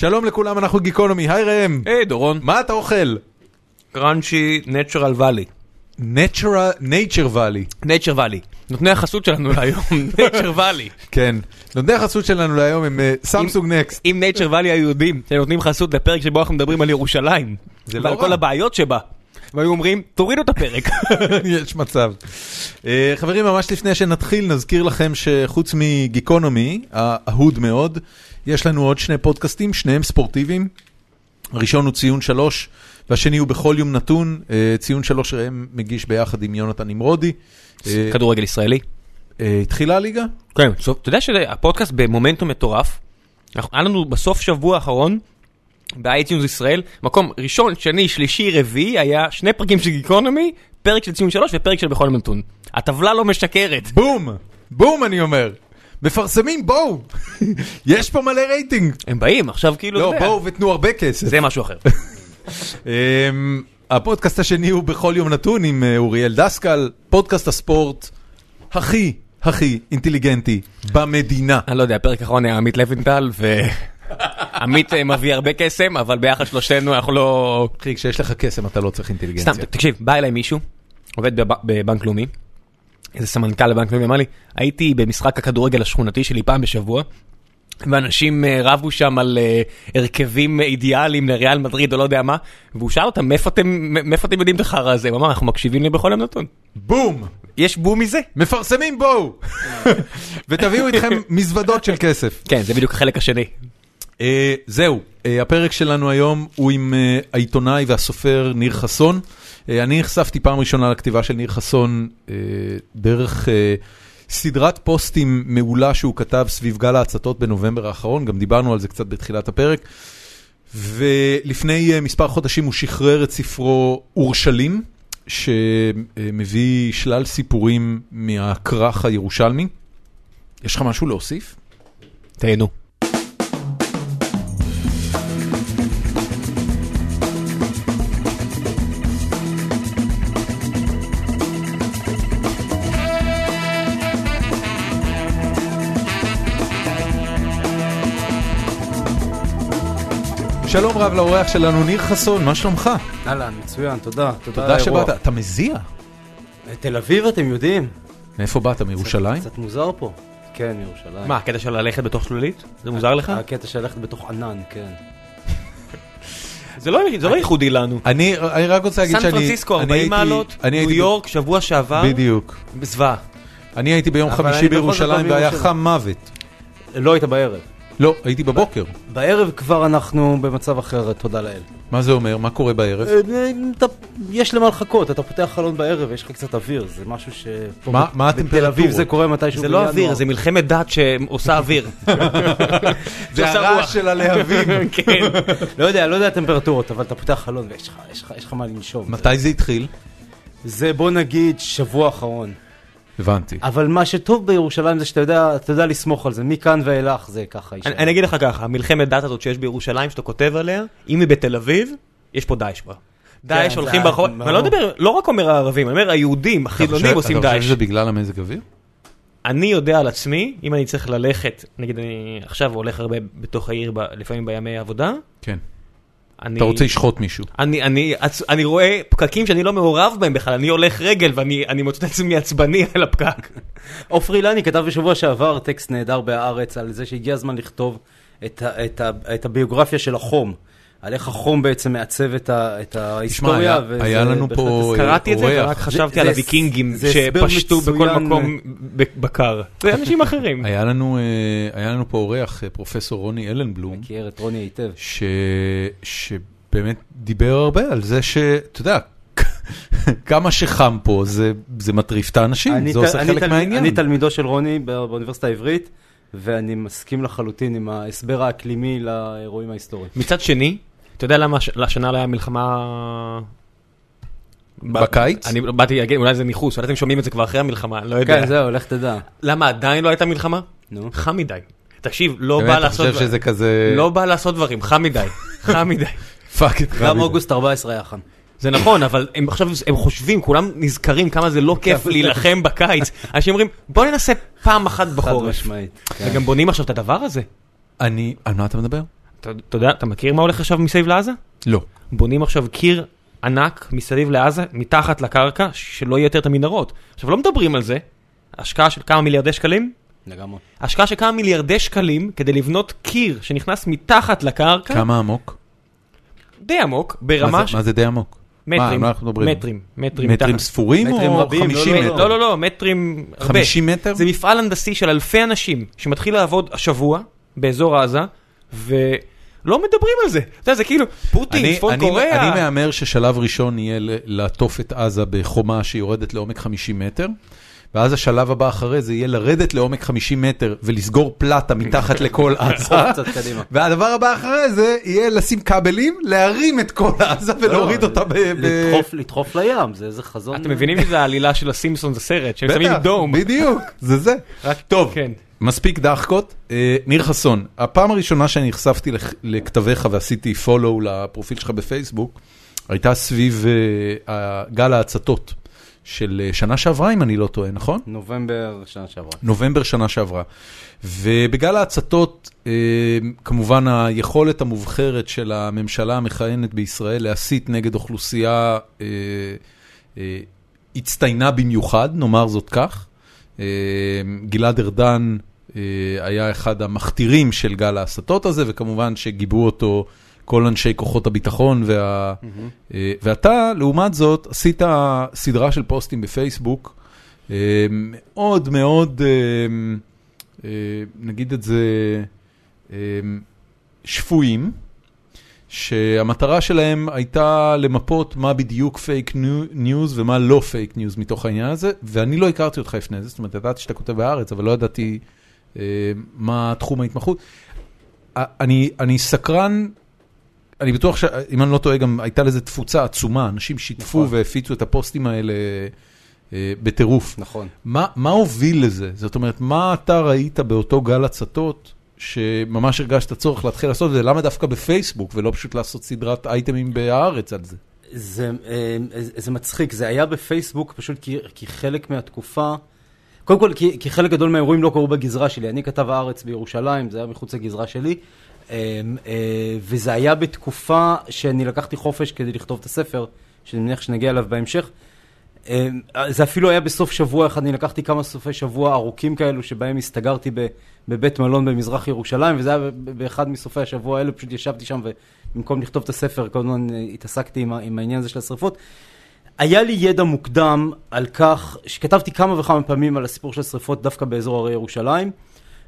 שלום לכולם, אנחנו גיקונומי, היי ראם. היי דורון. מה אתה אוכל? Crunchy Natural Valley. Nature Nature Valley. Nature Valley. נותני החסות שלנו להיום, Nature Valley. כן. נותני החסות שלנו להיום הם Samsung Next. אם Nature Valley היו יודעים שהם נותנים חסות לפרק שבו אנחנו מדברים על ירושלים. זה לא ועל רע. כל הבעיות שבה. והיו אומרים, תורידו את הפרק. יש מצב. אה, חברים, ממש לפני שנתחיל, נזכיר לכם שחוץ מגיקונומי, האהוד מאוד, יש לנו עוד שני פודקאסטים, שניהם ספורטיביים. הראשון הוא ציון שלוש, והשני הוא בכל יום נתון. אה, ציון שלוש ראם מגיש ביחד עם יונתן נמרודי. אה, כדורגל ישראלי. אה, התחילה הליגה? כן, אתה יודע שהפודקאסט במומנטום מטורף. היה לנו בסוף שבוע האחרון, ב iTunes ישראל, מקום ראשון, שני, שלישי, רביעי, היה שני פרקים של גיקונומי, פרק של ציון שלוש ופרק של בכל נתון. הטבלה לא משקרת. בום! בום אני אומר. מפרסמים, בואו! יש פה מלא רייטינג. הם באים, עכשיו כאילו, לא, בואו ותנו הרבה כסף. זה משהו אחר. אמ, הפודקאסט השני הוא בכל יום נתון עם אה, אוריאל דסקל, פודקאסט הספורט הכי הכי אינטליגנטי במדינה. אני לא יודע, הפרק האחרון היה עמית לוינטל, ועמית אה, מביא הרבה קסם, אבל ביחד שלושתנו אנחנו לא... אחי, כשיש לך קסם אתה לא צריך אינטליגנציה. סתם, תקשיב, בא אליי מישהו, עובד בב- בבנק לאומי, איזה סמנכ"ל בבנק לאומי, אמר לי, הייתי במשחק הכדורגל השכונתי שלי פעם בשבוע, ואנשים אה, רבו שם על אה, הרכבים אידיאליים לריאל מדריד או לא יודע מה, והוא שאל אותם, מאיפה אתם מאיפה אתם יודעים את החרא הזה? הוא אמר, אנחנו מקשיבים לי בכל יום נתון. בום! יש בום מזה? מפרסמים בואו! ותביאו איתכם מזוודות של כסף. כן, זה בדיוק החלק השני. אה, זהו, אה, הפרק שלנו היום הוא עם אה, העיתונאי והסופר ניר חסון. אה, אני נחשפתי פעם ראשונה לכתיבה של ניר חסון אה, דרך אה, סדרת פוסטים מעולה שהוא כתב סביב גל ההצתות בנובמבר האחרון, גם דיברנו על זה קצת בתחילת הפרק. ולפני אה, מספר חודשים הוא שחרר את ספרו אורשלים, שמביא שלל סיפורים מהכרך הירושלמי. יש לך משהו להוסיף? תהנו. שלום רב לאורח שלנו, ניר חסון, מה שלומך? אהלן, מצוין, תודה. תודה תודה. שבאת, אתה מזיע. תל אביב אתם יודעים. מאיפה באת, מירושלים? קצת מוזר פה. כן, ירושלים. מה, הקטע של ללכת בתוך שלולית? זה מוזר לך? הקטע של ללכת בתוך ענן, כן. זה לא זה לא ייחודי לנו. אני אני רק רוצה להגיד סן שאני... פרנסיסקו אני 40 הייתי- מעלות, אני ניו יורק שבוע שעבר, בדיוק. זוועה. אני הייתי ביום חמישי בירושלים לא והיה מירושלים. חם מוות. לא היית בערב. לא, הייתי בבוקר. בערב כבר אנחנו במצב אחר, תודה לאל. מה זה אומר? מה קורה בערב? אה, אתה- יש למה לחכות, אתה פותח חלון בערב, יש לך קצת אוויר, זה משהו ש... מה- מה בתל הטמפרטורות? אביב זה קורה מתישהו זה לא. אוויר, זה מלחמת דת שעושה אוויר. זה הרעש. של הלהבים. כן. לא יודע, לא יודע הטמפרטורות, אבל אתה פותח חלון ויש לך- יש לך- יש לך מה לנשום. מתי זה התחיל? זה בוא נגיד שבוע אחרון. הבנתי. אבל מה שטוב בירושלים זה שאתה יודע, אתה יודע לסמוך על זה, מכאן ואילך זה ככה. אני אני אגיד לך ככה, המלחמת דת הזאת שיש בירושלים, שאתה כותב עליה, אם היא בתל אביב, יש פה דאעש כבר. דאעש זה הולכים ברחוב. ואני לא מדבר, לא רק אומר הערבים, אני אומר היהודים, החילונים עושים אתה חושב דאעש. שזה בגלל המזג אוויר? אני יודע על עצמי, אם אני צריך ללכת, נגיד אני עכשיו הולך הרבה בתוך העיר, ב- לפעמים בימי העבודה, כן. אני... אתה רוצה לשחוט מישהו. אני, אני, עצ- אני רואה פקקים שאני לא מעורב בהם בכלל, אני הולך רגל ואני אני מוצא את עצמי עצבני על הפקק. עופרי אילני כתב בשבוע שעבר טקסט נהדר בהארץ על זה שהגיע הזמן לכתוב את, ה, את, ה, את הביוגרפיה של החום. על איך החום בעצם מעצב את, ה, את ההיסטוריה. היה- וזה היה לנו פה, הסקר- קראתי את זה אורח. ורק חשבתי זה- על הוויקינגים שפשטו בכל. מקום בקר. זה אנשים אחרים. היה לנו אה, היה לנו פה אורח, אה, פרופסור רוני אלנבלום. מכיר את רוני היטב. ש... שבאמת דיבר הרבה על זה שאתה יודע, כמה שחם פה זה, זה מטריף את האנשים, אני זה ת- עושה אני חלק תל- מהעניין. אני תלמידו של רוני בא- באוניברסיטה העברית, ואני מסכים לחלוטין עם ההסבר האקלימי לאירועים ההיסטוריים. מצד שני, אתה יודע למה לשנה לא היה מלחמה... בקיץ? אני באתי להגיד, אולי זה ניחוס, אולי אתם שומעים את זה כבר אחרי המלחמה, לא יודע. כן, זהו, לך תדע. למה עדיין לא הייתה מלחמה? נו. חם מדי. תקשיב, לא באמת, בא אתה לעשות... חושב שזה כזה... לא בא לעשות דברים, חם מדי. חם מדי. צוק איתן גם אוגוסט 14 היה חם. זה נכון, אבל הם עכשיו, הם חושבים, כולם נזכרים כמה זה לא כיף להילחם בקיץ. אנשים אומרים, בוא ננסה פעם אחת חד בחורף. משמעית. כן. וגם בונים עכשיו את הדבר הזה. אני... על מה אתה מדבר? אתה יודע, אתה מכיר מה הולך עכשיו מסביב לעזה? לא. בונים עכשיו קיר ענק מסביב לעזה, מתחת לקרקע, שלא יהיה יותר את המנהרות. עכשיו, לא מדברים על זה, השקעה של כמה מיליארדי שקלים? לגמרי. השקעה של כמה מיליארדי שקלים כדי לבנות קיר שנכנס מתחת לקרקע, כמה עמוק? די עמוק, מה ברמה זה- של מה זה די עמוק? מה, מטרים, מה אנחנו מדברים? מטרים, מטרים, מטרים מתחת. ספורים מטרים או רבים, 50 לא, לא, מטר? לא, לא, לא, מטרים הרבה. 50 מטר? זה מפעל הנדסי של אלפי אנשים שמתחיל לעבוד השבוע באזור עזה, ולא מדברים על זה. אתה יודע, זה כאילו פוטין, אני- צפון אני- קוריאה. אני מהמר ששלב ראשון יהיה ל- לעטוף את עזה בחומה שיורדת לעומק 50 מטר, ואז השלב הבא אחרי זה יהיה לרדת לעומק 50 מטר ולסגור פלטה מתחת לכל עזה. והדבר הבא אחרי זה יהיה לשים כבלים, להרים את כל עזה ולהוריד אותה ב... לדחוף- לים, זה איזה חזון. אתם מבינים שזה העלילה של הסימפסונס הסרט, שהם שמים דום. בדיוק, זה זה. טוב, כן. מספיק דחקות. אה, ניר חסון, הפעם הראשונה שאני נחשפתי לכ- לכתביך ועשיתי follow לפרופיל שלך בפייסבוק, הייתה סביב אה, גל ההצתות של אה, שנה שעברה, אם אני לא טועה, נכון? נובמבר שנה שעברה. נובמבר שנה שעברה. ובגל ההצתות, כמובן היכולת המובחרת של הממשלה המכהנת בישראל להסית נגד אוכלוסייה הצטיינה במיוחד, נאמר זאת כך. אה, גלעד ארדן אה, היה אחד המכתירים של גל ההסתות הזה, וכמובן שגיבו אותו כל אנשי כוחות הביטחון, וה... אה, ואתה, לעומת זאת, עשית סדרה של פוסטים בפייסבוק, מאוד מאוד, נגיד את זה, שפויים, שהמטרה שלהם הייתה למפות מה בדיוק fake news ומה לא fake news מתוך העניין הזה, ואני לא הכרתי אותך לפני זה, זאת אומרת, ידעתי שאתה כותב בהארץ, אבל לא ידעתי אה, מה תחום ההתמחות. אני, אני סקרן, אני בטוח שאם אני לא טועה, גם הייתה לזה תפוצה עצומה, אנשים שיתפו נכון. והפיצו את הפוסטים האלה אה, בטירוף. נכון. מה, מה הוביל לזה? זאת אומרת, מה אתה ראית באותו גל הצתות, שממש הרגשת צורך להתחיל לעשות את זה? למה דווקא בפייסבוק, ולא פשוט לעשות סדרת אייטמים בהארץ על זה? זה, אה, זה מצחיק, זה היה בפייסבוק פשוט כי, כי חלק מהתקופה, קודם כל כי, כי חלק גדול מהאירועים לא קרו בגזרה שלי, אני כתב הארץ בירושלים, זה היה מחוץ לגזרה שלי, אה, אה, וזה היה בתקופה שאני לקחתי חופש כדי לכתוב את הספר, שאני מניח שנגיע אליו בהמשך. אה, זה אפילו היה בסוף שבוע אחד, אני לקחתי כמה סופי שבוע ארוכים כאלו, שבהם הסתגרתי בבית מלון במזרח ירושלים, וזה היה באחד מסופי השבוע האלו, פשוט ישבתי שם, ובמקום לכתוב את הספר, כל הזמן אה, התעסקתי עם, העניין הזה של השרפות. היה לי ידע מוקדם על כך, שכתבתי כמה וכמה פעמים על הסיפור של השרפות דווקא באזור הרי ירושלים,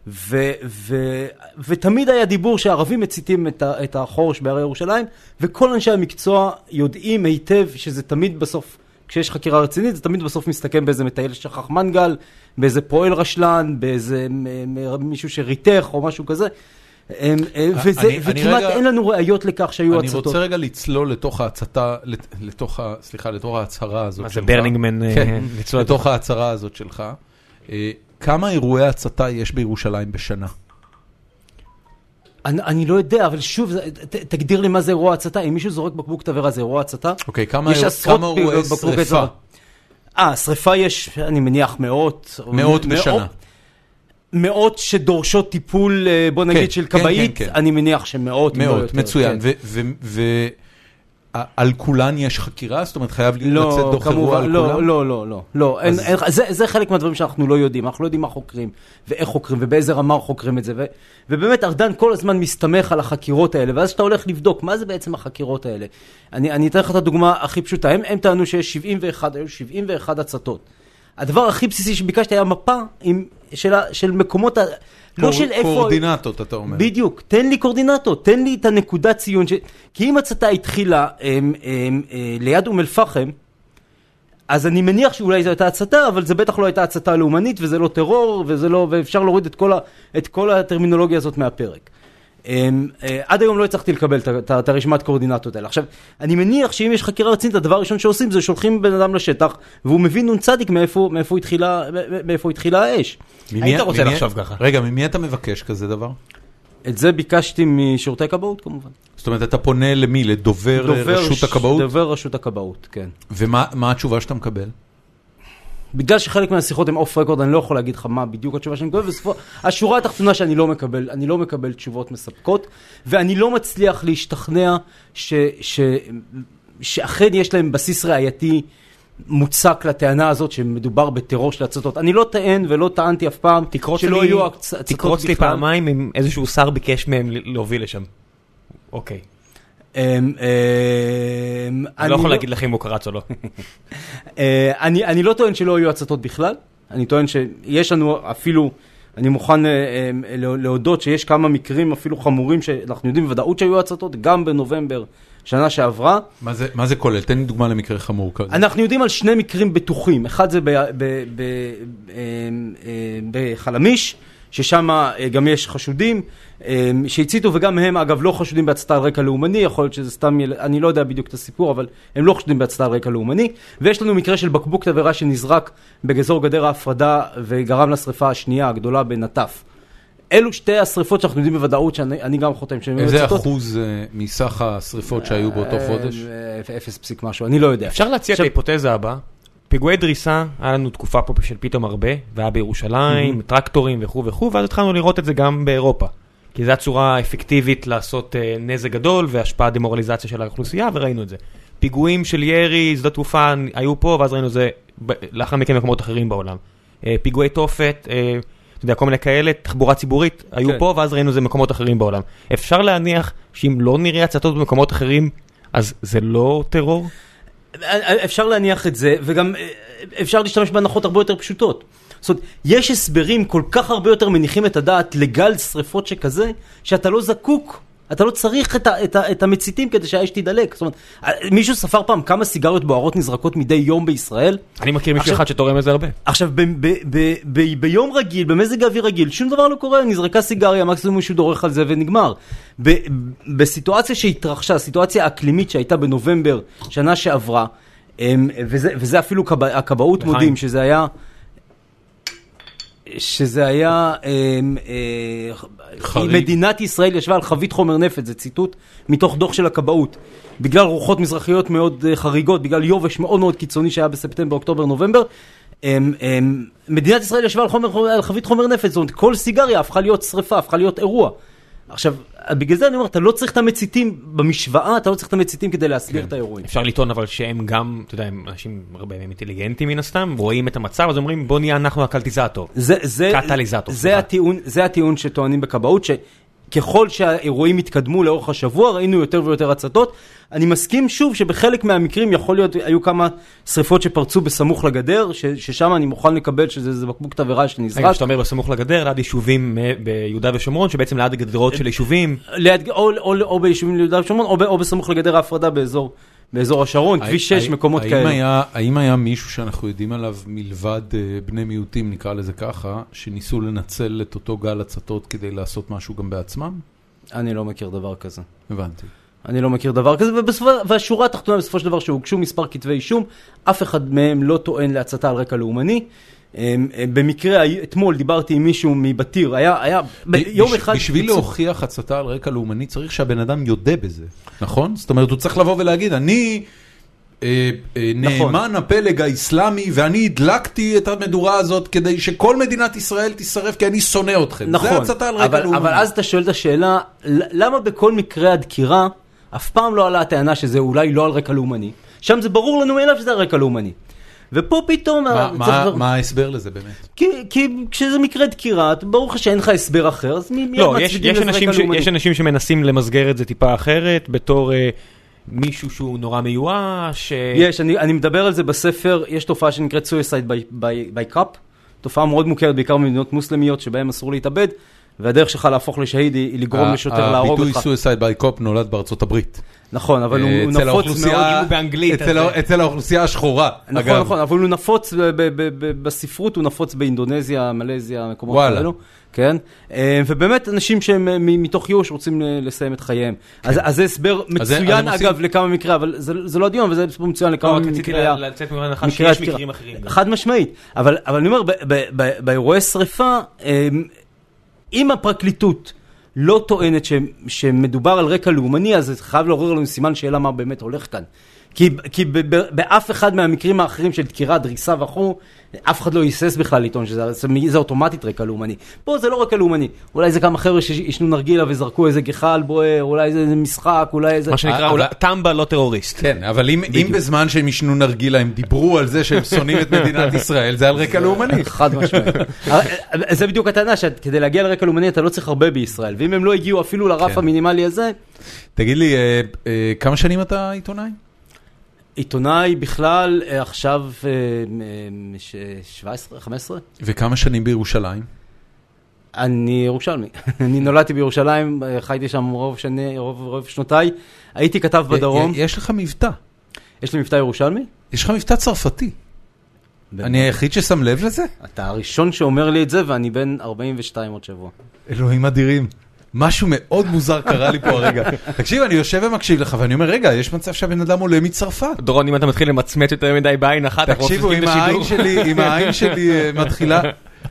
ו, ו, ותמיד היה דיבור שהערבים מציתים את, את החורש בהרי ירושלים, וכל אנשי המקצוע יודעים היטב שזה תמיד בסוף, כשיש חקירה רצינית, זה תמיד בסוף מסתכם באיזה מטייל ששכח מנגל, באיזה פועל רשלן, באיזה מ- מ- מישהו שריתך או משהו כזה. אה, וזה, אני- אני וכמעט רגע- אין לנו ראיות לכך שהיו אני הצתות. רוצה רגע לצלול לתוך ההצתה, לת- לתוך ה... סליחה, לתוך ההצהרה הזאת מה זה שלך. ברנינגמן אה, כן, לצלול לתוך ההצהרה הזאת שלך. אה, כמה אירועי הצתה יש בירושלים בשנה? אני, אני לא יודע, אבל שוב, ת, תגדיר לי מה זה אירוע הצתה. אם מישהו זורק בקבוק תבערה זה אירוע הצתה? אוקיי, כמה עשרות כמה אירועי שריפה? אה, שריפה יש, אני מניח, מאות. מאות בשנה. מאות שדורשות טיפול, אה, בוא נגיד, כן, של כן, כבאית, כן, כן. אני מניח שמאות. לא מאות, מצוין. כן. ועל כולן יש חקירה? זאת אומרת, חייב לצאת לא, דוח אירוע על לא, כולם? לא, לא, לא, לא, אין, אז- אין, זה, זה חלק מהדברים שאנחנו לא יודעים, אנחנו לא יודעים מה חוקרים, ואיך חוקרים, ובאיזה רמה חוקרים את זה, ו, ובאמת ארדן כל הזמן מסתמך על החקירות האלה, ואז כשאתה הולך לבדוק, מה זה בעצם החקירות האלה? אני, אני אתן לך את הדוגמה הכי פשוטה, הם, הם טענו שיש 71, היו 71 הצתות. הדבר הכי בסיסי שביקשתי היה מפה עם, של, של מקומות, ה, לא של איפה... קואורדינטות, אתה אומר. בדיוק, תן לי קורדינטות, תן לי את הנקודת ציון, ש... כי אם הצתה התחילה הם, הם, אה, ליד אום אל-פחם, אז אני מניח שאולי זו הייתה הצתה, אבל זה בטח לא הייתה הצתה לאומנית, וזה לא טרור, וזה לא, ואפשר להוריד את כל, ה, את כל הטרמינולוגיה הזאת מהפרק. הם, אה, עד היום לא הצלחתי לקבל את הרשימת קואורדינטות האלה. עכשיו, אני מניח שאם יש חקירה רצינית, הדבר הראשון שעושים זה שולחים בן אדם לשטח, והוא מבין נ"צ מאיפה, התחילה, האש. היית רוצה לחשוב ככה. רגע, ממי אתה מבקש כזה דבר? את זה ביקשתי משירותי כבאות כמובן. זאת אומרת, אתה פונה למי? לדובר רשות הכבאות? דובר רשות הכבאות, כן. ומה מה התשובה שאתה מקבל? בגלל שחלק מהשיחות הן אוף רקורד, אני לא יכול להגיד לך מה בדיוק התשובה שאני מקבל, בסופו, השורה התחתונה שאני לא מקבל, אני לא מקבל תשובות מספקות, ואני לא מצליח להשתכנע ש, ש, שאכן יש להם בסיס ראייתי מוצק לטענה הזאת שמדובר בטרור של הצתות. אני לא טען ולא טענתי אף פעם תקרוץ שלא לי- יהיו הצ- הצתות תקרוץ לי בכלל. פעמיים אם איזשהו שר ביקש מהם להוביל לשם. אוקיי. אמ, אני לא יכול להגיד לך אם הוא קרץ או לא. אה, אני, אני לא טוען שלא היו הצתות בכלל, אני טוען שיש לנו אפילו, אני מוכן אה, לה- להודות שיש כמה מקרים אפילו חמורים שאנחנו יודעים בוודאות שהיו הצתות, גם בנובמבר שנה שעברה. מה זה- מה זה כולל? תן לי דוגמה למקרה חמור כזה. אנחנו יודעים על שני מקרים בטוחים, אחד זה ב- ב- ב- בחלמיש, ששם אה, גם יש חשודים אה, שהציתו וגם הם אגב לא חשודים בהצתה על רקע לאומני, יכול להיות שזה סתם, יל- אני לא יודע בדיוק את הסיפור, אבל הם לא חשודים בהצתה על רקע לאומני, ויש לנו מקרה של בקבוק תבערה שנזרק באזור גדר ההפרדה וגרם לשרפה השנייה הגדולה בנטף. אלו שתי השרפות שאנחנו יודעים בוודאות שאני אני גם חותם שהן איזה הצתות. אחוז אה, מסך השריפות שהיו באותו חודש? אפס פסיק משהו, אני לא יודע. אפשר להציע את ההיפותזה הבאה. פיגועי דריסה, היה לנו תקופה פה של פתאום הרבה, והיה בירושלים, טרקטורים וכו' וכו', ואז התחלנו לראות את זה גם באירופה. כי זו הצורה האפקטיבית לעשות אה, נזק גדול והשפעה דמורליזציה של האוכלוסייה, וראינו את זה. פיגועים של ירי, שדות תעופה היו פה, ואז ראינו את זה לאחר מכן במקומות אחרים בעולם. אה, פיגועי תופת, אה, אתה יודע, כל מיני כאלה, תחבורה ציבורית, היו כן. פה, ואז ראינו את זה במקומות אחרים בעולם. אפשר להניח שאם לא נראה הצתות במקומות אחרים, אז זה לא טרור? אפשר להניח את זה, וגם אה, אפשר להשתמש בהנחות הרבה יותר פשוטות. זאת אומרת, יש הסברים כל כך הרבה יותר מניחים את הדעת לגל שריפות שכזה, שאתה לא זקוק, אתה לא צריך את, ה, את, ה, את המציתים כדי שהאש תידלק. זאת אומרת, מישהו ספר פעם כמה סיגריות בוערות נזרקות מדי יום בישראל? אני מכיר מישהו אחד שתורם לזה הרבה. עכשיו, ב, ב, ב, ב, ביום רגיל, במזג אוויר רגיל, שום דבר לא קורה, נזרקה סיגריה, מקסימום מישהו דורך על זה ונגמר. ב, בסיטואציה שהתרחשה, סיטואציה אקלימית שהייתה בנובמבר שנה שעברה, אמ, וזה, וזה אפילו כב, הכבאות. מודים, שזה היה... שזה היה, אמ, אה, חריג. מדינת ישראל ישבה על חבית חומר נפץ, זה ציטוט מתוך דוח של הכבאות. בגלל רוחות מזרחיות מאוד אה, חריגות, בגלל יובש מאוד מאוד קיצוני שהיה בספטמבר, אוקטובר, נובמבר, אמ, אמ, מדינת ישראל ישבה על, חומר, על חבית חומר נפץ, זאת אומרת, כל סיגריה הפכה להיות שריפה, הפכה להיות אירוע. עכשיו, בגלל זה אני אומר, אתה לא צריך את המציתים במשוואה, אתה לא צריך את המציתים כדי להסביר כן. את האירועים. אפשר לטעון אבל שהם גם, אתה יודע, הם אנשים הרבה מהם אינטליגנטים מן הסתם, רואים את המצב, אז אומרים בוא נהיה אנחנו הקלטיזטור. זה, זה, קטליזטור, זה סליחה. הטיעון, זה הטיעון שטוענים בכבאות, שככל שהאירועים התקדמו לאורך השבוע, ראינו יותר ויותר הצתות. אני מסכים שוב שבחלק מהמקרים יכול להיות, היו כמה שריפות שפרצו בסמוך לגדר, ש, ששם אני מוכן לקבל שזה זה בקבוק תבערה שנזרק. רגע, כשאתה אומר בסמוך לגדר, ליד יישובים אה, ביהודה ושומרון, שבעצם ליד הגדרות של יישובים, ליד, או, או, או, או ביישובים ליהודה ושומרון, או, או בסמוך לגדר ההפרדה באזור, באזור השרון, כביש 6, האם- מקומות האם כאלה. היה- האם היה מישהו שאנחנו יודעים עליו מלבד אה, בני מיעוטים, נקרא לזה ככה, שניסו לנצל את אותו גל הצתות כדי לעשות משהו גם בעצמם? אני לא מכיר דבר כזה. הבנתי. אני לא מכיר דבר כזה, ובסופו, והשורה התחתונה בסופו של דבר שהוגשו מספר כתבי אישום, אף אחד מהם לא טוען להצתה על רקע לאומני. אמ, אמ, במקרה, אתמול דיברתי עם מישהו מבתיר, היה, היה, ביום בש- אחד... בשביל להוכיח הצתה על רקע לאומני צריך שהבן אדם יודה בזה, נכון? זאת אומרת, הוא צריך לבוא ולהגיד, אני אה, אה, נכון. נאמן הפלג האיסלאמי ואני הדלקתי את המדורה הזאת כדי שכל מדינת ישראל תישרף כי אני שונא אתכם. זה נכון, הצתה על רקע אבל, לאומני. אבל אז אתה שואל את השאלה, למה בכל מקרה הדקירה, אף פעם לא עלה הטענה שזה אולי לא על רקע לאומני? שם זה ברור לנו מאליו שזה על רקע לאומני. ופה פתאום... מה- מה- דבר- מה ההסבר לזה באמת? כי, כי כשזה מקרה דקירה, ברור לך שאין לך הסבר אחר, אז מי, לא, יש, יש, אנשים ש? יש אנשים שמנסים למסגר את זה טיפה אחרת, בתור אה, מישהו שהוא נורא מיואש. אה, יש, אני, אני מדבר על זה בספר, יש תופעה שנקראת suicide by, by, by cup, תופעה מאוד מוכרת בעיקר במדינות מוסלמיות שבהן אסור להתאבד, והדרך שלך להפוך לשהיד היא, לגרום לשוטר להרוג אותך. הביטוי suicide by cop נולד בארצות הברית. נכון, אבל הוא, אה, הוא נפוץ מאוד. אם הוא באנגלית, אצל האוכלוסייה השחורה, נכון, אגב. נכון, אבל הוא נפוץ בספרות, הוא נפוץ באינדונזיה, מלזיה, מקומות. כאלו. כן, אה, ובאמת אנשים שהם אה, מתוך ייאוש רוצים ל- לסיים את חייהם. אז אז זה הסבר כן. אז זה- אז מצוין הם עושים- אגב לכמה מקרים, אבל זה זה לא הדיון, אבל זה הסבר מצוין לא, לכמה רק רציתי לצאת מהנחה מקרי שיש. מקרים אחרים. חד משמעית, אבל, אבל אני אומר, ב- ב- ב- באירועי שריפה, אם הפרקליטות לא טוענת ש, שמדובר על רקע לאומני, אז זה חייב לעורר לנו סימן שאלה מה באמת הולך כאן. כי, כי ב, ב, באף אחד מהמקרים האחרים של דקירה, דריסה וכו', אף אחד לא היסס בכלל לטעון שזה זה, זה אוטומטית רקע לאומני. פה זה לא רקע לאומני, אולי זה כמה חבר'ה שעישנו נרגילה וזרקו איזה גחל בוער, אולי זה איזה משחק, אולי איזה... מה שנקרא, אה, אולי- טמבה לא טרוריסט. כן, אבל אם, אם בזמן שהם עישנו נרגילה הם דיברו על זה שהם שונאים את מדינת ישראל, זה על רקע לאומני. חד משמעית. אה, זה בדיוק הטענה, שכדי להגיע לרקע לאומני אתה לא צריך הרבה בישראל, ואם הם לא הגיעו אפילו לרף כן. המינימלי הזה, תגיד לי, אה, כמה שנים אתה עיתונאי? עיתונאי בכלל, אה, עכשיו אה, אה, ש- 17, 15? וכמה שנים בירושלים? אני ירושלמי. אני נולדתי בירושלים, אה, חייתי שם רוב, שני, רוב, רוב שנותיי. הייתי כתב בדרום. יש לך מבטא. יש לי מבטא ירושלמי? יש לך מבטא צרפתי. אני היחיד ששם לב לזה? אתה הראשון שאומר לי את זה, ואני בן 42 עוד שבוע. אלוהים אדירים. משהו מאוד מוזר קרה לי פה הרגע. תקשיב, אני יושב ומקשיב לך, ואני אומר, רגע, יש מצב שהבן אדם עולה מצרפת. דורון, אם אתה מתחיל למצמץ יותר מדי בעין אחת, אנחנו תקשיבו, מפסיקים אם את העין השידור. שלי, אם העין שלי אה, מתחילה,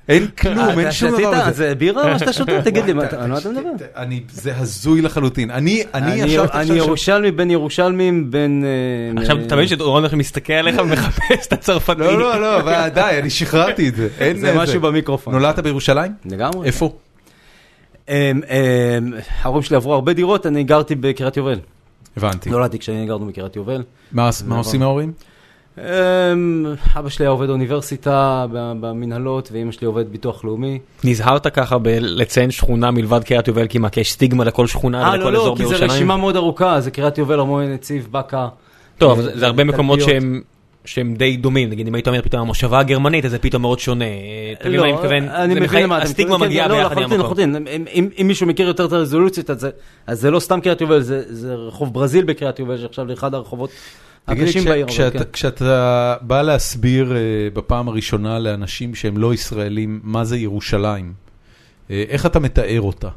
אין כלום, אין שום דבר שתית, בזה. זה בירה מה שאתה שותה? תגיד לי, מה אתה- על מה אתה מדבר? אני, זה הזוי לחלוטין. אני, אני אני ישבתי אני עכשיו... שם- ירושלמי בין ירושלמים, בין... אה, עכשיו אתה מבין שדורון עכשיו מסתכל עליך ומחפש את הצרפתי. לא, לא, לא, די, אני שחררתי את זה. זה משהו במיקרופון. נולדת בירושלים? לגמרי. איפה? אמ, אמ, ההורים שלי עברו הרבה דירות, אני גרתי בקריית יובל. הבנתי. נולדתי כשאני גרנו בקריית יובל. מה עושים ההורים? אמ, אבא שלי היה עובד אוניברסיטה ב- במנהלות, ואימא שלי עובדת ביטוח לאומי. נזהרת ככה בלציין שכונה מלבד קריית יובל, כי מה, כי יש סטיגמה לכל שכונה אה, ולכל לא, לא, אזור כי זו בירושלים? רשימה מאוד ארוכה, זה קריית יובל, ארמון נציב, באקה. טוב, אבל זה- הרבה מקומות. שהם... שהם די דומים, נגיד אם היית אומר פתאום המושבה הגרמנית, אז זה פתאום מאוד שונה. אתה מבין מה אני מתכוון? לא, אני מבין למה אתה הסטיגמה מתכוון. מגיעה כן, לא, ביחד עם לחלוטין, המקום. לחלוטין. אם- אם- מישהו מכיר יותר את הרזולוציות, אז זה- לא סתם קריית יובל, זה רחוב ברזיל בקריית יובל, שעכשיו לאחד הרחובות הקשים בעיר. כשאתה- כן. כשאתה בא להסביר אה, בפעם הראשונה לאנשים שהם לא ישראלים מה זה ירושלים, אה, איך אתה מתאר אותה?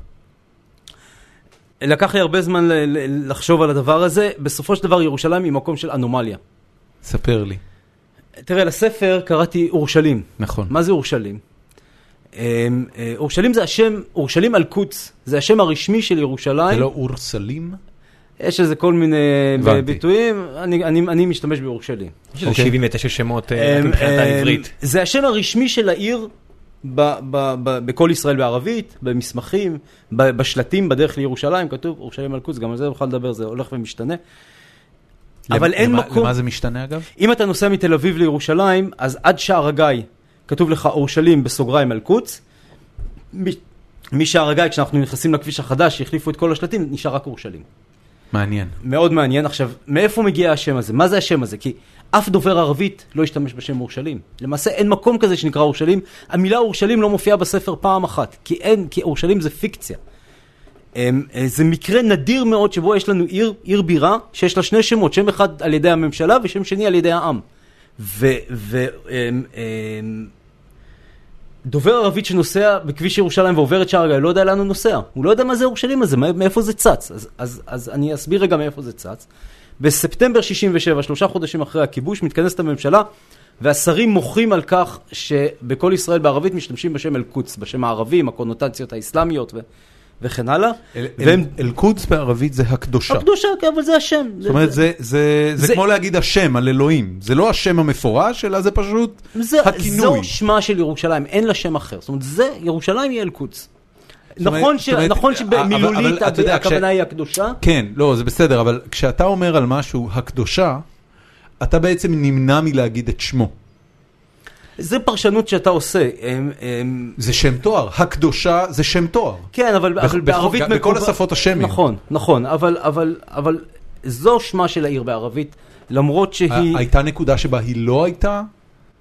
לקח לי הרבה זמן לחשוב על הדבר הזה. בסופו של דבר ירושלים היא מקום של אנומליה. ספר לי. תראה, לספר קראתי אורשלים. נכון. מה זה אורשלים? אמ, אה, אורשלים זה השם, אורשלים אל-קודס, זה השם הרשמי של ירושלים. זה לא אורסלים? יש איזה כל מיני הבנתי. ביטויים, אני, אני, אני משתמש באורשלים. יש איזה אוקיי. 79 שמות אה, אמ, מבחינת אמ, העברית. זה השם הרשמי של העיר ב- ב- ב- בכל ישראל בערבית, במסמכים, ב- בשלטים בדרך לירושלים, כתוב אורשלים אל-קודס, גם על זה נוכל לדבר, זה הולך ומשתנה. אבל למ- אין למה- מקום, למה זה משתנה אגב? אם אתה נוסע מתל אביב לירושלים, אז עד שער הגיא כתוב לך אורשלים בסוגריים אל-קודס. מ- משער הגיא, כשאנחנו נכנסים לכביש החדש, שהחליפו את כל השלטים, נשאר רק אורשלים. מעניין. מאוד מעניין. עכשיו, מאיפה מגיע השם הזה? מה זה השם הזה? כי אף דובר ערבית לא השתמש בשם אורשלים. למעשה אין מקום כזה שנקרא אורשלים. המילה אורשלים לא מופיעה בספר פעם אחת, כי אין, כי אורשלים זה פיקציה. אמ, אה, זה מקרה נדיר מאוד שבו יש לנו עיר, עיר בירה, שיש לה שני שמות, שם אחד על ידי הממשלה ושם שני על ידי העם. ו... ו אמ, אמ, ערבית שנוסע בכביש ירושלים ועובר את שער הגיא, לא יודע לאן הוא נוסע. הוא לא יודע מה זה ירושלים הזה, מא- מאיפה זה צץ. אז, אז, אז אני אסביר רגע מאיפה זה צץ. בספטמבר 67, שלושה חודשים אחרי הכיבוש, מתכנסת הממשלה, והשרים מוחים על כך שבכל ישראל בערבית משתמשים בשם אל-קודס, בשם הערבי, עם הקונוטציות האסלאמיות ו, וכן הלאה. אל- והם... אל- אל-קודס בערבית זה הקדושה. הקדושה, כן, אבל זה השם. זאת אומרת, זה- זה זה זה- כמו להגיד השם על אלוהים. זה לא השם המפורש, אלא זה פשוט זה, הכינוי. זו שמה של ירושלים, אין לה שם אחר. זאת אומרת, זה, ירושלים היא אל-קודס. נכון, ש... אומרת, נכון אבל- שבמילולית אבל אתה יודע, הכוונה כש- היא הקדושה, כן, לא, זה בסדר, אבל כשאתה אומר על משהו הקדושה, אתה בעצם נמנע מלהגיד את שמו. זה פרשנות שאתה עושה. הם, הם... זה שם תואר, הקדושה זה שם תואר. כן, אבל, בערבית... בכל השפות השמיות. נכון, נכון, אבל, אבל, אבל זו שמה של העיר בערבית, למרות שהיא... הייתה נקודה שבה היא לא הייתה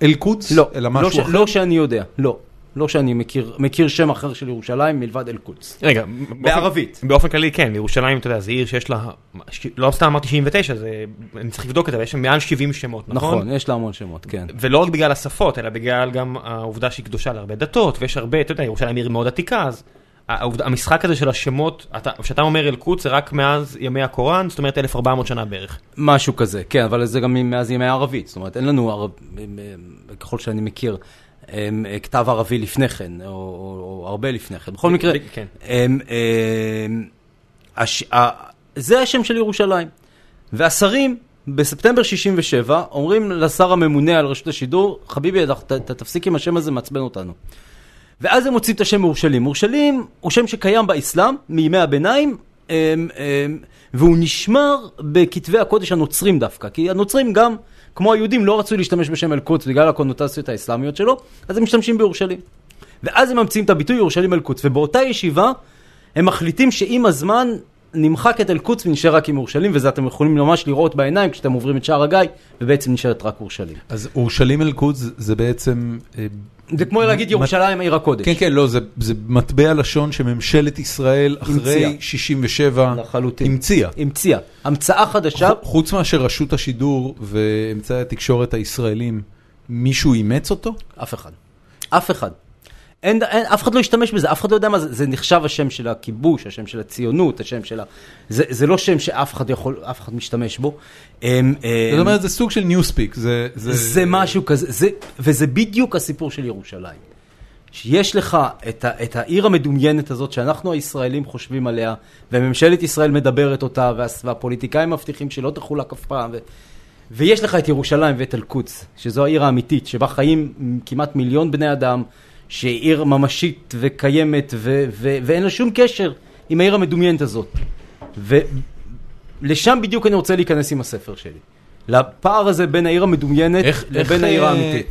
אל-קודס? לא, אלא לא, משהו ש... אחר? לא שאני יודע, לא. לא שאני מכיר, מכיר שם אחר של ירושלים מלבד אל-קודס. רגע, באופן- בערבית. באופן כללי כן, ירושלים, אתה יודע, זה עיר שיש לה, ש- לא סתם אמרתי 79, זה, אני צריך לבדוק את זה, אבל יש שם מעל 70 שמות, נכון? נכון, יש לה המון שמות, כן. ולא רק בגלל השפות, אלא בגלל גם העובדה שהיא קדושה להרבה דתות, ויש הרבה, אתה יודע, ירושלים עיר מאוד עתיקה, אז העובדה, המשחק הזה של השמות, אתה- כשאתה אומר אל-קודס זה רק מאז ימי הקוראן, זאת אומרת 1400 שנה בערך. משהו כזה, כן, אבל זה גם מאז ימי הערבית, זאת אומרת, אין לנו, ערב, ככל שאני מכיר, כתב ערבי לפני כן, או, או, או הרבה לפני כן. בכל מקרה, כן. em, em, הש, ה, זה השם של ירושלים. והשרים בספטמבר 67, אומרים לשר הממונה על רשות השידור, חביבי, אתה תפסיק עם השם הזה, מעצבן אותנו. ואז הם מוצאים את השם אורשלים. אורשלים הוא שם שקיים באסלאם מימי הביניים, אמ, אמ, והוא נשמר בכתבי הקודש הנוצרים דווקא, כי הנוצרים גם, כמו היהודים, לא רצו להשתמש בשם אל-קודס בגלל הקונוטציות האסלאמיות שלו, אז הם משתמשים בירושלים. ואז הם ממציאים את הביטוי ירושלים אל-קודס, ובאותה ישיבה הם מחליטים שעם הזמן נמחק את אל-קודס ונשאר רק עם אורשלים, וזה אתם יכולים ממש לראות בעיניים כשאתם עוברים את שער הגיא, ובעצם נשארת רק אורשלים. אז אורשלים אל-קודס זה בעצם... אה, זה כמו להגיד ירושלים עיר הקודש. כן, כן, לא, זה, זה מטבע לשון שממשלת ישראל אחרי המציאה. 67 לחלוטין. המציאה. המציאה. המצאה חדשה, חוץ מאשר רשות השידור ואמצעי התקשורת הישראלים, מישהו אימץ אותו? אף אחד. אף אחד. אין, אין, אף אחד לא ישתמש בזה, אף אחד לא יודע מה זה, זה נחשב השם של הכיבוש, השם של הציונות, השם של ה... זה, זה לא שם שאף אחד יכול, אף אחד משתמש בו. אמ, זאת אמ, אומרת, זה סוג של ניוספיק, זה... זה משהו כזה, זה, וזה בדיוק הסיפור של ירושלים. שיש לך את, ה, את העיר המדומיינת הזאת שאנחנו הישראלים חושבים עליה, וממשלת ישראל מדברת אותה, וה, והפוליטיקאים מבטיחים שלא תחולק אף פעם, ו, ויש לך את ירושלים ואת אל-קודס, שזו העיר האמיתית, שבה חיים כמעט מיליון בני אדם, שהיא עיר ממשית וקיימת, ו, ו, ואין לה שום קשר עם העיר המדומיינת הזאת. ולשם בדיוק אני רוצה להיכנס עם הספר שלי. לפער הזה בין העיר המדומיינת איך- לבין איך, העיר אה, האמיתית.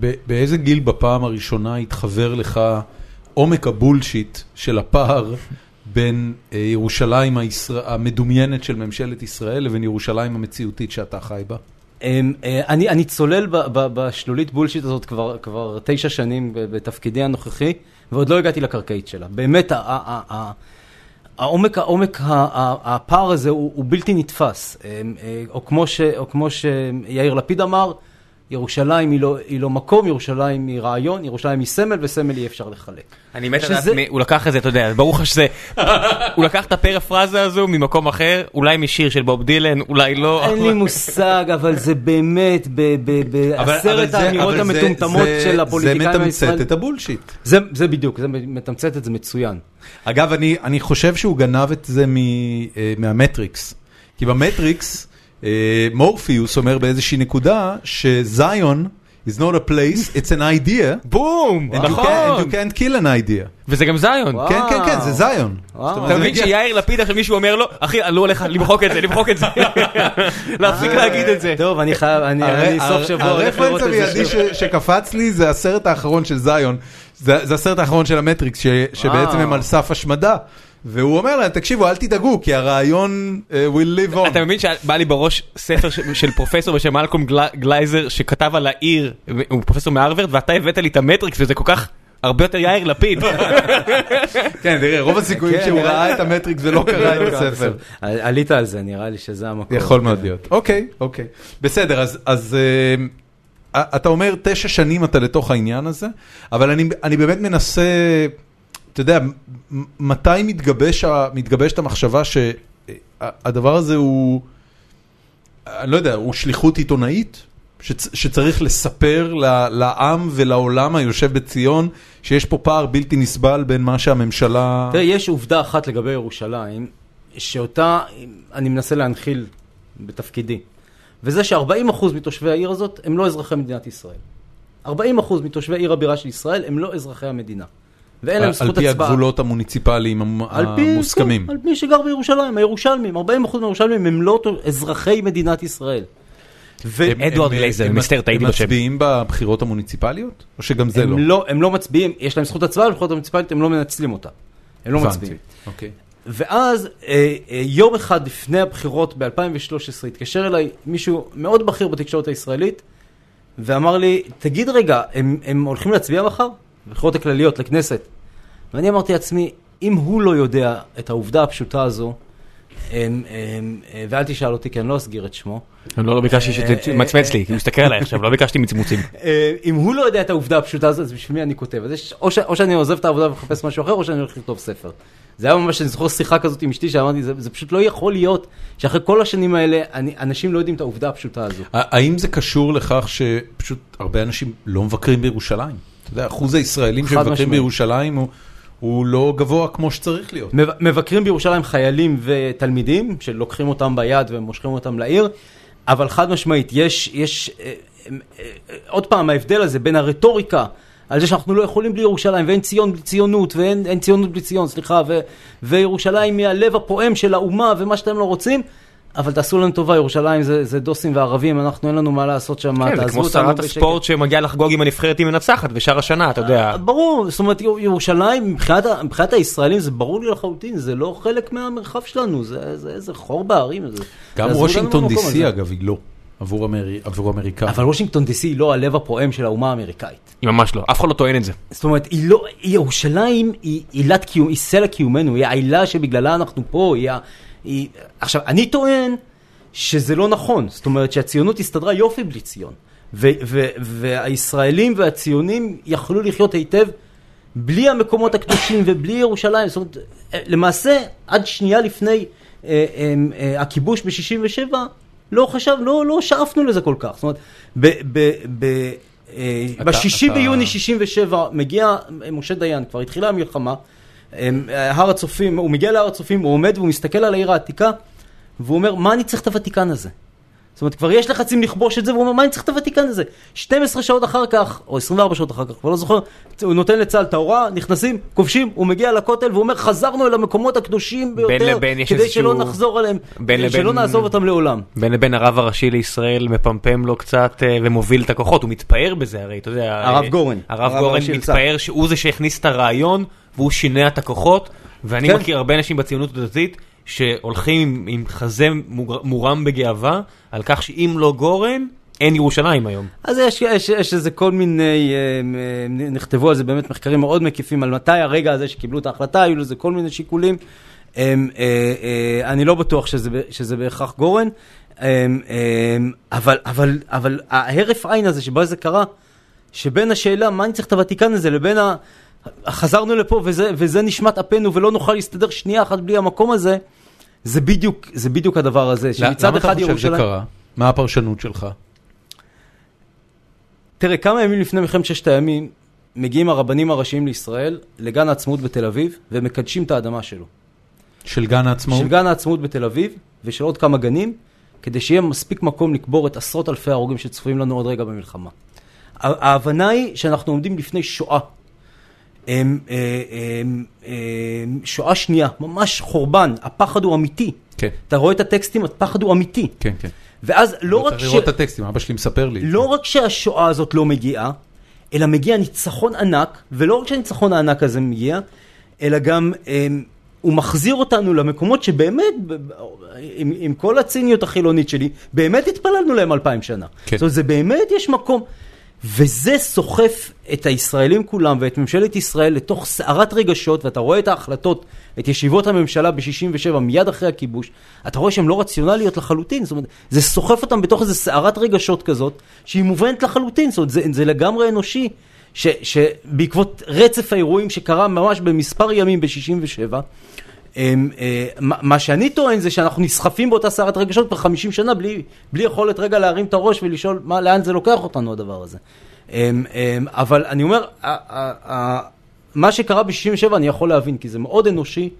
ב- באיזה גיל בפעם הראשונה התחבר לך עומק הבולשיט של הפער בין אה, ירושלים הישראל- המדומיינת של ממשלת ישראל לבין ירושלים המציאותית שאתה חי בה? אמ, אה, אני, אני צולל ב, ב, בשלולית בולשיט הזאת כבר, כבר תשע שנים בתפקידי הנוכחי, ועוד לא הגעתי לקרקעית שלה. באמת, ה, ה, ה, ה, העומק, העומק, ה, ה, הפער הזה הוא, הוא בלתי נתפס. אמ, אה, או כמו, ש, או כמו שיאיר לפיד אמר, ירושלים היא לא, היא לא מקום, ירושלים היא רעיון, ירושלים היא סמל, וסמל אי אפשר לחלק. אני מת שזה- לדעת, מי- הוא לקח את זה, אתה יודע, ברור לך שזה, הוא לקח את הפרפרזה הזו ממקום אחר, אולי משיר של בוב דילן, אולי לא. אין לי מושג, אבל זה באמת ב- ב- אבל- בעשרת האמירות המטומטמות זה- של הפוליטיקאים זה מתמצת הישראלים. את הבולשיט. זה, זה בדיוק, זה מתמצת את זה מצוין. אגב, אני, אני חושב שהוא גנב את זה מ, אה, מהמטריקס. כי במטריקס, מורפיוס אומר באיזושהי נקודה שזיון is not a place, it's an idea, בום, and you, can, נכון. and you can't kill an idea. וזה גם זיון. כן, כן, כן, זה זיון. אתה מבין שיאיר לפיד עכשיו מישהו אומר לו, אחי, אני לא הולך למחוק את זה, למחוק את זה. להפסיק להגיד את זה. טוב, אני חייב, אני, סוף שבוע הולך הרפרנס לראות את המיידי שקפץ לי זה הסרט האחרון של זיון, זה זה הסרט האחרון של המטריקס, ש- שבעצם הם על סף השמדה. והוא אומר להם, תקשיבו, אל תדאגו, כי הרעיון uh, will live on. אתה מבין שבא לי בראש ספר של פרופסור בשם מלקום גל- גלייזר שכתב על העיר, הוא פרופסור מהרווארד, ואתה הבאת לי את המטריקס וזה כל כך הרבה יותר יאיר לפיד. כן, תראה, רוב הסיכויים כן, שהוא ראה את המטריקס ולא קרא את הספר. עלית על זה, נראה לי שזה המקום. יכול מאוד להיות. אוקיי, אוקיי. בסדר, אז- אז אה, אתה אומר תשע שנים אתה לתוך העניין הזה, אבל אני אני באמת מנסה, אתה יודע, מתי מתגבשת המחשבה שהדבר הזה הוא, אני לא יודע, הוא שליחות עיתונאית? שצ- שצריך לספר לעם ולעולם היושב בציון שיש פה פער בלתי נסבל בין מה שהממשלה... תראה, יש עובדה אחת לגבי ירושלים, שאותה אני מנסה להנחיל בתפקידי, וזה ש-40% מתושבי העיר הזאת הם לא אזרחי מדינת ישראל. 40% מתושבי עיר הבירה של ישראל הם לא אזרחי המדינה. ואין להם על זכות פי הצבעה. הגבולות המוניציפליים על פי, המוסכמים. כן, על מי שגר בירושלים, הירושלמים, 40% מהירושלמים הם לא אזרחי מדינת ישראל. ו- הם- אדוארד הם- גלייזר, הם- מצטער, טעיתי הם בשם. מצביעים בבחירות המוניציפליות? או שגם זה לא? הם לא, הם לא מצביעים, יש להם זכות הצבעה, בבחירות המוניציפליות הם לא מנצלים אותה. הם לא. מצביעים. אוקיי. ואז אה, אה, יום אחד לפני הבחירות ב-2013 התקשר אליי מישהו מאוד בכיר בתקשורת הישראלית ואמר לי, תגיד רגע, הם, הם הולכים להצביע מחר? בבחירות הכלליות לכנסת. ואני אמרתי לעצמי, אם הוא לא יודע את העובדה הפשוטה הזו, הם, הם, אה, ואל תשאל אותי כי אני לא אסגיר את שמו, לא, לא ביקשתי שתמצמץ לי, כי הוא מסתכל עליי עכשיו, לא ביקשתי מצמוצים. אה, אם הוא לא יודע את העובדה הפשוטה הזו, אז בשביל מי אני כותב? אז יש, או, ש, או שאני עוזב את העבודה ומחפש משהו אחר, או שאני הולך לכתוב ספר. זה היה ממש, אני זוכר שיחה כזאת עם אשתי, שאמרתי, זה, זה פשוט לא יכול להיות שאחרי כל השנים האלה, אני, אנשים לא יודעים את העובדה הפשוטה הזו. האם זה קשור לכך שפשוט הרבה אנשים לא מבקרים בירושלים? אתה יודע, אחוז הישראלים שמבקרים. בירושלים הוא הוא לא גבוה כמו שצריך להיות. מב- מבקרים בירושלים חיילים ותלמידים, שלוקחים אותם ביד ומושכים אותם לעיר, אבל חד משמעית, יש, יש, אה, אה, אה, עוד פעם, ההבדל הזה בין הרטוריקה, על זה שאנחנו לא יכולים בלי ירושלים, ואין ציון בלי ציונות, ואין אין ציונות בלי ציון, סליחה, ו, וירושלים היא הלב הפועם של האומה, ומה שאתם לא רוצים, אבל תעשו לנו טובה, ירושלים זה, זה דוסים וערבים, אנחנו אין לנו מה לעשות שם, כן, זה תעזבו כמו אותנו שרת בשקט. הספורט שמגיעה לחגוג עם הנבחרת היא מנצחת ושאר השנה, אתה יודע. ברור, זאת אומרת יר- ירושלים מבחינת, מבחינת הישראלים זה ברור לי לחלוטין, זה לא חלק מהמרחב שלנו, זה, זה, זה חור בהרים. זה, גם וושינגטון הזה. אגב היא לא, עבור אמרי- עבור אמריקאים. אבל וושינגטון DC היא לא הלב הפועם של האומה האמריקאית. היא ממש לא, אף אחד לא טוען את זה. זאת אומרת, היא לא, ירושלים היא עילת קיום, היא סלע קיומנו, היא העילה שבגללה אנחנו פה, היא, ה- היא... עכשיו, אני טוען שזה לא נכון, זאת אומרת שהציונות הסתדרה יופי בלי ציון, ו- ו- והישראלים והציונים יכלו לחיות היטב בלי המקומות הקדושים ובלי ירושלים, זאת אומרת, למעשה, עד שנייה לפני אה, אה, אה, הכיבוש ב-67, לא חשב, לא, לא שאפנו לזה כל כך, זאת אומרת, ב... ב, ב אה, בשישי אתה- ביוני 67 מגיע משה דיין, כבר התחילה המלחמה, הר הצופים, הוא מגיע להר הצופים, הוא עומד והוא מסתכל על העיר העתיקה, והוא אומר, מה אני צריך את הוותיקן הזה? זאת אומרת, כבר יש לחצים לכבוש את זה, והוא אומר, מה אני צריך את הוותיקן הזה? 12 שעות אחר כך, או 24 שעות אחר כך, כבר לא זוכר, הוא נותן לצה"ל את ההוראה, נכנסים, כובשים, הוא מגיע לכותל, והוא אומר, חזרנו אל המקומות הקדושים ביותר, לבין יש כדי שלא איזשהו- נחזור עליהם, בין לבין- שלא נעזוב אותם לעולם. בין לבין הרב הראשי לישראל מפמפם לו קצת אה, ומוביל את הכוחות, הוא מתפאר בזה הרי, אתה יודע. הרב אה, גורן. הרב הרב גורן מתפאר שהוא זה שהכניס את הרעיון והוא שינע את הכוחות, ואני כן. מכיר הרבה אנשים בציונות הדתית שהולכים עם- חזה מורם בגאווה על כך שאם לא גורן, אין ירושלים היום. אז יש, יש, יש איזה כל מיני, אה, נכתבו על זה באמת מחקרים מאוד מקיפים על מתי הרגע הזה שקיבלו את ההחלטה, היו לזה כל מיני שיקולים. אה, אה, אני לא בטוח שזה, שזה בהכרח גורן, אבל, אבל, אבל ההרף עין הזה שבו זה קרה, שבין השאלה מה אני צריך את הוותיקן הזה לבין ה... חזרנו לפה וזה, וזה נשמת אפנו ולא נוכל להסתדר שנייה אחת בלי המקום הזה, זה בדיוק, זה בדיוק הדבר הזה, שמצד למה אתה אחד חושב שזה ירושלים... קרה? מה הפרשנות שלך? תראה, כמה ימים לפני מלחמת ששת הימים, מגיעים הרבנים הראשיים לישראל לגן העצמאות בתל אביב, ומקדשים את האדמה שלו. של גן העצמאות? של גן העצמאות בתל אביב, ושל עוד כמה גנים, כדי שיהיה מספיק מקום לקבור את עשרות אלפי ההרוגים שצפויים לנו עוד רגע במלחמה. ההבנה היא שאנחנו עומדים לפני שואה. הם, אה, הם, הם, שואה שנייה, ממש חורבן, הפחד הוא אמיתי. כן, אתה רואה את הטקסטים, הפחד הוא אמיתי. כן, כן. ואז לא רק צריך ש... לראות את הטקסטים, אבא שלי מספר לי. לא רק שהשואה הזאת לא מגיעה, אלא מגיע ניצחון ענק, ולא רק שהניצחון הענק הזה מגיע, אלא גם הם, הוא מחזיר אותנו למקומות שבאמת, עם, עם כל הציניות החילונית שלי, באמת התפללנו להם אלפיים שנה. כן. זאת אומרת, זה באמת יש מקום. וזה סוחף את הישראלים כולם ואת ממשלת ישראל לתוך סערת רגשות, ואתה רואה את ההחלטות, את ישיבות הממשלה ב-67 מיד אחרי הכיבוש, אתה רואה שהן לא רציונליות לחלוטין, זאת אומרת, זה סוחף אותם בתוך איזו סערת רגשות כזאת, שהיא מובנת לחלוטין, זאת אומרת, זה, זה לגמרי אנושי, ש, שבעקבות רצף האירועים שקרה ממש במספר ימים ב-67, הם, אה, מה מה שאני טוען זה שאנחנו נסחפים באותה סערת רגשות כבר 50 שנה בלי, בלי יכולת רגע להרים את הראש ולשאול מה, לאן זה לוקח אותנו הדבר הזה. אבל אני אומר, מה שקרה ב-67 אני יכול להבין, כי זה מאוד אנושי,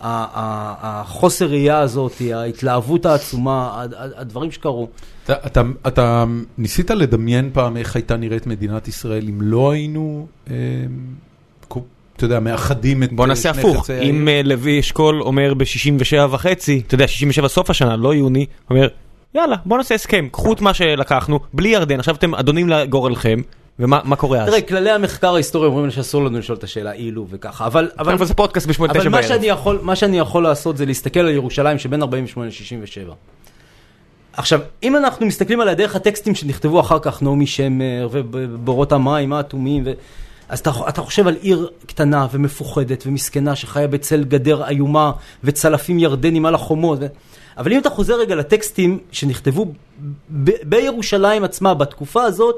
החוסר ראייה הזאת, ההתלהבות העצומה, הדברים שקרו. אתה, אתה, אתה ניסית לדמיין פעם איך הייתה נראית מדינת ישראל אם לא היינו, אה, אתה יודע, מאחדים את בוא אה, נעשה הפוך, אם? אה, לוי אשכול אומר ב-67 וחצי, אתה יודע, 67 סוף השנה, לא יוני, אומר, יאללה, בוא נעשה הסכם, קחו את מה שלקחנו, בלי ירדן, עכשיו אתם אדונים לגורלכם, ומה מה קורה אז? תראה, כללי המחקר ההיסטורי אומרים שאסור לנו לשאול את השאלה אילו וככה, אבל... אבל אבל זה פודקאסט בשמונה אבל תשע מה בערב. שאני, יכול, מה שאני יכול לעשות זה להסתכל על ירושלים שבין 48 ל-67. עכשיו, אם אנחנו מסתכלים על דרך הטקסטים שנכתבו אחר כך, נעמי שמר ובורות המים האטומים, ו... אז אתה, אתה חושב על עיר קטנה ומפוחדת ומסכנה שחיה בצל גדר איומה וצלפים ירדנים על החומות. ו... אבל אם אתה חוזר רגע לטקסטים שנכתבו ב- בירושלים עצמה בתקופה הזאת,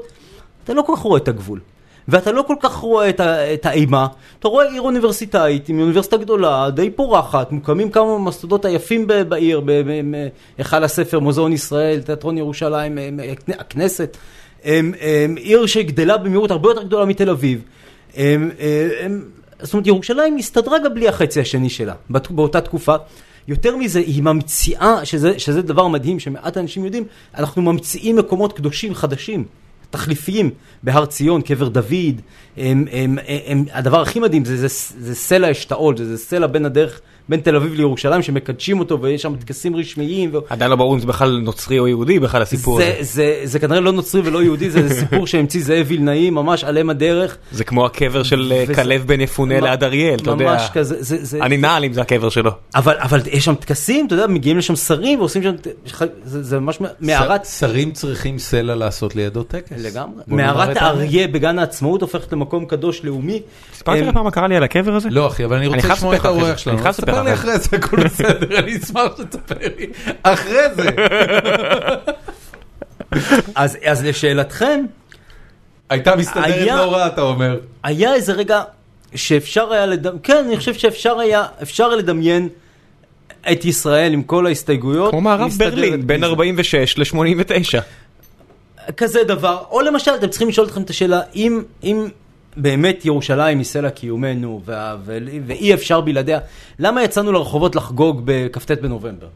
אתה לא כל כך רואה את הגבול. ואתה לא כל כך רואה את, ה, את האימה, אתה רואה עיר אוניברסיטאית עם אוניברסיטה גדולה, די פורחת, מוקמים כמה מהמוסדות היפים ב- בעיר, בהיכל הספר, מוזיאון ישראל, תיאטרון ירושלים, אה, אה, הכנסת, הם, הם, עיר שגדלה במהירות הרבה יותר גדולה מתל אביב. הם, הם, זאת אומרת, ירושלים הסתדרה גם בלי החצי השני שלה, בת- באותה תקופה. יותר מזה, היא ממציאה, שזה, שזה דבר מדהים שמעט אנשים יודעים, אנחנו ממציאים מקומות קדושים חדשים, תחליפיים, בהר ציון, קבר דוד. הם, הם, הם, הדבר הכי מדהים זה, זה, זה סלע אשתאול, זה, זה סלע בין הדרך, בין תל אביב לירושלים, שמקדשים אותו ויש שם טקסים רשמיים. ו... עדיין לא ברור אם זה בכלל נוצרי או יהודי בכלל הסיפור זה, הזה. זה, זה כנראה לא נוצרי ולא יהודי, זה, זה סיפור שהמציא זאב וילנאי, ממש על אם הדרך. זה כמו הקבר של אה, וזה- כלב בן יפונה ליד אריאל, אתה יודע. ממש כזה, זה, זה, אני נעל אם זה הקבר שלו. אבל, אבל יש שם טקסים, אתה יודע, מגיעים לשם שרים ועושים שם, זה, זה ממש מערת, ש- שרים צריכים סלע לעשות לידו טקס. לגמרי, מערת. האריה בגן העצמאות הופכת למקום קדוש לאומי. סיפרתי לך פעם מה קרה לי על הקבר הזה? לא אחי, אבל אני רוצה לשמוע את האורח זה. שלנו. אני חייב לספר ספר לך לי אחרי זה, הכל בסדר, אני אשמח שתספר לי. אחרי זה. אז, אז לשאלתכם, הייתה מסתדרת היה- לא רע, אתה אומר. היה איזה רגע שאפשר היה לדמיין, כן, אני חושב שאפשר היה, אפשר לדמיין את ישראל עם כל ההסתייגויות. כמו מערב ברלין, בין בלי זה. 46 ל-89. כזה דבר, או למשל, אתם צריכים לשאול אתכם את השאלה, אם, אם באמת ירושלים היא סלע קיומנו וה, ו, ואי אפשר בלעדיה, למה יצאנו לרחובות לחגוג בכ"ט בנובמבר?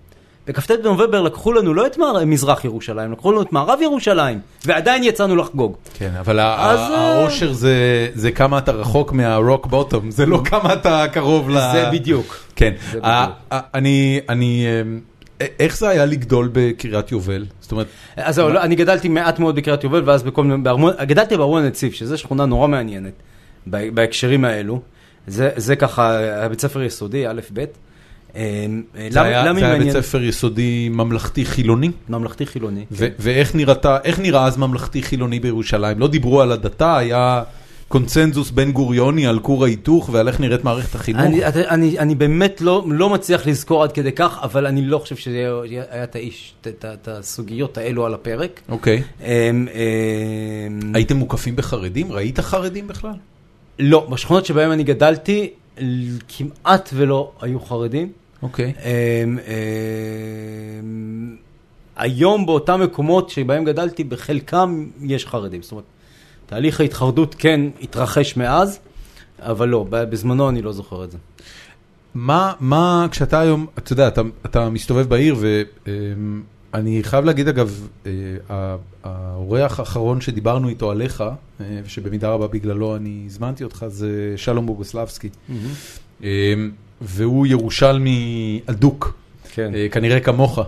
בכ"ט בנובמבר לקחו לנו לא את מזרח ירושלים, לקחו לנו את מערב ירושלים, ועדיין יצאנו לחגוג. כן, אבל אז, ה- אה, האושר זה- זה כמה אתה רחוק מהרוק בוטום, זה לא כמה אתה קרוב ל... זה בדיוק. כן. זה בדיוק. אני, אני, אמ, איך זה היה לגדול בקריית יובל? זאת אומרת, אז לא, אני גדלתי מעט מאוד בקריית יובל, ואז בכל מיני, בארמון, גדלתי בארמון הנציב, שזו שכונה נורא מעניינת בה- בהקשרים האלו. זה, זה ככה, היה בית ספר יסודי, א', ב'. זה היה למה זה היה? בית ספר יסודי ממלכתי חילוני? ממלכתי חילוני. ו- ואיך נראה אז ממלכתי חילוני בירושלים? לא דיברו על הדתה, היה קונצנזוס בן גוריוני על כור ההיתוך ועל איך נראית מערכת החינוך? אני, אני, אני באמת לא, לא מצליח לזכור עד כדי כך, אבל אני לא חושב שהיה את הסוגיות האלו על הפרק. אוקיי. אמ, אמ, הייתם מוקפים בחרדים? ראית חרדים בכלל? לא, בשכונות שבהן אני גדלתי, כמעט ולא היו חרדים. אוקיי. אמ, היום באותם מקומות שבהם גדלתי, בחלקם יש חרדים. זאת אומרת, תהליך ההתחרדות כן התרחש מאז, אבל לא, בזמנו אני לא זוכר את זה. מה, מה, כשאתה היום, אתה יודע, אתה, אתה מסתובב בעיר, ואני חייב להגיד אגב, אה, האורח האחרון שדיברנו איתו עליך, אה, ושבמידה רבה בגללו אני הזמנתי אותך, זה שלום בוגוסלבסקי. אה, והוא ירושלמי אדוק, כן. אה, כנראה כמוך.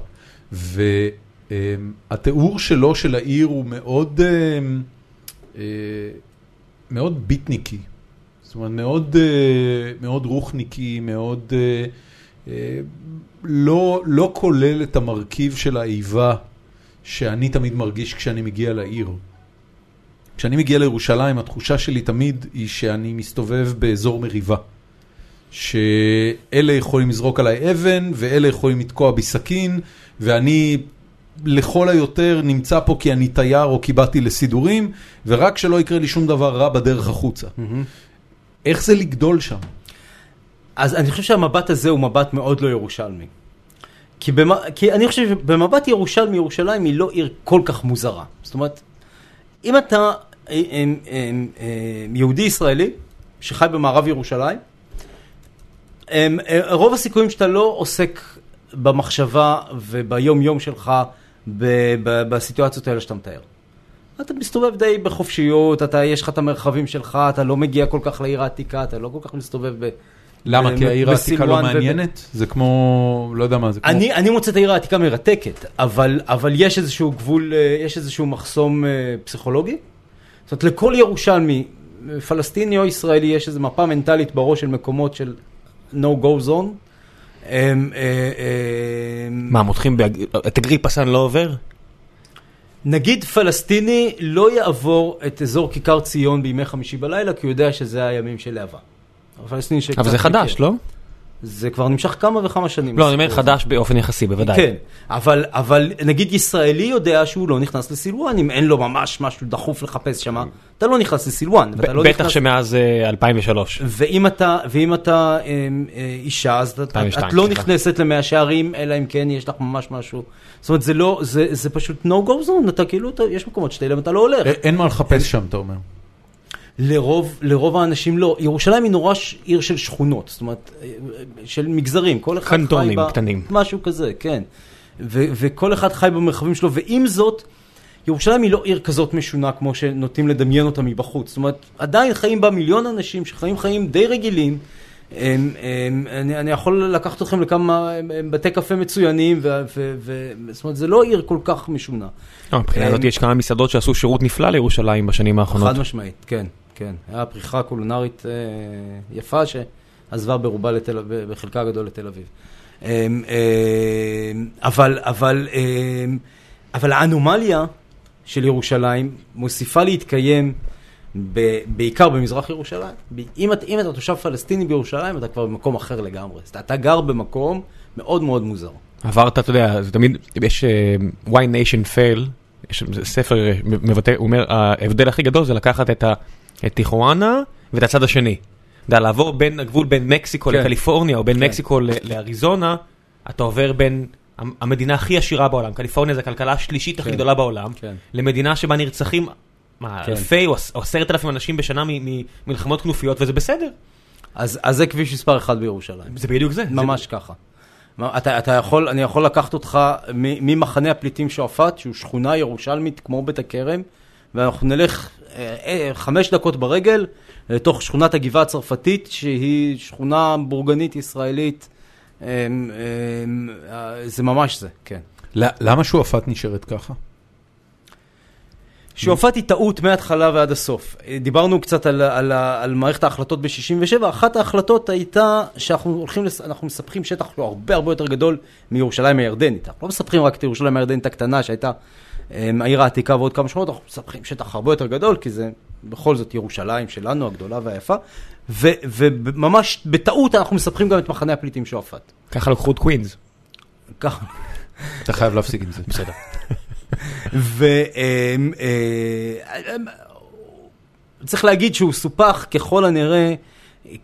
והתיאור שלו של העיר הוא מאוד, מאוד ביטניקי. זאת אומרת, מאוד, אה, מאוד רוחניקי, מאוד אה, אה, לא, לא כולל את המרכיב של האיבה שאני תמיד מרגיש כשאני מגיע לעיר. כשאני מגיע לירושלים, התחושה שלי תמיד היא שאני מסתובב באזור מריבה. שאלה יכולים לזרוק עליי אבן, ואלה יכולים לתקוע בי סכין, ואני לכל היותר נמצא פה כי אני תייר או כי באתי לסידורים, ורק שלא יקרה לי שום דבר רע בדרך החוצה. איך זה לגדול שם? אז אני חושב שהמבט הזה הוא מבט מאוד לא ירושלמי. כי, במ... כי אני חושב שבמבט ירושלמי, ירושלים היא לא עיר כל כך מוזרה. זאת אומרת, אם אתה אה, אה, אה, יהודי ישראלי שחי במערב ירושלים, אה, אה, רוב הסיכויים שאתה לא עוסק במחשבה וביום יום שלך בסיטואציות האלה שאתה מתאר. אתה מסתובב די בחופשיות, אתה, יש לך את המרחבים שלך, אתה לא מגיע כל כך לעיר העתיקה, אתה לא כל כך מסתובב ב... למה? כי העיר העתיקה לא וב- מעניינת? זה כמו, לא יודע מה, זה כמו... אני, אני מוצא את העיר העתיקה מרתקת, אבל, אבל יש איזשהו גבול, אה, יש איזשהו מחסום אה, פסיכולוגי. זאת אומרת, לכל ירושלמי, אה, פלסטיני או ישראלי, יש איזו מפה מנטלית בראש של מקומות של no-go zone. אה, אה, מה, מותחים, את אגריפסן לא עובר? נגיד פלסטיני לא יעבור את אזור כיכר ציון בימי חמישי בלילה, כי הוא יודע שזה הימים של להבה. אבל זה חדש. לא? זה כבר נמשך כמה וכמה שנים. לא, אני אומר. חדש באופן יחסי, בוודאי. כן, אבל, אבל נגיד ישראלי יודע שהוא לא נכנס לסילואן, אם אין לו ממש משהו דחוף לחפש שם, אתה לא נכנס לסילואן. ואתה לא בטח נכנס... שמאז אה, 2003. ואם אתה, ואם אתה אמ, אה, אישה, אז את, את, 2002, את לא סליחה. נכנסת למאה שערים, אלא אם כן יש לך ממש משהו. זאת אומרת, זה לא, זה, זה פשוט no go zone, אתה כאילו, אתה, יש מקומות שאתה, אם אתה לא הולך. א- אין מה לחפש שם, אתה אומר. לרוב, לרוב האנשים לא. ירושלים היא נורא עיר של שכונות, זאת אומרת, אה, של מגזרים, כל אחד קנטונים חי ב... קטנים. משהו כזה, כן. ו- וכל אחד חי במרחבים שלו, ועם זאת, ירושלים היא לא עיר כזאת משונה כמו שנוטים לדמיין אותה מבחוץ. זאת אומרת, עדיין חיים בה מיליון אנשים שחיים חיים די רגילים. הם, הם, אני, אני יכול לקחת אתכם לכמה הם, הם, בתי קפה מצוינים, ו, ו, ו, זאת אומרת, זה לא עיר כל כך משונה. לא, מבחינה הזאת אה, יש כמה מסעדות שעשו שירות נפלא לירושלים בשנים האחרונות. חד משמעית, כן, כן. היה פריחה קולינרית אה, יפה שעזבה ברובה לתל, ב- בחלקה הגדול לתל אביב. אה, אה, אבל, אבל, אה, אבל האנומליה של ירושלים מוסיפה להתקיים ב, בעיקר במזרח ירושלים. אם, את, אם אתה תושב פלסטיני בירושלים, אתה כבר במקום אחר לגמרי. אז אתה גר במקום מאוד מאוד מוזר. עברת, אתה יודע, זה תמיד, יש אה, Why Nation Fail, יש ספר אה, מבטא, הוא אומר, ההבדל הכי גדול זה לקחת את ה- את טיחואנה ואת הצד השני. אתה יודע, לעבור בין הגבול בין מקסיקו כן. לקליפורניה, או בין כן. מקסיקו לאריזונה, אתה עובר בין המ- המדינה הכי עשירה בעולם, קליפורניה זה הכלכלה השלישית הכי כן. גדולה בעולם, כן. למדינה שבה נרצחים, כן. אלפי או עש- או עשרת אלפים אנשים בשנה ממלחמות כנופיות, וזה בסדר. אז, אז זה כביש מספר אחד בירושלים. זה בדיוק זה. ממש ככה. מה, אתה, אתה יכול, אני יכול לקחת אותך ממחנה הפליטים שועפאט, שהוא שכונה ירושלמית כמו בית הכרם, ואנחנו נלך חמש דקות ברגל לתוך שכונת הגבעה הצרפתית, שהיא שכונה בורגנית ישראלית. אה, אה, אה, זה ממש זה, כן. למה שועפאט נשארת ככה? שועפאט היא טעות מההתחלה ועד הסוף. אה, דיברנו קצת על, על, על מערכת ההחלטות ב-67, אחת ההחלטות הייתה שאנחנו הולכים, לס... אנחנו מספחים שטח לא הרבה הרבה יותר גדול מירושלים הירדנית. אנחנו לא מספחים רק את ירושלים הירדנית הקטנה שהייתה אה, העיר העתיקה ועוד כמה שכונות, אנחנו מספחים שטח הרבה יותר גדול, כי זה בכל זאת ירושלים שלנו, הגדולה והיפה, ו, וממש בטעות אנחנו מספחים גם את מחנה הפליטים שועפאט. ככה לקחו את קווינס. ככה. אתה חייב להפסיק עם זה. בסדר. וצריך להגיד שהוא סופח ככל הנראה,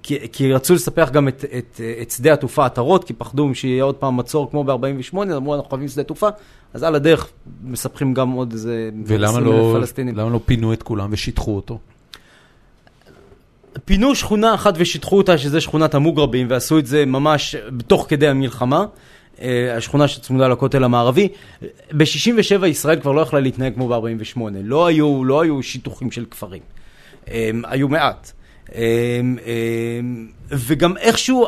כי, כי רצו לספח גם את, את, את שדה התעופה עטרות, כי פחדו שיהיה עוד פעם מצור כמו ב-48, אמרו אנחנו חייבים שדה תעופה, אז על הדרך מספחים גם עוד איזה ולמה 20,000 לא, פלסטינים. למה לא פינו את כולם ושיטחו אותו? פינו שכונה אחת ושיטחו אותה, שזה שכונת המוגרבים, ועשו את זה ממש בתוך כדי המלחמה. אה, השכונה שצמודה לכותל המערבי. ב-67 ישראל כבר לא יכלה להתנהג כמו ב-48. לא היו, לא היו שיתוחים של כפרים. הם, היו מעט. הם, הם, וגם איכשהו,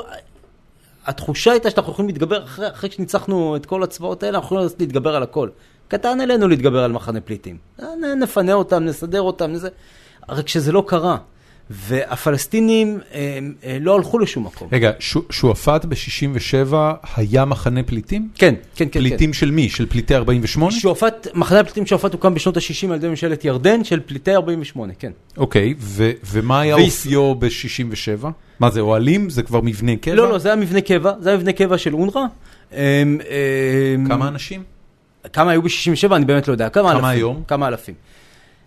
התחושה הייתה שאנחנו יכולים להתגבר, אחרי, אחרי שניצחנו את כל הצבאות האלה, אנחנו יכולים להתגבר על הכל. קטן עלינו להתגבר על מחנה פליטים. נפנה אותם, נסדר אותם, זה... רק שזה לא קרה. והפלסטינים הם, אה, לא הלכו לשום מקום. רגע, שועפאט ב-67 היה מחנה פליטים? כן, כן, כן. פליטים של מי? של פליטי 48? שועפאט, מחנה הפליטים שועפאט הוקם בשנות ה-60 על ידי ממשלת ירדן של פליטי 48, כן. אוקיי, ומה היה אופיו ב-67? מה זה, אוהלים? זה כבר מבנה קבע? לא, לא, זה היה מבנה קבע, זה היה מבנה קבע של אונר"א. אמ, אמ, כמה אנשים? כמה היו ב-67, אני באמת לא יודע. כמה, כמה אלפים, היום? כמה אלפים.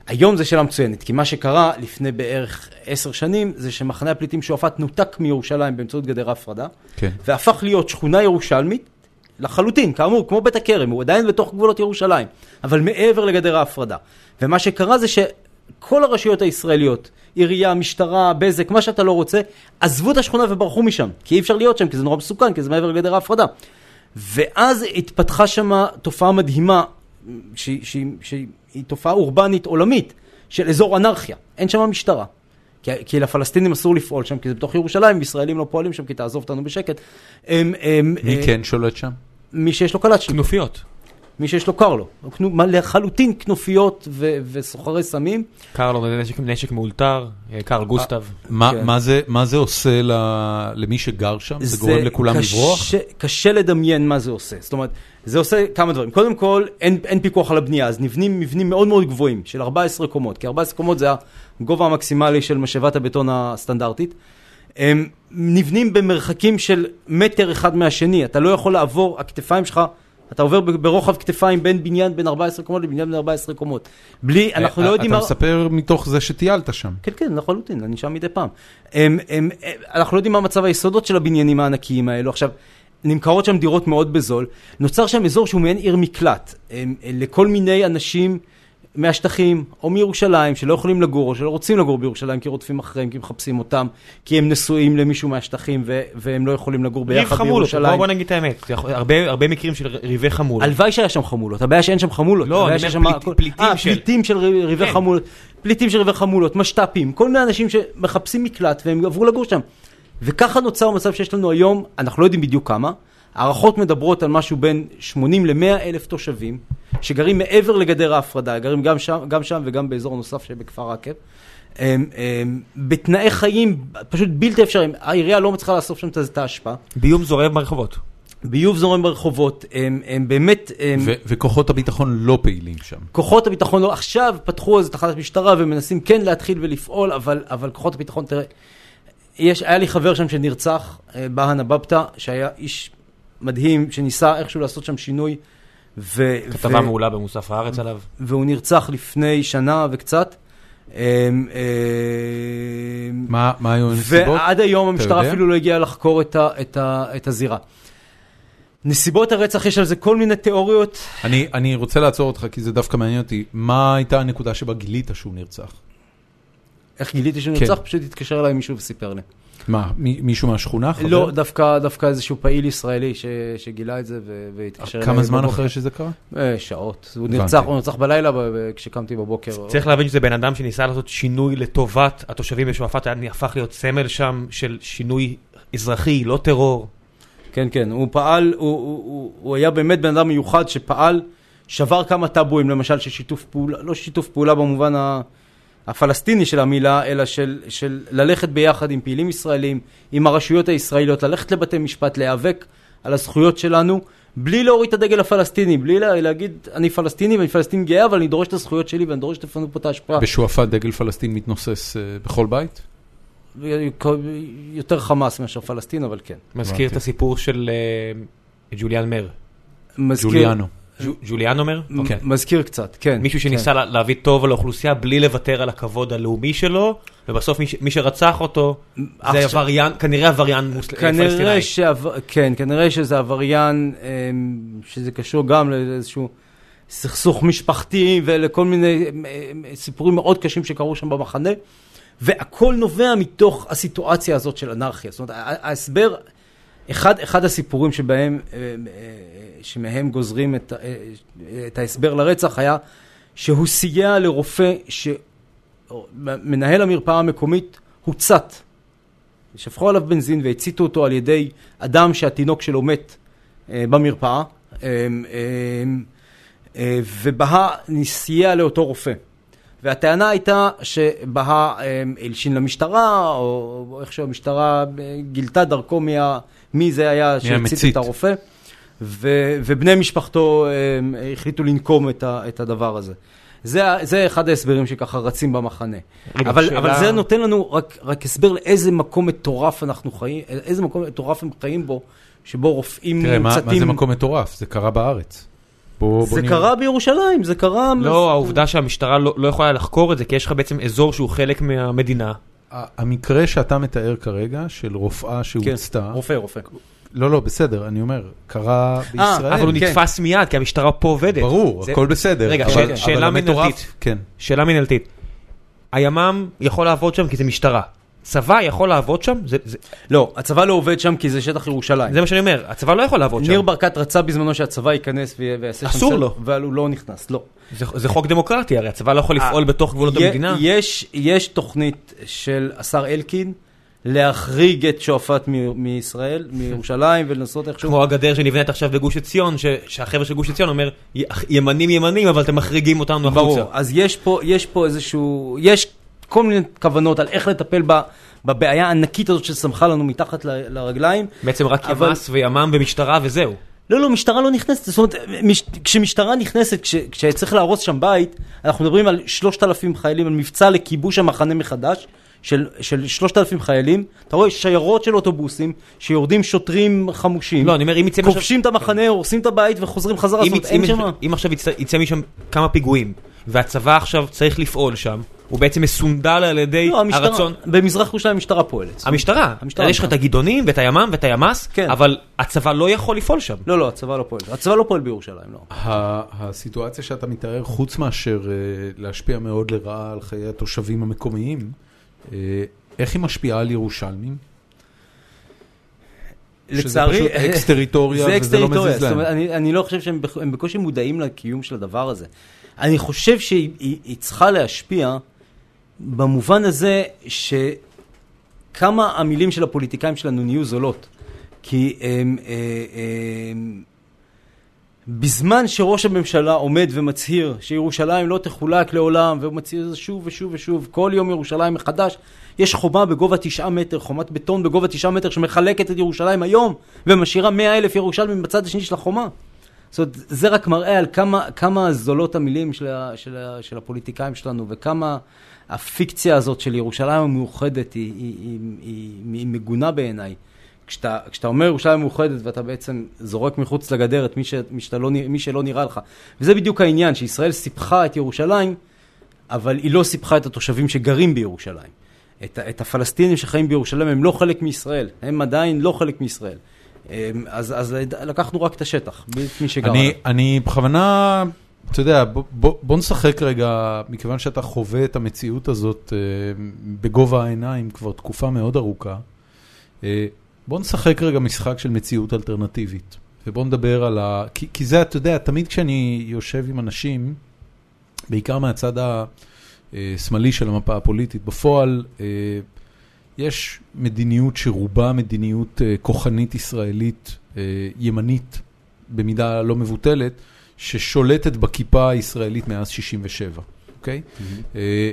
היום זו שאלה מצוינת, כי מה שקרה לפני בערך עשר שנים, זה שמחנה הפליטים שועפאט נותק מירושלים באמצעות גדר ההפרדה, כן. והפך להיות שכונה ירושלמית לחלוטין, כאמור, כמו בית הכרם, הוא עדיין בתוך גבולות ירושלים, אבל מעבר לגדר ההפרדה. ומה שקרה זה שכל הרשויות הישראליות, עירייה, משטרה, בזק, מה שאתה לא רוצה, עזבו את השכונה וברחו משם, כי אי אפשר להיות שם, כי זה נורא מסוכן, כי זה מעבר לגדר ההפרדה. ואז התפתחה שם תופעה מדהימה, שהיא, שהיא תופעה אורבנית עולמית, של אזור אנרכיה. אין שם משטרה. כי, כי לפלסטינים אסור לפעול שם, כי זה בתוך ירושלים, וישראלים לא פועלים שם, כי תעזוב אותנו בשקט. הם, הם, מי אה, כן שולט שם? מי שיש לו קלצ'ניק, כנופיות. מי שיש לו קרלו. לחלוטין כנופיות ו- וסוחרי סמים. קרלו נשק, נשק מאולתר, אה, קרל גוסטב. מה, כן. מה, זה, מה זה עושה ל, למי שגר שם? זה, גורם לכולם קשה- לברוח? קשה לדמיין מה זה עושה. זאת אומרת, זה עושה כמה דברים. קודם כל, אין, אין פיקוח על הבנייה, אז נבנים מבנים מאוד מאוד גבוהים, של 14 קומות, כי 14 קומות זה הגובה המקסימלי של משאבת הבטון הסטנדרטית. הם נבנים במרחקים של מטר אחד מהשני, אתה לא יכול לעבור, הכתפיים שלך, אתה עובר ברוחב כתפיים בין בניין בין 14 קומות לבניין בין 14 קומות. בלי, אנחנו לא יודעים אה, אתה מספר מתוך זה שטיילת שם. כן, כן, לחלוטין, אני שם מדי פעם. הם, אנחנו לא יודעים מה מצב היסודות של הבניינים הענקיים האלו. עכשיו, נמכרות שם דירות מאוד בזול. נוצר שם אזור שהוא מעין עיר מקלט. לכל מיני אנשים מהשטחים או מירושלים, שלא יכולים לגור או שלא רוצים לגור בירושלים כי רודפים אחריהם, כי מחפשים אותם, כי הם נשואים למישהו מהשטחים ו- והם לא יכולים לגור ריב ביחד חמולות, בוא בירושלים. בוא נגיד את האמת, הרבה הרבה מקרים של ריבי חמולות. הלוואי שהיה שם חמולות, הבעיה שאין שם חמולות. לא, אני אומר שם פליט- פליטים אה, של- פליטים של ריב- ריבי כן. חמולות, פליטים של ריבי חמולות, משת"פים, כל מיני אנשים שמחפשים מקלט והם עברו לגור שם. וככה נוצר מצב שיש לנו היום, אנחנו לא יודעים בדיוק כמה, הערכות מדברות על משהו בין 80 ל-100 אלף תושבים, שגרים מעבר לגדר ההפרדה, גרים גם שם, גם שם וגם באזור נוסף שבכפר עקב. הם, הם, בתנאי חיים פשוט בלתי אפשריים, העירייה לא מצליחה לאסוף שם את האשפה, ביוב זורם ברחובות. ביוב זורם ברחובות, הם, הם באמת, הם, ו- וכוחות הביטחון לא פעילים שם. כוחות הביטחון לא, עכשיו פתחו איזה תחנת משטרה ומנסים כן להתחיל ולפעול, אבל, אבל כוחות הביטחון, תראה, יש, היה לי חבר שם שנרצח, בהנה בבתא, שהיה איש מדהים, שניסה איכשהו לעשות שם שינוי, ו, כתבה ו, מעולה במוסף הארץ עליו. והוא נרצח לפני שנה וקצת. אה, אה, מה מה היו הנסיבות? ועד היום המשטרה? אפילו לא הגיעה לחקור את, ה, את, ה, את הזירה. נסיבות הרצח, יש על זה כל מיני תיאוריות. אני אני רוצה לעצור אותך כי זה דווקא מעניין אותי. מה הייתה הנקודה שבה גילית שהוא נרצח? איך גיליתי שהוא כן. נרצח? פשוט התקשר אליי מישהו וסיפר לי. מה, מי- מישהו מהשכונה? חבר? לא, דווקא, דווקא איזשהו פעיל ישראלי ש, שגילה את זה ו- והתקשר אליי. כמה זמן. אחרי שזה קרה? אה, שעות. הוא. נרצח, הוא נרצח בלילה כשקמתי בבוקר. צריך להבין שזה בן אדם שניסה לעשות שינוי לטובת התושבים בשועפאט, היה הפך להיות סמל שם של שינוי אזרחי, לא טרור. כן, כן, הוא פעל, הוא, הוא, הוא, הוא היה באמת בן אדם מיוחד שפעל, שבר כמה טאבואים, למשל של שיתוף פעולה, לא שיתוף פעולה במובן ה... הפלסטיני של המילה, אלא של, של ללכת ביחד עם פעילים ישראלים, עם הרשויות הישראליות, ללכת לבתי משפט, להיאבק על הזכויות שלנו, בלי להוריד את הדגל הפלסטיני, בלי לה, להגיד, אני פלסטיני ואני פלסטיני גאה, אבל אני דורש את הזכויות שלי ואני דורש שתפנו פה את ההשפעה. בשועפאט דגל פלסטין מתנוסס אה, בכל בית? יותר חמאס מאשר פלסטין, אבל כן. מזכיר. את הסיפור של אה, ג'וליאן מר. מזכיר, ג'וליאנו. ג'ו- ג'וליאן אומר? כן. מזכיר קצת, כן. מישהו כן. שניסה לה- להביא טוב על האוכלוסייה בלי לוותר על הכבוד הלאומי שלו, ובסוף מי ש- מי שרצח אותו, זה עבריין, כנראה עבריין מוס- פלסטיני. כן, כנראה שזה עבריין, אמ, שזה קשור גם לאיזשהו סכסוך משפחתי ולכל מיני אמ, אמ, סיפורים מאוד קשים שקרו שם במחנה, והכל נובע מתוך הסיטואציה הזאת של אנרכיה. זאת אומרת, ההסבר, אחד, אחד הסיפורים שבהם, אמ, אה, שמהם גוזרים את, אה, את ההסבר לרצח היה שהוא סייע לרופא שמנהל המרפאה המקומית הוצת. שפכו עליו בנזין והציתו אותו על ידי אדם שהתינוק שלו מת אה, במרפאה, אה, אה, אה, ובהה סייע לאותו רופא. והטענה הייתה שבהה אה, הלשין למשטרה, או איך שהמשטרה אה, גילתה דרכו מה, מי זה היה שהצית. את הרופא, ו, ובני משפחתו אה, החליטו לנקום את, ה, את הדבר הזה. זה, זה אחד ההסברים שככה רצים במחנה. אבל, שאלה- אבל זה נותן לנו רק, רק הסבר לאיזה מקום מטורף אנחנו חיים, איזה מקום מטורף הם חיים בו, שבו רופאים תראה, מה מוצתים. מה זה מקום מטורף? זה קרה בארץ. בוא- בוא זה נראה. קרה בירושלים, זה קרה... לא, העובדה שהמשטרה לא לא יכולה לחקור את זה, כי יש לך בעצם אזור שהוא חלק מהמדינה. המקרה שאתה מתאר כרגע, של רופאה כן, שהוצתה, רופא, רופא. לא, לא, בסדר, אני אומר, קרה בישראל. אבל הוא כן. נתפס מיד, כי המשטרה פה עובדת. ברור, זה- הכל בסדר. רגע, שאלה מנהלתית. כן. שאלה מנהלתית. הימ"מ יכול לעבוד שם כי זה משטרה. צבא יכול לעבוד שם? זה- זה לא, הצבא לא עובד שם כי זה שטח ירושלים. זה מה שאני אומר, הצבא לא יכול לעבוד שם. ניר ברקת רצה בזמנו שהצבא ייכנס ויעשה שם אסור לו. אבל הוא לא נכנס, לא. זה- זה חוק דמוקרטי, הרי הצבא לא יכול לפעול בתוך גבולות המדינה. יש, יש תוכנית של השר אלקין להחריג את שועפאט מ- מישראל, מירושלים, ולנסות איכשהו... כמו הגדר שנבנית עכשיו בגוש עציון, ש- שהחבר'ה של גוש עציון אומר, "י- ימנים ימנים, אבל אתם מחריגים אותנו ברור, החוצה. אז יש פה, יש פה איזשהו, יש כל מיני כוונות על איך לטפל ב, בבעיה הענקית הזאת שצמחה לנו מתחת ל- לרגליים. בעצם רק אבל- ימ"ס וימ"מ ומשטרה וזהו. לא, לא, משטרה לא נכנסת, זאת אומרת, מש, כשמשטרה נכנסת, כש, כשצריך להרוס שם בית, אנחנו מדברים על 3,000 חיילים, על מבצע לכיבוש המחנה מחדש, של, של 3,000 חיילים, אתה רואה שיירות של אוטובוסים, שיורדים שוטרים חמושים, לא, אני אומר, אם יצא משם... כובשים את המחנה, הורסים את הבית וחוזרים חזרה, זאת אומרת, אין אם- שם... אם עכשיו יצא- יצא משם כמה פיגועים, והצבא עכשיו צריך לפעול שם, הוא בעצם מסונדל על ידי לא, המשטרה, הרצון. במזרח ירושלים המשטרה פועלת. המשטרה, המשטרה. יש לך את הגדעונים ואת הימ"מ ואת הימ"ס, כן. אבל הצבא לא יכול לפעול שם. לא, לא, הצבא לא פועל. הצבא לא פועל בירושלים, לא. הסיטואציה שאתה מתאר, חוץ מאשר אה, להשפיע מאוד לרעה על חיי התושבים המקומיים, אה, איך היא משפיעה על ירושלמים? לצערי, שזה פשוט אקס טריטוריה וזה לא מזיז זאת אומרת, להם. אני, אני לא חושב שהם בקושי מודעים לקיום של הדבר הזה. אני חושב שהיא היא, היא צריכה להשפיע במובן הזה שכמה המילים של הפוליטיקאים שלנו נהיו זולות. כי הם, אה, אה, בזמן שראש הממשלה עומד ומצהיר שירושלים לא תחולק לעולם, והוא מצהיר שוב ושוב ושוב, כל יום ירושלים מחדש, יש חומה בגובה תשעה מטר, חומת בטון בגובה תשעה מטר שמחלקת את ירושלים היום, ומשאירה מאה אלף ירושלמים בצד השני של החומה. זאת אומרת, זה רק מראה על כמה, כמה זולות המילים של, ה, של, ה, של הפוליטיקאים שלנו, וכמה הפיקציה הזאת של ירושלים המאוחדת היא, היא, היא, היא, היא מגונה בעיניי. כשאתה, כשאתה אומר ירושלים מאוחדת ואתה בעצם זורק מחוץ לגדר את מי, ש, מי, לא, מי שלא נראה לך. וזה בדיוק העניין, שישראל סיפחה את ירושלים, אבל היא לא סיפחה את התושבים שגרים בירושלים. את, את הפלסטינים שחיים בירושלים הם לא חלק מישראל, הם עדיין לא חלק מישראל. אמ, אז, אז לקחנו רק את השטח, מי שגר אני. אני בכוונה, אתה יודע, בוא, בוא, בוא נשחק רגע, מכיוון שאתה חווה את המציאות הזאת אה, בגובה העיניים כבר תקופה מאוד ארוכה, אה, בוא נשחק רגע משחק של מציאות אלטרנטיבית. ובוא נדבר על ה... כי, כי זה, אתה יודע, תמיד כשאני יושב עם אנשים, בעיקר מהצד השמאלי של המפה הפוליטית, בפועל אה, יש מדיניות שרובה מדיניות אה, כוחנית ישראלית, אה, ימנית, במידה לא מבוטלת, ששולטת בכיפה הישראלית מאז 67, אוקיי? אה,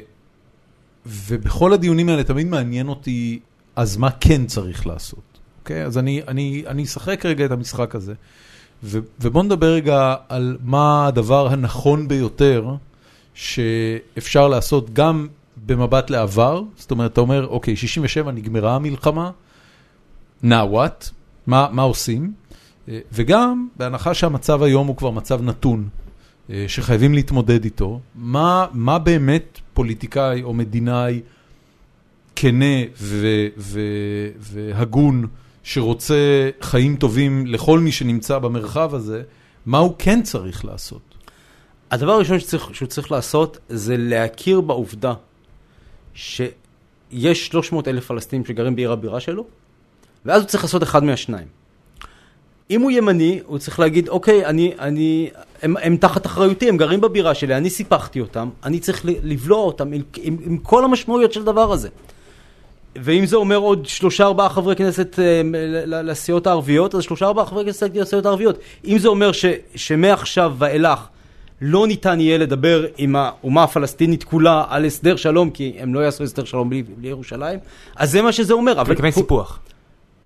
ובכל הדיונים האלה תמיד מעניין אותי, אז מה כן צריך לעשות, אוקיי? אז אני, אני, אני אשחק רגע את המשחק הזה, ו, ובוא נדבר רגע על מה הדבר הנכון ביותר שאפשר לעשות גם במבט לעבר, זאת אומרת, אתה אומר, אוקיי, 67 נגמרה המלחמה, now what? מה, מה עושים? אה, וגם, בהנחה שהמצב היום הוא כבר מצב נתון, אה, שחייבים להתמודד איתו, מה, מה באמת פוליטיקאי או מדינאי כנה ו- ו- והגון שרוצה חיים טובים לכל מי שנמצא במרחב הזה, מה הוא כן צריך לעשות? הדבר הראשון שצריך, שהוא צריך לעשות זה להכיר בעובדה שיש 300 אלף פלסטינים שגרים בעיר הבירה שלו, ואז הוא צריך לעשות אחד מהשניים. אם הוא ימני, הוא צריך להגיד, אוקיי, אני, אני, הם, הם תחת אחריותי, הם גרים בבירה שלי, אני סיפחתי אותם, אני צריך לבלוע אותם עם, עם, עם כל המשמעויות של הדבר הזה. ואם זה אומר עוד שלושה ארבעה חברי כנסת אה, לסיעות הערביות, אז שלושה ארבעה חברי כנסת לסיעות הערביות. אם זה אומר ש, שמעכשיו ואילך לא ניתן יהיה לדבר עם האומה הפלסטינית כולה על הסדר שלום, כי הם לא יעשו הסדר שלום בלי, בלי ירושלים, אז זה מה שזה אומר. אבל פה- סיפוח.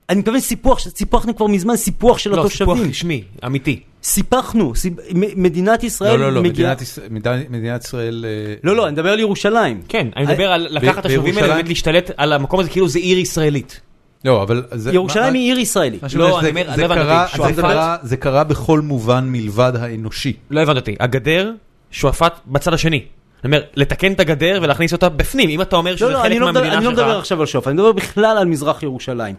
אני מתכוון סיפוח, סיפחנו כבר מזמן סיפוח של לא, סיפוח התושבים. רשמי, אמיתי. סיפחנו, סיפ... מדינת ישראל לא, לא, לא, מגיעה... מדינת, ישראל- מדינת, ישראל... אה, לא, לא, אני מדבר על ירושלים. כן, אני מדבר על לקחת את השלבים האלה בירושלים- ובאמת להשתלט על המקום הזה כאילו זה עיר ישראלית. לא, אבל... זה, ירושלים מה- היא עיר ישראלית. לא, אני זה- אומר, זה לא הבנתי, קרה- שועפאט- זה קרה- זה קרה בכל מובן מלבד האנושי. לא הבנת אותי, הגדר, שועפאט בצד השני. אני אומר, לתקן את הגדר ולהכניס אותה בפנים, אם אתה אומר לא, שזה לא, חלק אני לא מדבר- מהמדינה אני לא שלך. מדבר עכשיו על שופט, אני מדבר בכלל על מזרח ירושלים.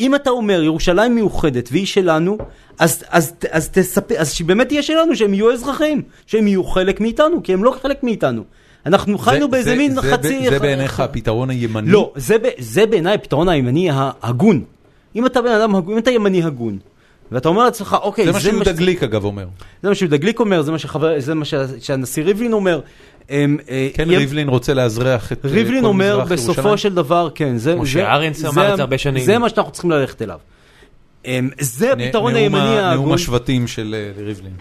אם אתה אומר ירושלים מאוחדת והיא שלנו, אז, אז, אז תספר, אז שבאמת תהיה שלנו, שהם יהיו אזרחים, שהם יהיו חלק מאיתנו, כי הם לא חלק מאיתנו. אנחנו חיינו זה- באיזה זה- מין זה חצי... ב- זה בעיניך הפתרון הימני? לא, זה, זה בעיניי הפתרון הימני ההגון. אם אתה בן אדם הגון, אם אתה ימני הגון, ואתה אומר לעצמך, אוקיי, זה מה שיהודה גליק אגב אומר. זה מה שיהודה גליק אומר, זה מה, שחבר, זה מה שה- שהנשיא ריבלין אומר. אמ, אה, כן, ריבלין רוצה לאזרח את אה, ריבלין כל אומר מזרח בסופו ירושלים? של דבר, כן, זה... משה זה- ארנס זה אמר את זה הרבה שנים. זה מה שאנחנו צריכים ללכת אליו. אמ, זה הפתרון הימני ה- נאום ההגון. השבטים של אה, ריבלין.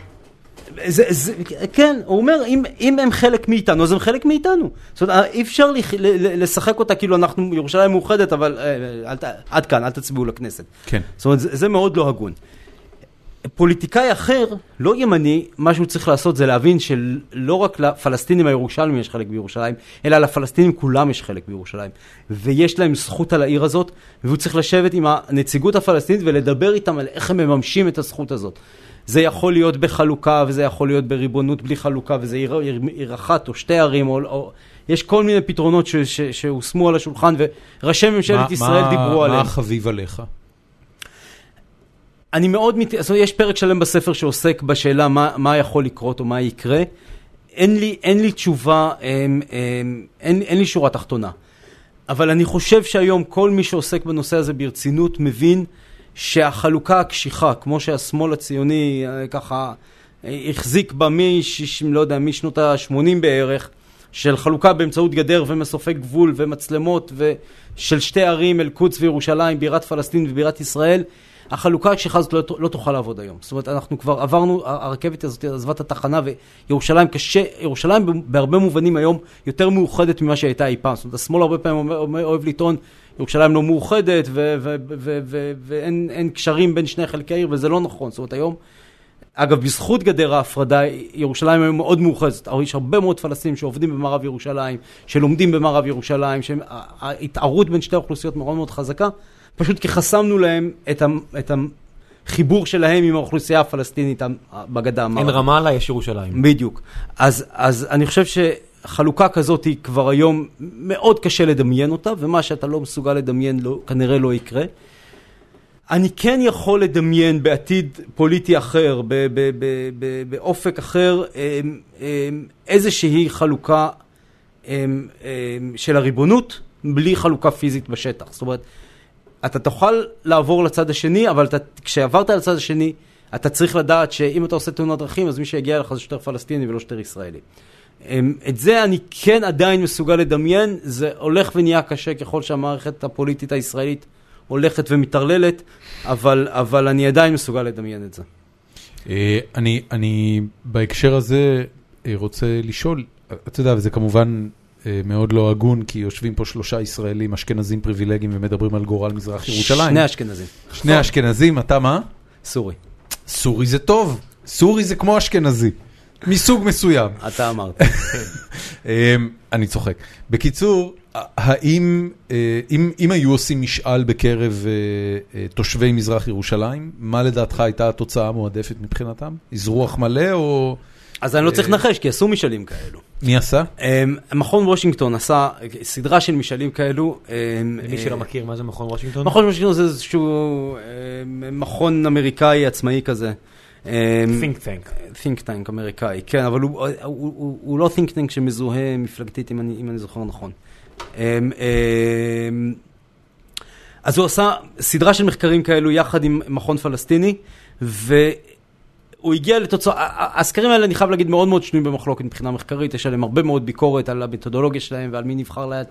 זה, זה, כן, הוא אומר, אם, אם הם חלק מאיתנו, אז הם חלק מאיתנו. זאת אומרת, אי אפשר לח- ל- ל- לשחק אותה כאילו אנחנו ירושלים מאוחדת, אבל אל, ת- עד כאן, אל תצביעו לכנסת. כן. זאת אומרת, זה, זה מאוד לא הגון. פוליטיקאי אחר, לא ימני, מה שהוא צריך לעשות זה להבין שלא רק לפלסטינים הירושלמים יש חלק בירושלים, אלא לפלסטינים כולם יש חלק בירושלים. ויש להם זכות על העיר הזאת, והוא צריך לשבת עם הנציגות הפלסטינית ולדבר איתם על איך הם מממשים את הזכות הזאת. זה יכול להיות בחלוקה, וזה יכול להיות בריבונות בלי חלוקה, וזה עיר, עיר, עיר אחת או שתי ערים, או, או יש כל מיני פתרונות שהושמו על השולחן, וראשי ממשלת מה- ישראל מה- דיברו מה עליהם. החביב עליך? אני מאוד, מת... זאת אומרת, יש פרק שלם בספר שעוסק בשאלה מה, מה יכול לקרות או מה יקרה. אין לי, אין לי תשובה, אין, אין, אין, אין לי שורה תחתונה. אבל אני חושב שהיום כל מי שעוסק בנושא הזה ברצינות מבין שהחלוקה הקשיחה, כמו שהשמאל הציוני אה, ככה אה, החזיק בה משיש, לא יודע, משנות ה-80 בערך, של חלוקה באמצעות גדר ומסופי גבול ומצלמות ושל שתי ערים, אל-קודס וירושלים, בירת פלסטין ובירת ישראל, החלוקה הקשיחה הזאת לא, לא תוכל לעבוד היום. זאת אומרת, אנחנו כבר עברנו, הרכבת הזאת עזבה את התחנה וירושלים קשה, ירושלים בהרבה מובנים היום יותר מאוחדת ממה שהייתה אי פעם. זאת אומרת, השמאל הרבה פעמים אוהב לטעון, ירושלים לא מאוחדת ואין קשרים בין שני חלקי העיר, וזה לא נכון. זאת אומרת, היום... אגב, בזכות גדר ההפרדה, ירושלים היום מאוד מאוחזת. יש הרבה מאוד פלסטינים שעובדים במערב ירושלים, שלומדים במערב ירושלים, שההתערות בין שתי האוכלוסיות מאוד מאוד חזקה, פשוט כי חסמנו להם את, ה, את החיבור שלהם עם האוכלוסייה הפלסטינית בגדה המערבית. אין רמאללה, יש ירושלים. בדיוק. אז, אז אני חושב שחלוקה כזאת היא כבר היום מאוד קשה לדמיין אותה, ומה שאתה לא מסוגל לדמיין לא, כנראה לא יקרה. אני כן יכול לדמיין בעתיד פוליטי אחר, באופק אחר, איזושהי חלוקה של הריבונות, בלי חלוקה פיזית בשטח. זאת אומרת, אתה תוכל לעבור לצד השני, אבל אתה, כשעברת לצד השני, אתה צריך לדעת שאם אתה עושה תאונת דרכים, אז מי שיגיע לך זה שוטר פלסטיני ולא שוטר ישראלי. את זה אני כן עדיין מסוגל לדמיין, זה הולך ונהיה קשה ככל שהמערכת הפוליטית הישראלית הולכת ומטרללת, אבל, אבל אני עדיין מסוגל לדמיין את זה. אני, אני בהקשר הזה רוצה לשאול, אתה יודע, וזה כמובן מאוד לא הגון, כי יושבים פה שלושה ישראלים אשכנזים פריבילגיים ומדברים על גורל מזרח ירושלים. שני אשכנזים. שני אשכנזים, אתה מה? סורי. סורי זה טוב, סורי זה כמו אשכנזי, מסוג מסוים. אתה אמרת. אני צוחק. בקיצור, האם, אם, אם היו עושים משאל בקרב תושבי מזרח ירושלים, מה לדעתך הייתה התוצאה המועדפת מבחינתם? אזרוח מלא או... אז אני לא צריך לנחש, כי עשו משאלים כאלו. מי עשה? מכון וושינגטון עשה סדרה של משאלים כאלו. למי שלא מכיר, מה זה מכון וושינגטון? מכון וושינגטון זה איזשהו מכון אמריקאי עצמאי כזה. think tank. think tank אמריקאי, כן, אבל הוא, הוא, הוא, הוא לא think tank שמזוהה מפלגתית, אם אני, אם אני זוכר נכון. אז הוא עשה סדרה של מחקרים כאלו יחד עם מכון פלסטיני, והוא הגיע לתוצאה, הסקרים האלה אני חייב להגיד מאוד מאוד שנויים במחלוקת מבחינה מחקרית, יש עליהם הרבה מאוד ביקורת על המתודולוגיה שלהם ועל מי נבחר, לה,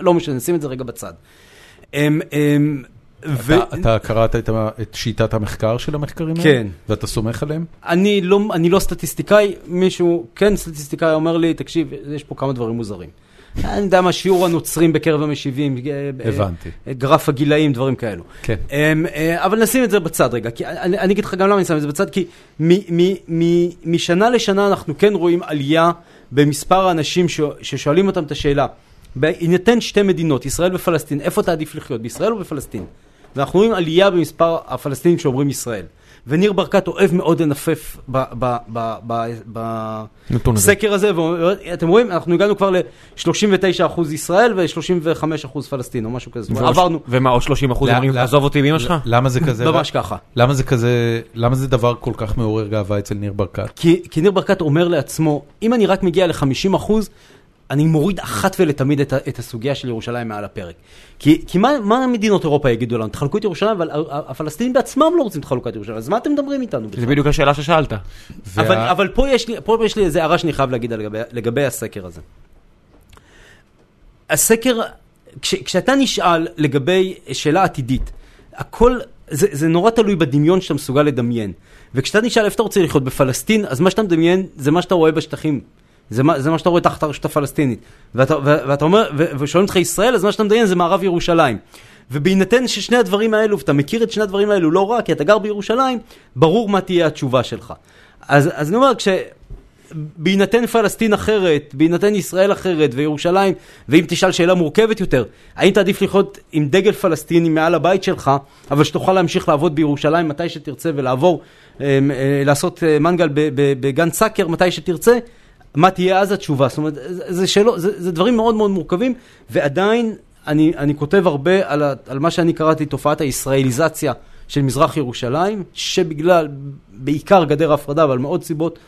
לא משנה, נשים את זה רגע בצד. ו... אתה, אתה קראת את, את שיטת המחקר של המחקרים האלה? כן. ואתה סומך עליהם? אני לא, אני לא סטטיסטיקאי, מישהו, כן סטטיסטיקאי אומר לי, תקשיב, יש פה כמה דברים מוזרים. אני יודע מה שיעור הנוצרים בקרב המשיבים, הבנתי. גרף הגילאים, דברים כאלו. כן. אבל נשים את זה בצד רגע, כי אני, אני אגיד לך גם למה אני שם את זה בצד, כי מ, מ, מ, משנה לשנה אנחנו כן רואים עלייה במספר האנשים ש, ששואלים אותם את השאלה, בהינתן שתי מדינות, ישראל ופלסטין, איפה תעדיף לחיות, בישראל או בפלסטין? ואנחנו רואים עלייה במספר הפלסטינים שאומרים ישראל. וניר ברקת אוהב מאוד לנפף בסקר הזה, ואתם רואים, אנחנו הגענו כבר ל-39% ישראל ו-35% פלסטין, או משהו כזה. עברנו. ומה, עוד 30% אומרים, עזוב אותי באמא שלך? למה זה כזה? ממש ככה. למה זה כזה, למה זה דבר כל כך מעורר גאווה אצל ניר ברקת? כי ניר ברקת אומר לעצמו, אם אני רק מגיע ל-50%, אני מוריד אחת ולתמיד את, את הסוגיה של ירושלים מעל הפרק. כי, כי מה, מה מדינות אירופה יגידו לנו? תחלקו את ירושלים, אבל הפלסטינים בעצמם לא רוצים את חלוקת ירושלים, אז מה אתם מדברים איתנו? זה בדיוק השאלה ששאלת. וה... אבל, אבל פה יש לי, פה יש לי איזה הערה שאני חייב להגיד לגבי, לגבי הסקר הזה. הסקר, כש, כשאתה נשאל לגבי שאלה עתידית, הכל, זה, זה נורא תלוי בדמיון שאתה מסוגל לדמיין. וכשאתה נשאל איפה אתה רוצה לחיות בפלסטין, אז מה שאתה מדמיין זה מה שאתה רואה בשטחים. זה מה, זה מה שאתה רואה תחת הרשות הפלסטינית. ואתה, ואתה אומר, ושואלים אותך ישראל, אז מה שאתה מדמיין זה מערב ירושלים. ובהינתן ששני הדברים האלו, ואתה מכיר את שני הדברים האלו לא רע, כי אתה גר בירושלים, ברור מה תהיה התשובה שלך. אז, אז אני אומר, כש... בהינתן פלסטין אחרת, בהינתן ישראל אחרת וירושלים, ואם תשאל שאלה מורכבת יותר, האם תעדיף לחיות עם דגל פלסטיני מעל הבית שלך, אבל שתוכל להמשיך לעבוד בירושלים מתי שתרצה ולעבור, לעשות מנגל בגן סאקר מתי שתרצה, מה תהיה אז התשובה? זאת אומרת, זה, זה, שאלו, זה, זה דברים מאוד מאוד מורכבים, ועדיין אני, אני כותב הרבה על, ה, על מה שאני קראתי תופעת הישראליזציה של מזרח ירושלים, שבגלל, בעיקר גדר ההפרדה, אבל מעוד סיבות,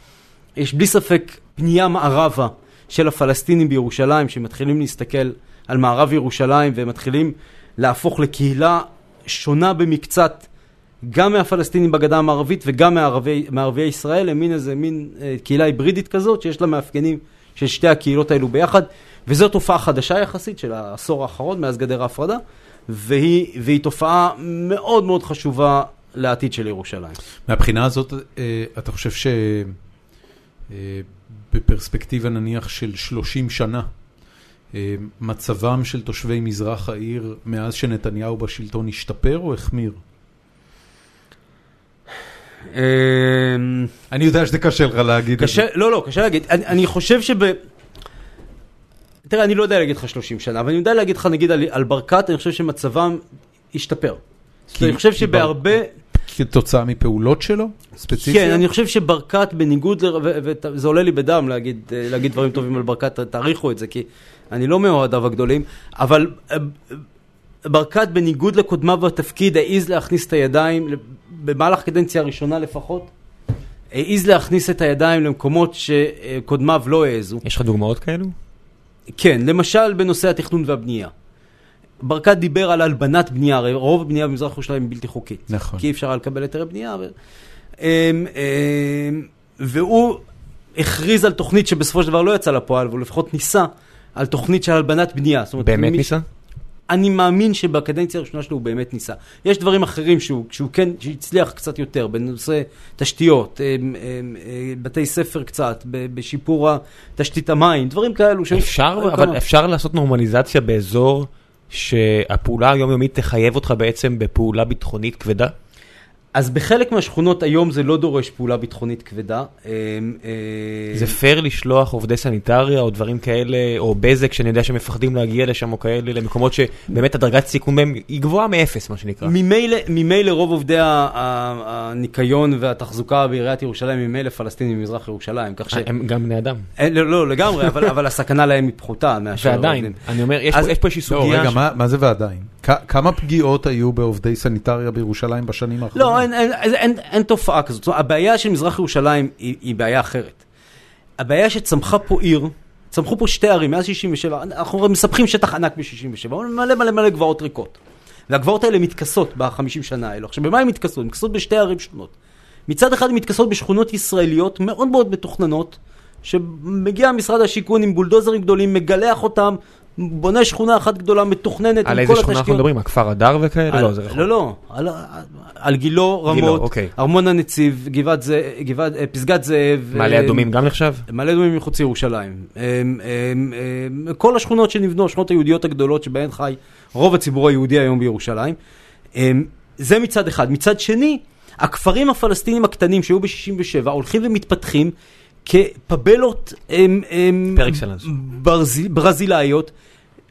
יש בלי ספק פנייה מערבה של הפלסטינים בירושלים, שמתחילים להסתכל על מערב ירושלים ומתחילים להפוך לקהילה שונה במקצת, גם מהפלסטינים בגדה המערבית וגם מערבי, מערביי ישראל, הם מין איזה מין אה, קהילה היברידית כזאת, שיש לה מאפיינים של שתי הקהילות האלו ביחד, וזו תופעה חדשה יחסית של העשור האחרון, מאז גדר ההפרדה, והיא, והיא תופעה מאוד מאוד חשובה לעתיד של ירושלים. מהבחינה הזאת, אה, אתה חושב שבפרספקטיבה נניח של 30 שנה, אה, מצבם של תושבי מזרח העיר מאז שנתניהו בשלטון השתפר או החמיר? אני יודע שזה קשה לך להגיד את זה. לא, לא, קשה להגיד. אני, חושב שב... תראה, אני לא יודע להגיד לך 30 שנה, אבל אני יודע להגיד לך, נגיד, על, ברקת, אני חושב שמצבם השתפר. אני חושב שבהרבה... כתוצאה מפעולות שלו? ספציפיות? כן, אני חושב שברקת, בניגוד, ל... וזה עולה לי בדם להגיד, להגיד דברים טובים על ברקת, תעריכו את זה, כי אני לא מאוהדיו הגדולים, אבל אה, ברקת, בניגוד לקודמיו בתפקיד, העז להכניס את הידיים, במהלך קדנציה הראשונה לפחות, העז להכניס את הידיים למקומות שקודמיו לא העזו. יש לך דוגמאות כאלו? כן, למשל בנושא התכנון והבנייה. ברקת דיבר על הלבנת בנייה, הרי רוב הבנייה במזרח ירושלים היא בלתי חוקית. נכון. כי אי אפשר היה לקבל היתרי בנייה. ו... אמ, אמ, והוא הכריז על תוכנית שבסופו של דבר לא יצאה לפועל, והוא לפחות ניסה על תוכנית של הלבנת בנייה. אומרת, באמת מי- ניסה? אני מאמין שבקדנציה הראשונה שלו הוא באמת ניסה. יש דברים אחרים שהוא, שהוא כן, שהצליח קצת יותר, בנושא תשתיות, אמ, אמ, אה, בתי ספר קצת, בשיפור תשתית המים, דברים כאלו. אפשר, אבל כמה. אפשר לעשות נורמליזציה באזור שהפעולה היומיומית תחייב אותך בעצם בפעולה ביטחונית כבדה? אז בחלק מהשכונות היום זה לא דורש פעולה ביטחונית כבדה. אמ, אה, זה פייר לשלוח עובדי סניטריה או דברים כאלה, או בזק שאני יודע שמפחדים להגיע לשם או כאלה, למקומות שבאמת הדרגת סיכון בהם היא גבוהה מאפס, מה שנקרא. ממילא, רוב עובדי הניקיון והתחזוקה בעיריית ירושלים הם ממילא פלסטינים ממזרח ירושלים, כך ש... הם גם בני אדם. אין, לא, לא, לגמרי, אבל, אבל הסכנה להם היא פחותה מאשר ועדיין. אני אומר, יש פה- איזושהי לא, סוגיה. רגע, מה- זה ועדיין? כמה פגיעות היו בעובדי סניטריה בירושלים בשנים האחרונות? אין, אין, אין, אין, אין תופעה כזאת. זאת אומרת, הבעיה של מזרח ירושלים היא, היא בעיה אחרת. הבעיה שצמחה פה עיר, צמחו פה שתי ערים מאז 67, אנחנו מספחים שטח ענק ב-67, מלא מלא מלא גבעות ריקות. והגבעות האלה מתכסות בחמישים שנה האלו. עכשיו, במה הן מתכסות? הן מתכסות בשתי ערים שונות. מצד אחד הן מתכסות בשכונות ישראליות מאוד מאוד מתוכננות, שמגיע משרד השיכון עם בולדוזרים גדולים, מגלח אותם, בונה שכונה אחת גדולה, מתוכננת על עם איזה כל שכונה אנחנו התשתיות. מדברים? הכפר הדר וכאלה? על- לא, זה רחוק. לא, לא, על, על גילו, רמות, אוקיי. ארמון הנציב, גבעת זאב, גבעת, אה, פסגת זאב. מעלה אה, אדומים גם נחשב? מעלה אדומים מחוץ לירושלים. אה, כל השכונות שנבנו, השכונות היהודיות הגדולות שבהן חי רוב הציבור היהודי היום בירושלים. זה מצד אחד. מצד שני, הכפרים הפלסטינים הקטנים שהיו ב-67 הולכים ומתפתחים כפבלות הם, הם. ברזיל, ברזילאיות.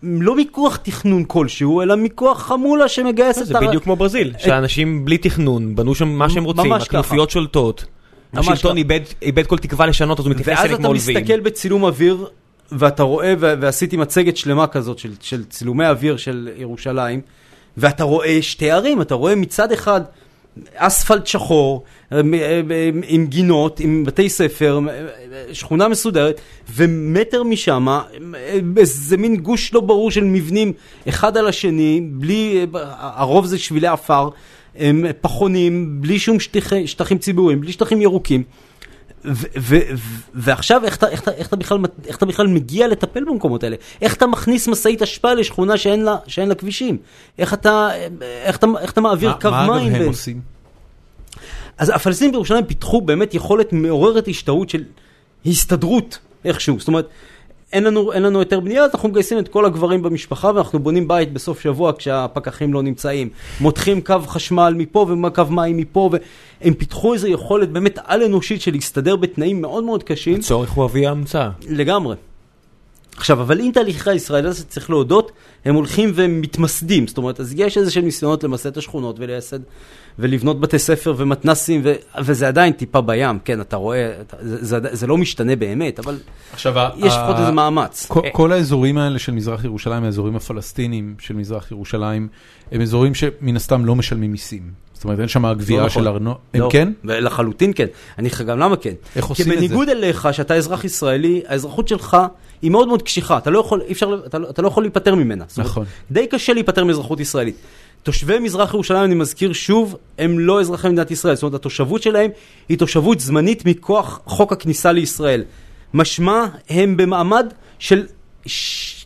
לא מכוח תכנון כלשהו, אלא מכוח חמולה שמגייסת זה בדיוק כמו ברזיל, שאנשים בלי תכנון בנו שם מה שהם רוצים. הכנופיות שולטות. השלטון. איבד איבד כל תקווה לשנות, אז הוא מתייחס ואז אליהם אתה כמו אויבים. מסתכל בצילום אוויר, ואתה רואה, ועשיתי מצגת שלמה כזאת של, של צילומי אוויר של ירושלים, ואתה רואה שתי ערים, אתה רואה מצד אחד אספלט שחור, עם- עם- עם גינות, עם בתי ספר, שכונה מסודרת, ומטר משם, איזה מין גוש לא ברור של מבנים אחד על השני, בלי, הרוב זה שבילי עפר, פחונים, בלי שום שטחי, שטחים ציבוריים, בלי שטחים ירוקים. ו- ו- ו- ועכשיו איך אתה, איך, אתה, איך, אתה בכלל, איך אתה בכלל מגיע לטפל במקומות האלה? איך אתה מכניס משאית אשפה לשכונה שאין לה, שאין לה כבישים? איך אתה, איך אתה, איך אתה מעביר מה- קו מה מים? אגב הם בין- עושים? אז הפלסטינים בירושלים פיתחו באמת יכולת מעוררת השתאות של הסתדרות איכשהו. זאת אומרת, אין לנו, אין לנו היתר בנייה, אז אנחנו מגייסים את כל הגברים במשפחה ואנחנו בונים בית בסוף שבוע כשהפקחים לא נמצאים. מותחים קו חשמל מפה וקו מים מפה, והם פיתחו איזו יכולת באמת על אנושית של להסתדר בתנאים מאוד מאוד קשים. הצורך הוא אבי ההמצאה. לגמרי. עכשיו, אבל עם תהליכי הישראליזציה, צריך להודות, הם הולכים ומתמסדים. זאת אומרת, אז יש איזה שהם ניסיונות למסד את השכונות ולייסד, ולבנות בתי ספר ומתנסים, ו... וזה עדיין טיפה בים, כן, אתה רואה, אתה, זה, זה, זה לא משתנה באמת, אבל עכשיו, יש לפחות איזה מאמץ. כל, כל האזורים האלה של מזרח ירושלים, האזורים הפלסטינים של מזרח ירושלים, הם אזורים שמן הסתם לא משלמים מיסים. זאת אומרת, אין שם גבייה לא של נכון. ארנונה. לא, הם כן? לחלוטין כן. אני אגיד לך גם למה כן. איך עושים את כי זה? בניגוד אליך, שאתה אזרח ישראלי, האזרחות שלך היא מאוד מאוד קשיחה. אתה לא יכול, אפשר, אתה, לא- אתה לא יכול להיפטר ממנה. נכון. די קשה להיפטר מאזרחות ישראלית. תושבי מזרח ירושלים, אני מזכיר שוב, הם לא אזרחי מדינת ישראל. זאת אומרת, התושבות שלהם היא תושבות זמנית מכוח חוק הכניסה לישראל. משמע, הם במעמד של.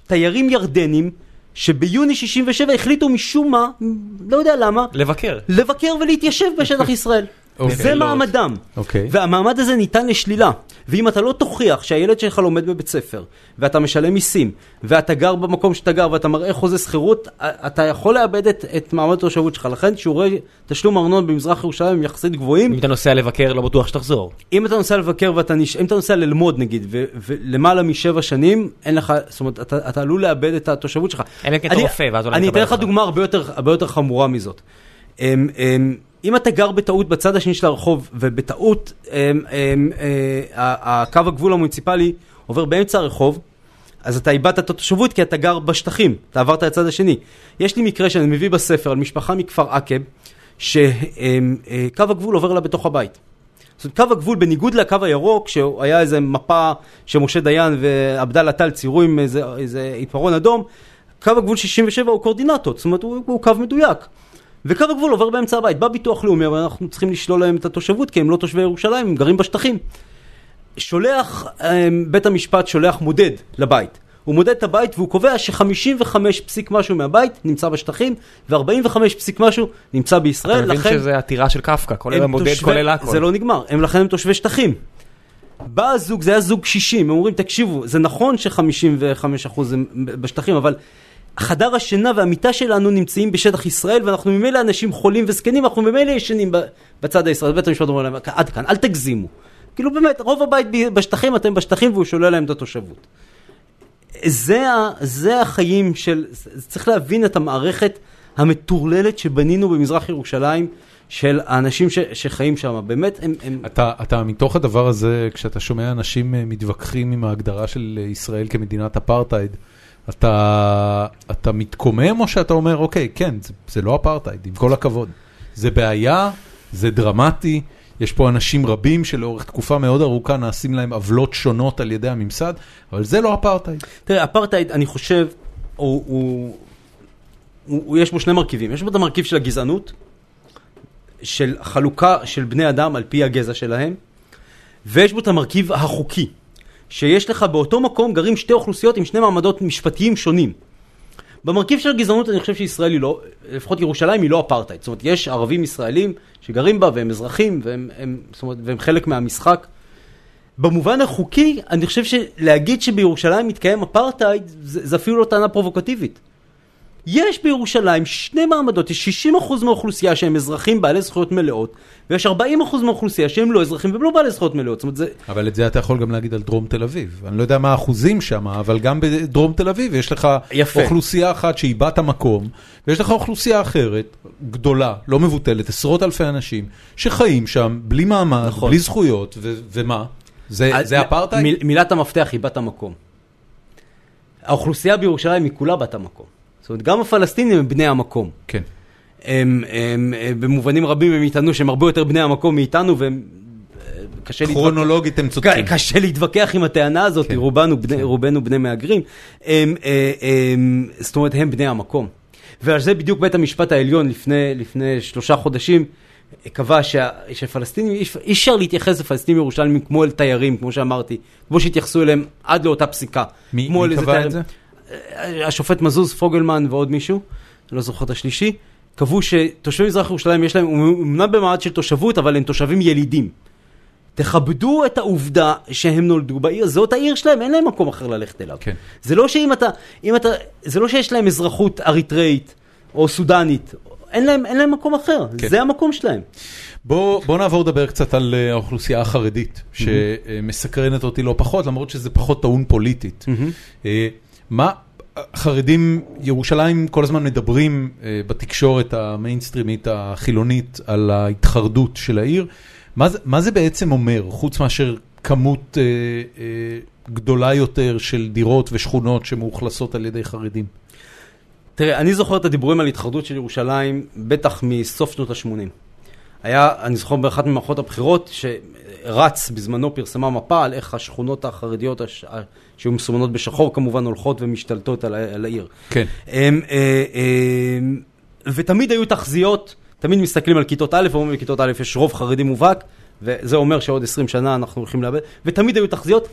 תיירים ירדנים, שביוני 67 החליטו משום מה, לא יודע למה, לבקר. לבקר ולהתיישב בשטח ישראל. אוקיי. זה מעמדם. אוקיי. והמעמד הזה ניתן לשלילה. ואם אתה לא תוכיח שהילד שלך לומד בבית ספר, ואתה משלם מיסים, ואתה גר במקום שאתה גר, ואתה מראה חוזה שכירות, אתה יכול לאבד את, את מעמד התושבות שלך. לכן שיעורי תשלום ארנונה במזרח ירושלים הם יחסית גבוהים. אם אתה נוסע לבקר, לא בטוח שתחזור. אם אתה נוסע לבקר ואתה נש... אם אתה נוסע ללמוד נגיד, ו... ולמעלה משבע שנים, אין לך, זאת אומרת, אתה, אתה עלול לאבד את התושבות שלך. אלא אם כן אתה רופא, ואז אולי אני אתן לך. דוגמה הרבה יותר, הרבה יותר חמורה מזאת. אמ, אמ, אם אתה גר בטעות בצד השני של הרחוב, ובטעות אמ, אמ, אה, ה- הקו הגבול המוניציפלי עובר באמצע הרחוב, אז אתה איבדת את התושבות כי אתה גר בשטחים, אתה עברת לצד השני. יש לי מקרה שאני מביא בספר על משפחה מכפר עקב, שקו הגבול עובר לה בתוך הבית. זאת אומרת, קו הגבול, בניגוד לקו הירוק, שהיה איזה מפה שמשה דיין ועבדאללה טל ציירו עם איזה, איזה עיפרון אדום, קו הגבול 67 הוא קורדינטות, זאת אומרת, הוא, הוא קו מדויק. וקו הגבול עובר באמצע הבית, בא ביטוח לאומי, אבל אנחנו צריכים לשלול להם את התושבות, כי הם לא תושבי ירושלים, הם גרים בשטחים. שולח, אמ, בית המשפט שולח מודד לבית. הוא מודד את הבית והוא קובע ש-55 פסיק משהו מהבית נמצא בשטחים, ו-45 פסיק משהו נמצא בישראל, אתה מבין לכן... שזה עתירה של קפקא, כולל המודד, תושבי- כולל הכל. זה לא נגמר, הם לכן הם תושבי שטחים. בא הזוג, זה היה זוג קשישים, הם אומרים, תקשיבו, זה נכון ש-55% הם בשטחים, אבל חדר השינה והמיטה שלנו נמצאים בשטח ישראל, ואנחנו ממילא אנשים חולים וזקנים, אנחנו ממילא ישנים בצד הישראלי. בית המשפט אומר להם, עד כאן, אל תגזימו. כאילו באמת, רוב הבית בשטחים, אתם בשטחים, והוא שולל להם את התושבות. זה, זה החיים של, צריך להבין את המערכת המטורללת שבנינו במזרח ירושלים, של האנשים ש, שחיים שם, באמת הם, הם אתה, אתה מתוך הדבר הזה, כשאתה שומע אנשים אה, מתווכחים עם ההגדרה של אה, ישראל כמדינת אפרטהייד, אתה, אתה מתקומם או שאתה אומר, אוקיי, כן, זה, זה לא אפרטהייד, עם כל הכבוד. זה בעיה, זה דרמטי, יש פה אנשים רבים שלאורך תקופה מאוד ארוכה נעשים להם עוולות שונות על ידי הממסד, אבל זה לא אפרטהייד. תראה, אפרטהייד, אני חושב, הוא, הוא, הוא, הוא, יש בו שני מרכיבים. יש בו את המרכיב של הגזענות, של חלוקה של בני אדם על פי הגזע שלהם, ויש בו את המרכיב החוקי, שיש לך באותו מקום גרים שתי אוכלוסיות עם שני מעמדות משפטיים שונים. במרכיב של הגזענות אני חושב שישראל היא לא, לפחות ירושלים היא לא אפרטהייד. זאת אומרת, יש ערבים ישראלים שגרים בה והם אזרחים והם, הם, אומרת, והם חלק מהמשחק. במובן החוקי, אני חושב שלהגיד שבירושלים מתקיים אפרטהייד, זה, זה אפילו לא טענה פרובוקטיבית. יש בירושלים שני מעמדות, יש 60% מהאוכלוסייה שהם אזרחים בעלי זכויות מלאות, ויש 40% מהאוכלוסייה שהם לא אזרחים והם לא בעלי זכויות מלאות. זאת אומרת, זה, אבל את זה אתה יכול גם להגיד על דרום תל אביב. אני לא יודע מה האחוזים שם, אבל גם בדרום תל אביב יש לך יפה. אוכלוסייה אחת שהיא בת המקום, ויש לך אוכלוסייה אחרת, גדולה, לא מבוטלת, עשרות אלפי אנשים, שחיים שם בלי מעמד, נכון. בלי זכויות, ו- ומה? זה, זה אפרטהייד? מיל, מילת המפתח היא בת המקום. האוכלוסייה בירושלים היא כולה בת המקום. זאת אומרת, גם הפלסטינים הם בני המקום. כן. הם, הם, הם במובנים רבים הם יטענו שהם הרבה יותר בני המקום מאיתנו, והם... קשה. כרונולוגית הם צודקים. קשה להתווכח עם הטענה הזאת, כן. רובנו, בני, רובנו בני מהגרים. הם, אה, הם, זאת אומרת, הם בני המקום. ועל זה בדיוק בית המשפט העליון לפני, לפני שלושה חודשים אה, קבע שה, שפלסטינים, אי אפשר להתייחס לפלסטינים ירושלמים כמו אל תיירים, כמו שאמרתי, כמו שהתייחסו אליהם עד לאותה פסיקה. מי, מי קבע תיירים. את זה? השופט מזוז, פוגלמן ועוד מישהו, אני לא זוכר את השלישי, קבעו שתושבי מזרח ירושלים יש להם, הם אמנם במעמד של תושבות, אבל הם תושבים ילידים. תכבדו את העובדה שהם נולדו בעיר, זאת העיר שלהם, אין להם מקום אחר ללכת אליו. כן. זה לא שאם אתה, אם אתה, זה לא שיש להם אזרחות אריתראית, או סודנית, אין להם, אין להם מקום אחר, כן. זה המקום שלהם. בוא, בוא נעבור לדבר קצת על אה, האוכלוסייה החרדית, שמסקרנת אותי לא פחות, למרות שזה פחות טעון פוליטית. מה, חרדים, ירושלים כל הזמן מדברים אה, בתקשורת המיינסטרימית החילונית על ההתחרדות של העיר. מה זה, מה זה בעצם אומר, חוץ מאשר כמות אה, אה, גדולה יותר של דירות ושכונות שמאוכלסות על ידי חרדים? תראה, אני זוכר את הדיבורים על התחרדות של ירושלים, בטח מסוף שנות ה-80. היה, אני זוכר באחת ממערכות הבחירות, שרץ בזמנו פרסמה מפה על איך השכונות החרדיות, הש... שהיו מסומנות בשחור כמובן, הולכות ומשתלטות על. על העיר. כן. הם, אה, אה, ותמיד היו תחזיות, תמיד מסתכלים על כיתות א', ואומרים לכיתות א' יש רוב חרדי מובהק, וזה אומר שעוד 20 שנה אנחנו הולכים לאבד, ותמיד היו תחזיות,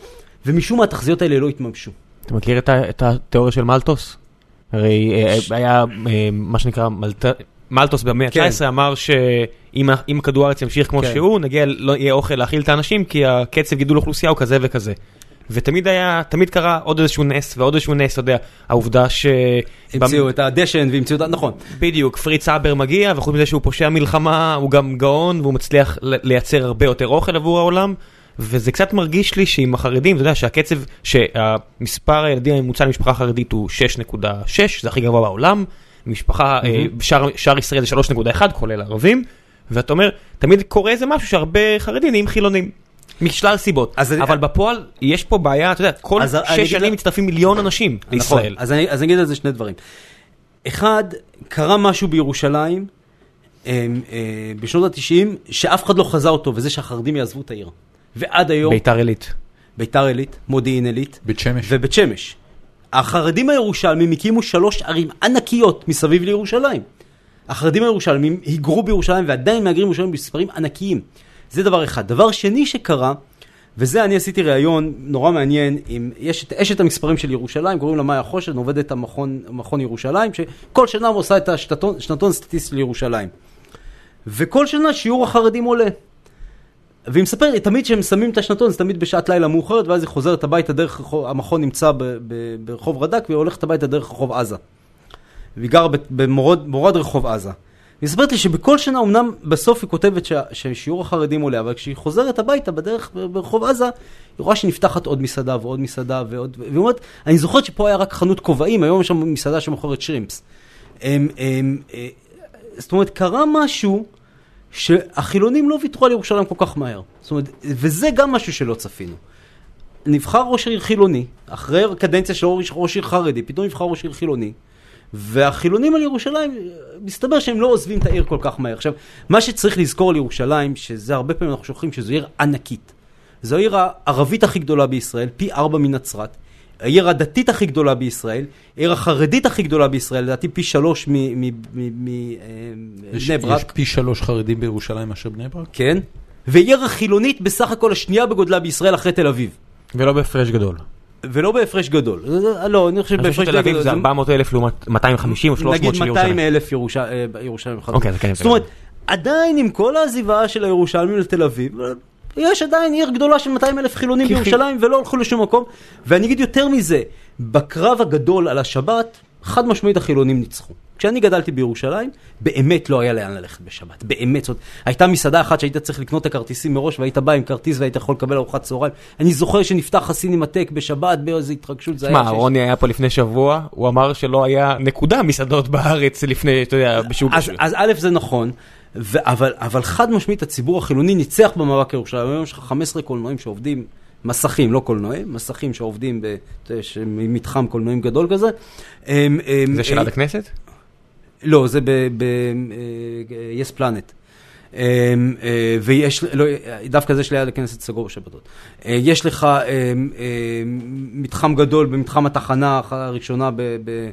ומשום מה התחזיות האלה לא התממשו. אתה מכיר את את התיאוריה של מלטוס? הרי אה, היה אה, מה שנקרא מלט- מלטוס במאה כן. ה-19 אמר שאם כדור הארץ ימשיך כמו כן. שהוא, נגיע, לא יהיה אוכל להאכיל את האנשים כי הקצב גידול אוכלוסייה הוא כזה וכזה. ותמיד היה, תמיד קרה עוד איזשהו נס ועוד איזשהו נס, אתה יודע, העובדה ש... המציאו את הדשן והמציאו את ה... נכון. בדיוק, פריץ אבר מגיע, וחוץ מזה שהוא פושע מלחמה, הוא גם גאון, והוא מצליח לייצר הרבה יותר אוכל עבור העולם. וזה קצת מרגיש לי שעם החרדים, אתה יודע שהקצב, שהמספר הילדים הממוצע למשפחה חרדית הוא 6.6, זה הכי גבוה בעולם. משפחה, אה, שער, שער ישראל זה 3.1, כולל ערבים. ואתה אומר, תמיד קורה איזה משהו שהרבה חרדים נהיים חילונים. משלל סיבות. אז אני- אבל בפועל, יש פה בעיה, אתה יודע, כל שש שנים מצטרפים מיליון אנשים נכון, לישראל. אז אני, אז אני אגיד על זה שני דברים. אחד, קרה משהו בירושלים אה, אה, בשנות ה-90, שאף אחד לא חזה אותו, וזה שהחרדים יעזבו את העיר. ועד היום, ביתר עילית. ביתר עילית, מודיעין עילית בית שמש. ובית שמש. החרדים הירושלמים הקימו שלוש ערים ענקיות מסביב לירושלים. החרדים הירושלמים היגרו בירושלים ועדיין מהגרים בירושלים במספרים ענקיים. זה דבר אחד. דבר שני שקרה, וזה אני עשיתי ראיון נורא מעניין, עם, יש את אשת המספרים של ירושלים, קוראים לה מאיה חושן, עובדת המכון, מכון ירושלים, שכל שנה עושה את השנתון שנתון סטטיסטי לירושלים. וכל שנה שיעור החרדים עולה. והיא מספרת, תמיד כשהם שמים את השנתון זה תמיד בשעת לילה מאוחרת, ואז היא חוזרת הביתה דרך רחוב, המכון נמצא ב, ב, ברחוב רד"ק, והיא הולכת הביתה דרך רחוב עזה. והיא גרה במורד מורד רחוב עזה. היא מספרת לי שבכל שנה, אמנם בסוף היא כותבת ששיעור החרדים עולה, אבל כשהיא חוזרת הביתה בדרך ברחוב עזה, היא רואה שנפתחת עוד מסעדה ועוד מסעדה ועוד, והיא אומרת, אני זוכרת שפה היה רק חנות כובעים, היום יש שם מסעדה שמוכרת שרימפס. הם, הם, אה, זאת אומרת, קרה משהו שהחילונים לא ויתרו על ירושלים כל כך מהר. זאת אומרת, וזה גם משהו שלא צפינו. נבחר ראש עיר חילוני, אחרי קדנציה של ראש עיר חרדי, פתאום נבחר ראש עיר חילוני, והחילונים על ירושלים, מסתבר שהם לא עוזבים את העיר כל כך מהר. עכשיו, מה שצריך לזכור על ירושלים, שזה הרבה פעמים אנחנו שוכחים שזו עיר ענקית. זו העיר הערבית הכי גדולה בישראל, פי ארבע מנצרת. העיר הדתית הכי גדולה בישראל, העיר החרדית הכי גדולה בישראל, לדעתי פי שלוש מבני יש, ברק. יש פי שלוש חרדים בירושלים מאשר בני ברק? כן, ועיר החילונית בסך הכל השנייה בגודלה בישראל אחרי תל אביב. ולא בהפרש גדול. ולא בהפרש גדול. זה- לא, אני חושב אני חושב בהפרש שתל אביב גדול. זה 400 אלף לעומת 250 או 300 נגיד של 200 ירושלים. אלף ירוש- אה, ירושלים. אוקיי, זה כן. זאת אומרת, עדיין עם כל העזיבה של הירושלמים לתל אביב, יש עדיין עיר גדולה של 200 אלף חילונים כי- בירושלים ולא הלכו לשום מקום. ואני אגיד יותר מזה, בקרב הגדול על השבת, חד משמעית החילונים ניצחו. כשאני גדלתי בירושלים, באמת לא היה לאן ללכת בשבת. באמת. זאת, הייתה מסעדה אחת שהיית צריך לקנות את הכרטיסים מראש, והיית בא עם כרטיס והיית יכול לקבל ארוחת צהריים. אני זוכר שנפתח הסינמטק בשבת באיזו התרגשות. זה היה שיש- רוני היה פה לפני שבוע, הוא אמר שלא היה נקודה מסעדות בארץ לפני, אתה יודע, בשוק... אז, אז א' זה נכון, ו- אבל, אבל חד משמעית הציבור החילוני ניצח במאבק ירושלים. היום יש לך 15 קולנועים שעובדים, מסכים, לא קולנועים, מסכים שעובדים במתחם קולנועים גדול כזה. זה עד הכנסת? לא, זה ב-yes planet. אמ, אה, ויש, לא, דווקא זה שליד הכנסת סגור בשבתות. אה, יש לך מתחם גדול במתחם התחנה הראשונה ב- ב-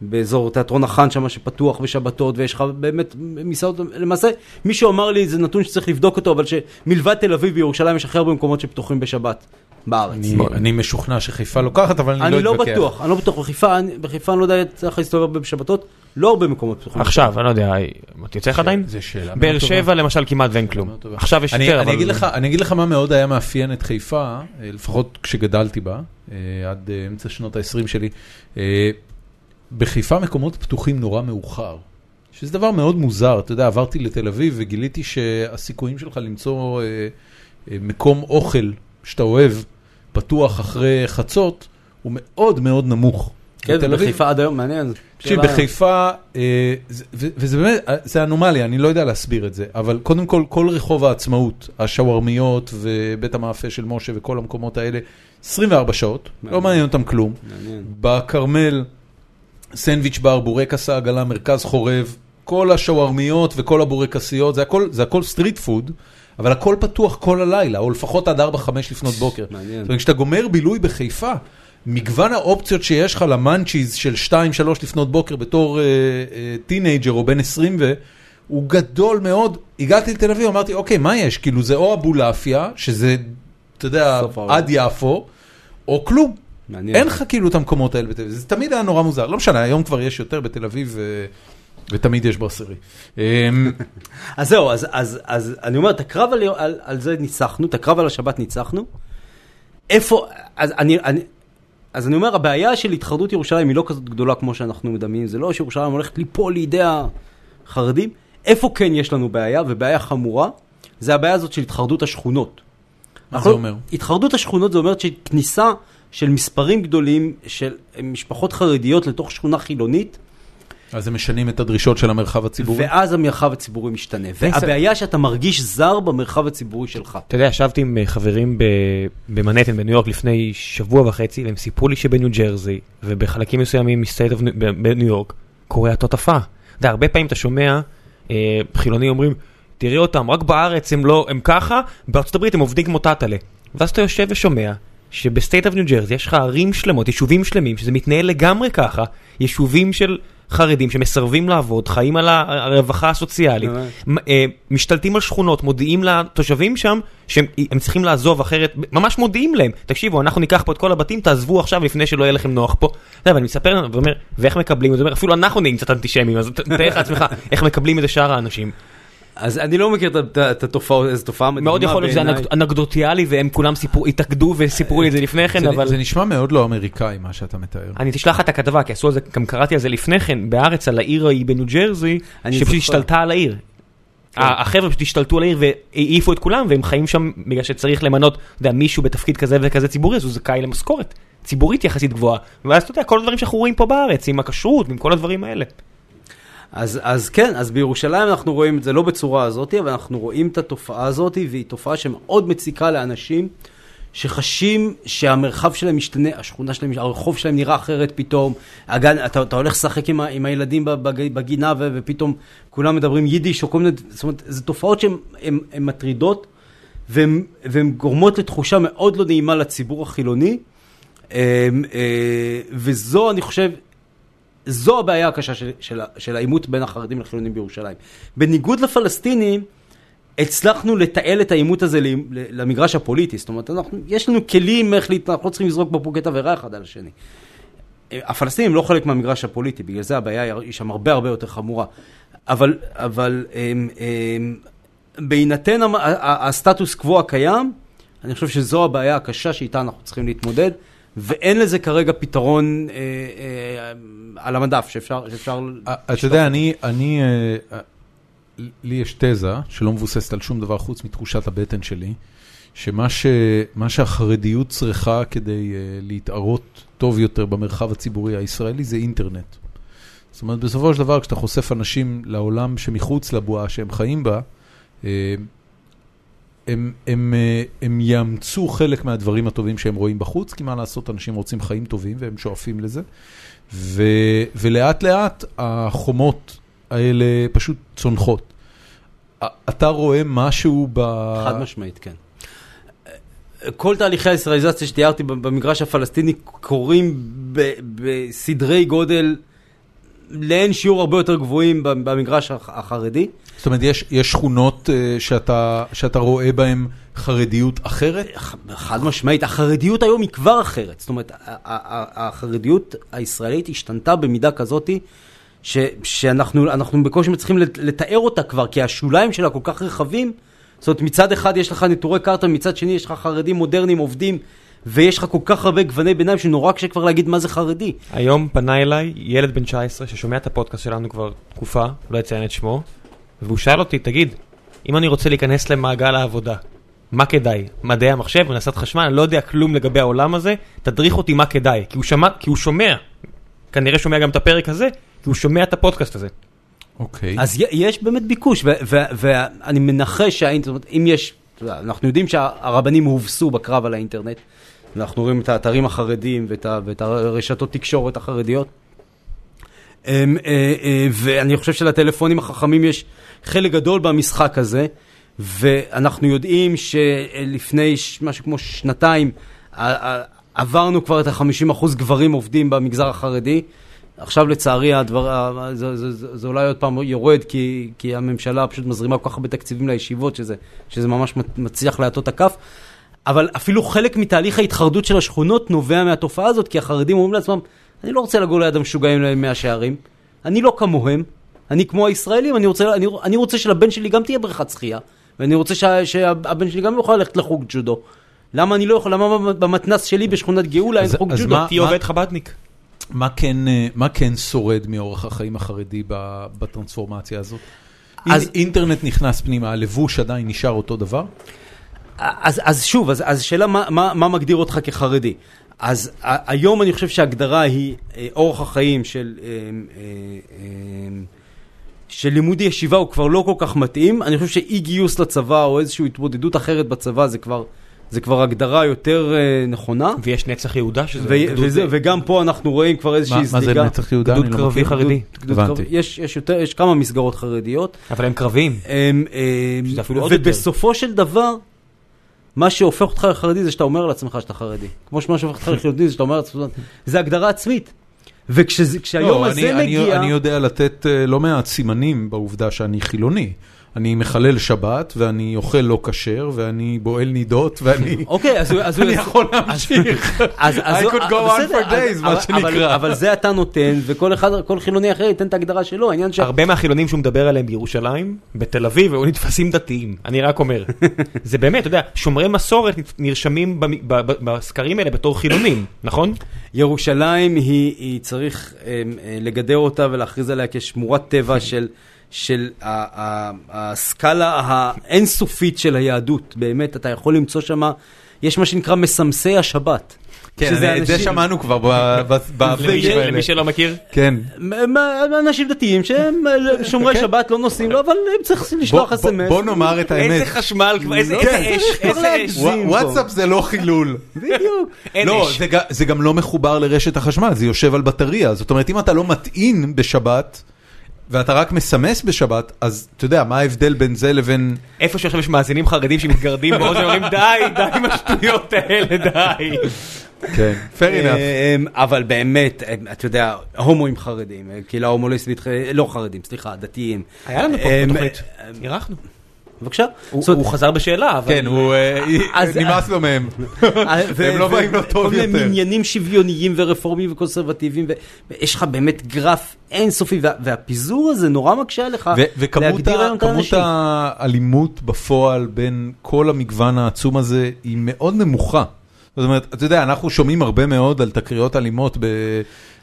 באזור תיאטרון החאן שם שפתוח בשבתות, ויש לך באמת מסעדות, למעשה מישהו אמר לי, זה נתון שצריך לבדוק אותו, אבל שמלבד תל אביב וירושלים יש הכי הרבה מקומות שפתוחים בשבת בארץ. אני, אני משוכנע שחיפה לוקחת, אבל אני, אני לא אתווכח. בטוח, אני לא בטוח, בחיפה, אני- בחיפה אני לא יודע, צריך להסתובב בשבתות, לא הרבה מקומות פתוחים. עכשיו, אני לא יודע, יוצא לך עדיין? זו שאלה מאוד באר. שבע למשל כמעט ואין כלום. עכשיו יש אני, יותר, אני, אבל... אגיד לך, אני אגיד לך מה מאוד היה מאפיין את חיפה, אה, לפחות כשגדלתי בה, אה, עד אה, אמצע שנות ה-20 שלי. בחיפה מקומות פתוחים נורא מאוחר. שזה דבר מאוד מוזר, אתה יודע, עברתי לתל אביב וגיליתי שהסיכויים שלך למצוא אה, אה, מקום אוכל שאתה אוהב, פתוח אחרי חצות, הוא מאוד מאוד נמוך. כן. בחיפה עד היום, מעניין. תקשיב, בחיפה, אה, וזה באמת, אה, זה אנומליה, אני לא יודע להסביר את זה, אבל קודם כל, כל רחוב העצמאות, השווארמיות ובית המאפה של משה וכל המקומות האלה, 24 שעות, לא מעניין. מעניין אותם כלום. מעניין. בכרמל, סנדוויץ' בר, בורקס העגלה, מרכז חורב, כל השווארמיות וכל הבורקסיות, זה הכל, זה הכל street food, אבל הכל פתוח כל הלילה, או לפחות עד 4-5 לפנות בוקר. מעניין. זאת אומרת, כשאתה גומר בילוי בחיפה, מגוון האופציות שיש לך ל munchies של 2-3 לפנות בוקר בתור אה, אה, teenager או בן 20 ו... הוא גדול מאוד. הגעתי לתל אביב, אמרתי, אוקיי, מה יש? כאילו, זה או אבולעפיה, שזה, אתה יודע, העולם. עד יפו, או כלום. מעניין. אין לך כאילו את המקומות האלה בתל אביב, זה תמיד היה נורא מוזר, לא משנה, היום כבר יש יותר בתל אביב ו... ותמיד יש ברסרי. אמ, אז זהו, אז, אז, אז אני אומר, את הקרב על, על, על זה ניצחנו, את הקרב על השבת ניצחנו. איפה, אז אני, אני, אז אני אומר, הבעיה של התחרדות ירושלים היא לא כזאת גדולה כמו שאנחנו מדמיינים, זה לא שירושלים הולכת ליפול לידי החרדים. איפה כן יש לנו בעיה, ובעיה חמורה, זה הבעיה הזאת של התחרדות השכונות. מה זה אומר? התחרדות השכונות זה אומרת שכניסה של מספרים גדולים של משפחות חרדיות לתוך שכונה חילונית, אז הם משנים את הדרישות של המרחב הציבורי? ואז המרחב הציבורי משתנה. והבעיה שאתה מרגיש זר במרחב הציבורי שלך. אתה יודע, ישבתי עם אה, חברים ב- במנהטן בניו יורק לפני שבוע וחצי, והם סיפרו לי שבניו ג'רזי, ובחלקים מסוימים מ state of בניו יורק, קורה אותו תופעה. אתה יודע, הרבה פעמים אתה שומע אה, חילונים אומרים, תראה אותם, רק בארץ הם לא, הם ככה, בארצות הברית הם עובדים כמו טאטאלה. ואז אתה יושב ושומע שב state of New Jersey יש לך ערים שלמות, יישובים שלמים, שזה מתנהל לגמרי ככה, יישובים של חרדים שמסרבים לעבוד, חיים על הרווחה הסוציאלית, אה, משתלטים על שכונות, מודיעים לתושבים שם שהם הם צריכים לעזוב אחרת, ממש מודיעים להם, תקשיבו, אנחנו ניקח פה את כל הבתים, תעזבו עכשיו לפני שלא יהיה לכם נוח פה. ואני מספר ואומר, ואיך מקבלים את זה? אפילו אנחנו נהיים קצת אנטישמים, אז תאר לעצמך איך מקבלים את זה שאר האנשים. אז אני לא מכיר את התופעה, איזו תופעה מדהימה מאוד יכול להיות שזה בעיניי. אנק- אנקדוטיאלי והם כולם התאגדו וסיפרו לי את זה לפני כן, אבל... זה נשמע מאוד לא אמריקאי, מה שאתה מתאר. אני תשלח לך את הכתבה, כי עשו על זה, גם קראתי על זה לפני כן, בארץ, על העיר ההיא בניו ג'רזי, שפשוט. השתלטה על העיר. כן. החבר'ה פשוט השתלטו על העיר והעיפו את כולם, והם חיים שם בגלל שצריך למנות, אתה יודע, מישהו בתפקיד כזה וכזה ציבורי, אז הוא זכאי למשכורת ציבורית יחסית גבוהה. ואז אתה יודע, כל הדברים שאנחנו רואים פה בארץ, עם הכשרות ועם כל הדברים האלה. אז, אז כן, אז בירושלים אנחנו רואים את זה לא בצורה הזאת, אבל אנחנו רואים את התופעה הזאת, והיא תופעה שמאוד מציקה לאנשים שחשים שהמרחב שלהם משתנה, השכונה שלהם, הרחוב שלהם נראה אחרת פתאום, הגן, אתה, אתה הולך לשחק עם, עם הילדים בג- בגינה ו, ופתאום כולם מדברים יידיש או כל מיני, זאת אומרת, זה תופעות שהן הן- הן מטרידות והן והן גורמות לתחושה מאוד לא נעימה לציבור החילוני, אה, אה, וזו, אני חושב, זו הבעיה הקשה של, של, של העימות בין החרדים לחילונים בירושלים. בניגוד לפלסטינים, הצלחנו לתעל את העימות הזה למגרש הפוליטי. זאת אומרת, אנחנו, יש לנו כלים איך להתנהל, אנחנו לא צריכים לזרוק בקבוקי תבערה אחד על השני. אה, הפלסטינים לא חלק מהמגרש הפוליטי, בגלל זה הבעיה היא שם הרבה הרבה יותר חמורה. אבל, אבל הם, הם, בהינתן המ- ה- ה- הסטטוס קוו הקיים, אני חושב שזו הבעיה הקשה שאיתה אנחנו צריכים להתמודד, ואין לזה כרגע פתרון אה, אה, על המדף שאפשר... שאפשר אה, אתה יודע, אני, אני, אה, אה, לי יש תזה שלא מבוססת על שום דבר חוץ מתחושת הבטן שלי, שמה ש, שהחרדיות צריכה כדי אה, להתערות טוב יותר במרחב הציבורי הישראלי זה אינטרנט. זאת אומרת, בסופו של דבר, כשאתה חושף אנשים לעולם שמחוץ לבועה שהם חיים בה, אה, הם, הם, אה, הם יאמצו חלק מהדברים הטובים שהם רואים בחוץ, כי מה לעשות, אנשים רוצים חיים טובים והם שואפים לזה. ו, ולאט לאט החומות האלה פשוט צונחות. אתה רואה משהו ב... חד משמעית, כן. כל תהליכי הישראליזציה שתיארתי במגרש הפלסטיני קורים בסדרי גודל לאין שיעור הרבה יותר גבוהים במגרש הח- החרדי. זאת אומרת, יש, יש שכונות אה, שאתה, שאתה רואה בהן חרדיות אחרת? חד משמעית, החרדיות היום היא כבר אחרת. זאת אומרת, החרדיות הישראלית השתנתה במידה כזאתי, ש, שאנחנו אנחנו בקושי מצליחים לת- לתאר אותה כבר, כי השוליים שלה כל כך רחבים. זאת אומרת, מצד אחד יש לך נטורי קרתא, מצד שני יש לך חרדים מודרניים עובדים ויש לך כל כך הרבה גווני ביניים שנורא קשה כבר להגיד מה זה חרדי. היום פנה אליי ילד בן 19 ששומע את הפודקאסט שלנו כבר תקופה, לא אציין את שמו, והוא שאל אותי, תגיד, אם אני רוצה להיכנס למעגל העבודה, מה כדאי? מדעי המחשב, הנדסת חשמל, אני לא יודע כלום לגבי העולם הזה, תדריך אותי מה כדאי, כי הוא, שמע, כי הוא שומע, כנראה שומע גם את הפרק הזה, כי הוא שומע את הפודקאסט הזה. אוקיי. אז י- יש באמת ביקוש, ואני מנחש שהאינטרנט, אם יש, אנחנו יודעים שהרבנים הובסו בקרב על האינטרנט, אנחנו רואים את האתרים החרדיים ואת, ה- ואת הרשתות תקשורת החרדיות. אה, אה, ואני חושב שלטלפונים החכמים יש חלק גדול במשחק הזה, ואנחנו יודעים שלפני משהו כמו שנתיים עברנו כבר את ה-50% גברים עובדים במגזר החרדי. עכשיו לצערי הדבר, זה, זה, זה, זה אולי עוד פעם יורד כי, כי הממשלה פשוט מזרימה כל כך הרבה תקציבים לישיבות שזה, שזה ממש מצליח להטות את הכף. אבל אפילו חלק מתהליך ההתחרדות של השכונות נובע מהתופעה הזאת, כי החרדים אומרים לעצמם, אני לא רוצה לגור ליד המשוגעים למאה שערים, אני לא כמוהם, אני כמו הישראלים, אני רוצה, אני, אני רוצה שלבן שלי גם תהיה בריכת שחייה, ואני רוצה שה, שהבן שלי גם יוכל ללכת לחוג ג'ודו. למה אני לא יכול, למה במתנ"ס שלי בשכונת גאולה אין חוג אז ג'ודו? תהיה עובד חב"דניק. מה כן, אה, מה כן שורד מאורח החיים החרדי ב- בטרנספורמציה הזאת? אז- אז אינטרנט נכנס פנימה, הלבוש עדיין נשאר אותו דבר? אז, אז שוב, אז, אז שאלה מה, מה, מה מגדיר אותך כחרדי. אז ה- היום אני חושב שההגדרה היא אה, אורח החיים של, אה, אה, אה, של לימוד ישיבה הוא כבר לא כל כך מתאים. אני חושב שאי גיוס לצבא או איזושהי התמודדות אחרת בצבא זה כבר, זה כבר הגדרה יותר אה, נכונה. ויש נצח יהודה שזה... ו- גדוד- וזה, וגם פה אנחנו רואים כבר איזושהי מה- מה זה זליגה. נצח יהודה? גדוד לא קרבי. חרדי. הבנתי. יש, יש, יותר, יש כמה מסגרות חרדיות. אבל הם קרביים. אמ, אמ, שזה אפילו עוד יותר. ובסופו של דבר, מה שהופך אותך לחרדי זה שאתה אומר לעצמך שאתה חרדי. כמו שמה שהופך אותך לחילוני זה שאתה אומר לעצמך, זה הגדרה עצמית. וכשהיום לא, הזה אני- אני- מגיע... אני יודע לתת אה, לא מעט סימנים בעובדה שאני חילוני. אני מחלל שבת, ואני אוכל לא כשר, ואני בועל נידות, ואני... אוקיי, אז הוא... אני יכול להמשיך. I could go on בסדר, for days, מה אבל- שנקרא. אבל, זה אתה נותן, וכל אחד, כל חילוני אחר ייתן את ההגדרה שלו, העניין ש... הרבה מהחילונים שהוא מדבר עליהם בירושלים, בתל אביב, היו נתפסים דתיים. אני רק אומר. זה באמת, אתה יודע, שומרי מסורת נרשמים בסקרים האלה בתור חילונים, נכון? ירושלים היא, היא צריך אה, אה, לגדר אותה ולהכריז עליה כשמורת טבע של, של ה- ה- הסקאלה האינסופית של היהדות. באמת, אתה יכול למצוא שם, יש מה שנקרא מסמסי השבת. כן, שזה את זה שמענו כבר ב- ב- למי בפרקים האלה. למי שלא מכיר. כן. אנשים דתיים שהם שומרי כן. שבת לא נוסעים לו, אבל הם צריכים לשלוח אס.אם.אס. בוא נאמר את האמת. איזה חשמל, כבר, איזה כן, אש, איזה אש. וואטסאפ זה לא חילול. בדיוק. לא, זה גם לא מחובר לרשת החשמל, זה יושב על בטריה. זאת אומרת, אם אתה לא מטעין בשבת, ואתה רק מסמס בשבת, אז אתה יודע, מה ההבדל בין זה לבין... איפה שעכשיו יש מאזינים חרדים שמתגרדים באוזן, אומרים די, די עם השטויות האלה, די. כן, fair enough. אמ, אבל באמת, אמ, אתה יודע, הומואים חרדים, אה, קהילה הומוליסטית, אה, לא חרדים, סליחה, דתיים. היה לנו פה בתוכנית, אמ, אירחנו. בבקשה. הוא חזר בשאלה, אבל... כן, הוא... אה, אז- נמאס לו מהם. אה, הם לא באים לו טוב כל מיני יותר. מניינים שוויוניים ורפורמיים וקונסרבטיביים, ויש לך באמת גרף אינסופי, וה- והפיזור הזה נורא מקשה עליך וכמות. האלימות בפועל בין כל המגוון העצום הזה היא מאוד נמוכה. זאת אומרת, אתה יודע, אנחנו שומעים הרבה מאוד על תקריות אלימות ב-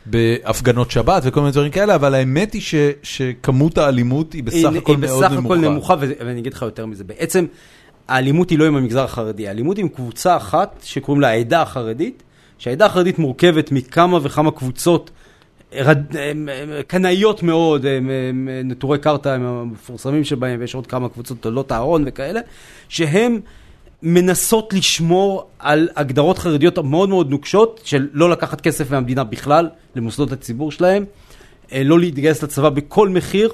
בהפגנות שבת וכל מיני דברים כאלה, אבל האמת היא ש- שכמות האלימות היא בסך היא- הכל היא מאוד בסך הכל נמוכה. נמוכה, ואני אגיד לך יותר מזה. בעצם, האלימות היא לא עם המגזר החרדי, האלימות היא עם קבוצה אחת שקוראים לה העדה החרדית, שהעדה החרדית מורכבת מכמה וכמה קבוצות קנאיות מאוד, הם- הם נטורי קרתא הם המפורסמים שבהם, ויש עוד כמה קבוצות תולדות אהרון וכאלה, שהם מנסות לשמור על הגדרות חרדיות מאוד מאוד נוקשות, של לא לקחת כסף מהמדינה בכלל, למוסדות הציבור שלהם, אה, לא להתגייס לצבא בכל מחיר,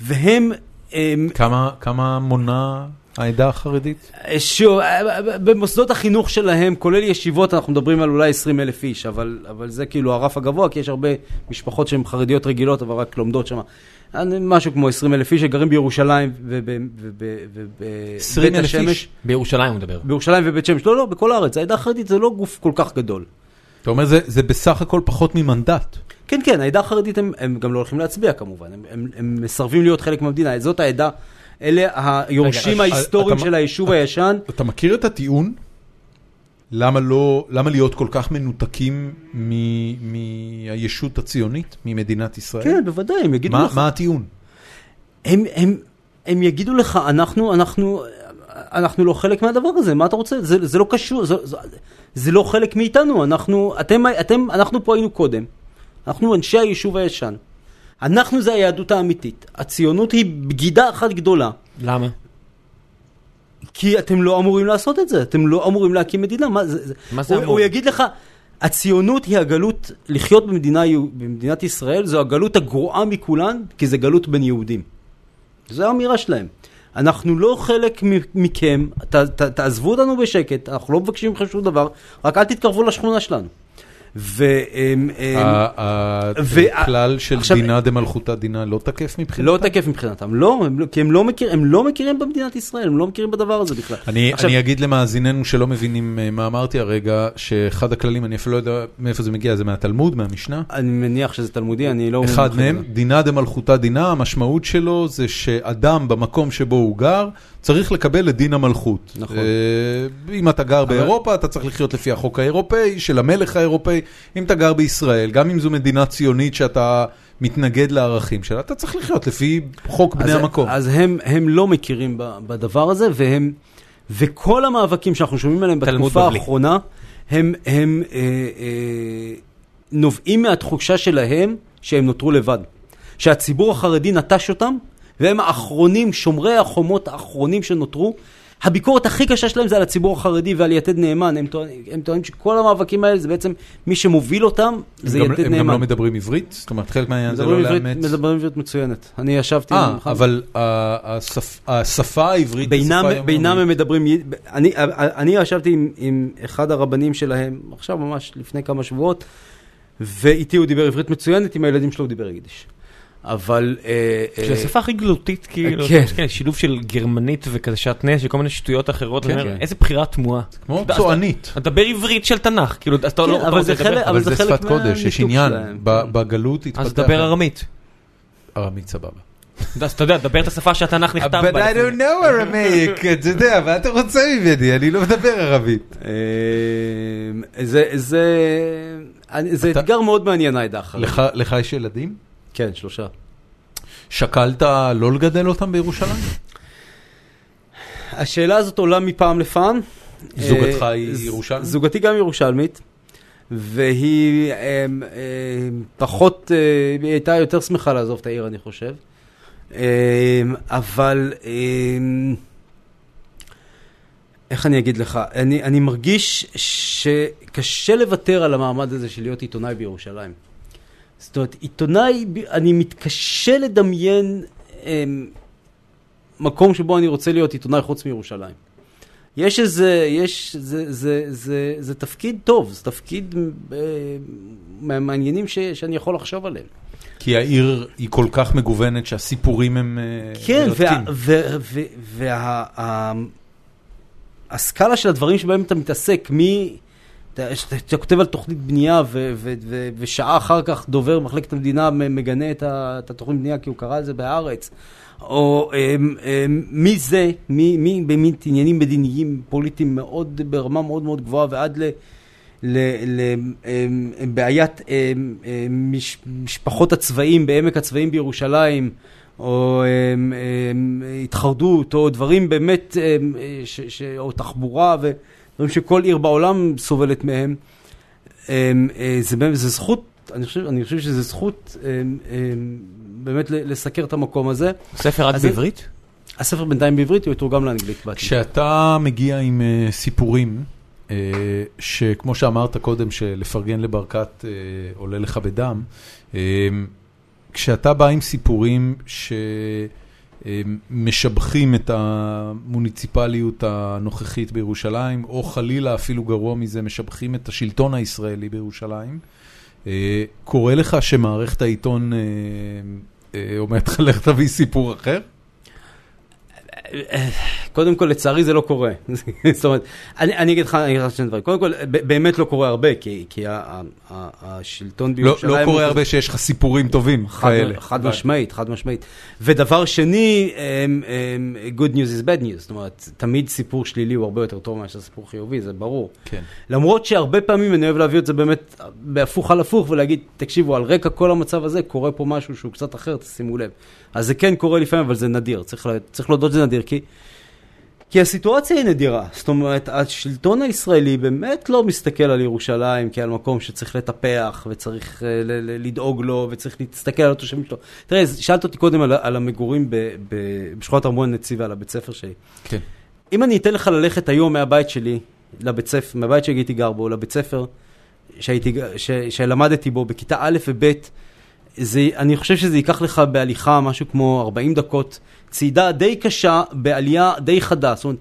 והם... הם, כמה- כמה מונה העדה החרדית? שוב, אה, במוסדות החינוך שלהם, כולל ישיבות, אנחנו מדברים על אולי 20 אלף איש, אבל, אבל זה כאילו הרף הגבוה, כי יש הרבה משפחות שהן חרדיות רגילות, אבל רק לומדות שם. משהו כמו 20 אלף איש שגרים בירושלים ובבית 20,000 השמש. איש? בירושלים הוא מדבר. בירושלים ובית שמש. לא, לא, בכל הארץ. העדה החרדית זה לא גוף כל כך גדול. אתה אומר, זה- זה בסך הכל פחות ממנדט. כן, כן, העדה החרדית הם, הם גם לא הולכים להצביע כמובן, הם, הם, הם מסרבים להיות חלק מהמדינה, זאת העדה, אלה היורשים ההיסטוריים של היישוב הישן. אתה מכיר את הטיעון למה לא, למה להיות כל כך מנותקים מהישות הציונית, ממדינת ישראל? כן, בוודאי, הם יגידו מה, לך. מה הטיעון? הם, הם, הם יגידו לך, אנחנו, אנחנו, אנחנו לא חלק מהדבר הזה, מה אתה רוצה? זה, זה לא קשור, זה, זה, זה לא חלק מאיתנו, אנחנו, אתם, אתם, אנחנו פה היינו קודם, אנחנו אנשי היישוב הישן. אנחנו זה היהדות האמיתית. הציונות היא בגידה אחת גדולה, למה? כי אתם לא אמורים לעשות את זה, אתם לא אמורים להקים מדינה. מה זה, מה זה הוא, אמור? הוא יגיד לך, הציונות היא הגלות, לחיות במדינה, במדינת ישראל זו הגלות הגרועה מכולן, כי זה גלות בין יהודים. זו האמירה שלהם. אנחנו לא חלק מכם, ת, ת, תעזבו אותנו בשקט, אנחנו לא מבקשים מכם שום דבר, רק אל תתקרבו לשכונה שלנו. הכלל של דינה דמלכותא דינה לא תקף מבחינתם? לא תקף מבחינתם, לא, לא, כי הם לא, הם לא מכירים במדינת ישראל, הם לא מכירים בדבר הזה בכלל. אני, אגיד למאזיננו שלא מבינים אה, מה אמרתי הרגע, שאחד הכללים, אני אפילו לא יודע מאיפה זה מגיע, זה מהתלמוד, מהמשנה? אני מניח שזה תלמודי, אני לא... אחד מהם. דינה דמלכותא דינה, המשמעות שלו זה שאדם במקום שבו הוא גר, צריך לקבל את דין המלכות. נכון. אה, אם אתה גר באירופה, אתה צריך לחיות לפי החוק האירופאי, של המלך האירופאי. אם אתה גר בישראל, גם אם זו מדינה ציונית שאתה מתנגד לערכים שלה, אתה צריך לחיות לפי חוק בני אז- המקום. אז הם, הם לא מכירים בדבר הזה, והם, וכל המאבקים שאנחנו שומעים עליהם בתקופה בבלי. האחרונה, הם, הם אה, אה, נובעים מהתחושה שלהם שהם נותרו לבד. שהציבור החרדי נטש אותם, והם האחרונים, שומרי החומות האחרונים שנותרו. הביקורת הכי קשה שלהם זה על הציבור החרדי ועל יתד נאמן. הם טוענים, הם טוענים שכל המאבקים האלה זה בעצם מי שמוביל אותם זה הם גם- יתד הם גם נאמן. לא מדברים עברית? זאת אומרת, חלק מהעניין זה לא עברית- לאמץ. מדברים עברית מצוינת. אני ישבתי... אה, אבל השפ- השפה העברית בינם, בינם. הם מדברים, אני, אני ישבתי עם, עם אחד הרבנים שלהם, עכשיו ממש לפני כמה שבועות, ואיתי הוא דיבר עברית מצוינת, עם הילדים שלו הוא דיבר יידיש. אבל... אה, שזה אה, השפה הכי גלותית, כאילו, כן. כן, שילוב של גרמנית וכזה שעטנז, וכל מיני שטויות אחרות, כן. איזה בחירה תמוהה. כמו צוענית. אתה מדבר עברית של תנ"ך, כאילו, אתה כן, לא אבל רוצה זה לדבר- אבל זה שפת קודש, יש עניין. בגלות התפתח... אז דבר ארמית. ארמית סבבה. אז אתה יודע, דבר את השפה שהתנ"ך נכתב But בה. I don't know Aramaic, אתה יודע, מה אתה רוצה ממני? אני לא מדבר ערבית. אה, זה, אתגר מאוד מעניין. לך- לך יש ילדים? כן, שלושה. שקלת לא לגדל אותם בירושלים? השאלה הזאת עולה מפעם לפעם. זוגתך אה, היא ירושלמית? זוגתי גם ירושלמית, והיא אה, אה, פחות, היא הייתה יותר שמחה לעזוב את העיר, אני חושב. אבל איך אני אגיד לך? אני, אני מרגיש שקשה לוותר על המעמד הזה של להיות עיתונאי בירושלים. זאת אומרת, עיתונאי, אני מתקשה לדמיין אה, מקום שבו אני רוצה להיות עיתונאי חוץ מירושלים. יש איזה, יש, זה, זה, זה, זה תפקיד טוב, זה תפקיד אה, מהמעניינים ש, שאני יכול לחשוב עליהם. כי העיר היא כל כך מגוונת שהסיפורים הם אה, כן, מרתקים. והסקאלה של הדברים שבהם אתה מתעסק, מי... אתה כותב על תוכנית בנייה ו, ו, ו, ושעה אחר כך דובר מחלקת המדינה מגנה את, את התוכנית בנייה כי הוא קרא על זה בהארץ. או אמ, אמ, מי זה, מי, מי באמת עניינים מדיניים פוליטיים מאוד, ברמה מאוד מאוד גבוהה ועד. לבעיית אמ, מש, משפחות הצבאים בעמק הצבאים בירושלים, או אמ, אמ, התחרדות, או דברים באמת, אמ, ש, ש, או תחבורה, ודברים שכל עיר בעולם סובלת מהם. אמ, אה, זה, באמת- זה זכות, אני חושב, אני חושב שזה זכות אמ, אמ, באמת לסקר את המקום הזה. ספר רק בעברית? הספר בינתיים בעברית, הוא יתורגם לאנגלית בעתיד. כשאתה מגיע עם אה, סיפורים, אה, שכמו שאמרת קודם, שלפרגן לברקת אה, עולה לך בדם, אה, כשאתה בא עם סיפורים שמשבחים את המוניציפליות הנוכחית בירושלים, או חלילה אפילו גרוע מזה, משבחים את השלטון הישראלי בירושלים, אה, קורה לך שמערכת העיתון אה, אה, אומרת לך, לך תביא סיפור אחר? קודם כל, לצערי זה לא קורה. זאת אומרת, אני, אני אגיד לך, שני דברים. קודם כל, באמת לא קורה הרבה, כי, כי השלטון לא בירושלים... לא הוא קורה הרבה שיש לך סיפורים טובים חד, כאלה. חד משמעית, חד משמעית. ודבר שני, good news is bad news, זאת אומרת, תמיד סיפור שלילי הוא הרבה יותר טוב מאשר סיפור חיובי, זה ברור. כן. למרות שהרבה פעמים אני אוהב להביא את זה באמת בהפוך על הפוך ולהגיד, תקשיבו, על רקע כל המצב הזה קורה פה משהו שהוא קצת אחר, תשימו לב. אז זה כן קורה לפעמים, אבל זה נדיר, צריך, צריך להודות שזה נדיר, כי, כי הסיטואציה היא נדירה. זאת אומרת, השלטון הישראלי באמת לא מסתכל על ירושלים כעל מקום שצריך לטפח וצריך uh, ל- ל- לדאוג לו וצריך להסתכל על התושבים שלו. תראה, שאלת אותי קודם על, על המגורים ב- ב- בשכונת ארמון הנציב ועל הבית ספר שלי. כן. אם אני אתן לך ללכת היום מהבית שלי לבית ספר, מהבית שהייתי גר בו, לבית ספר שהייתי, ש, שלמדתי בו בכיתה א' וב', זה, אני חושב שזה ייקח לך בהליכה משהו כמו 40 דקות, צעידה די קשה, בעלייה די חדה. זאת אומרת,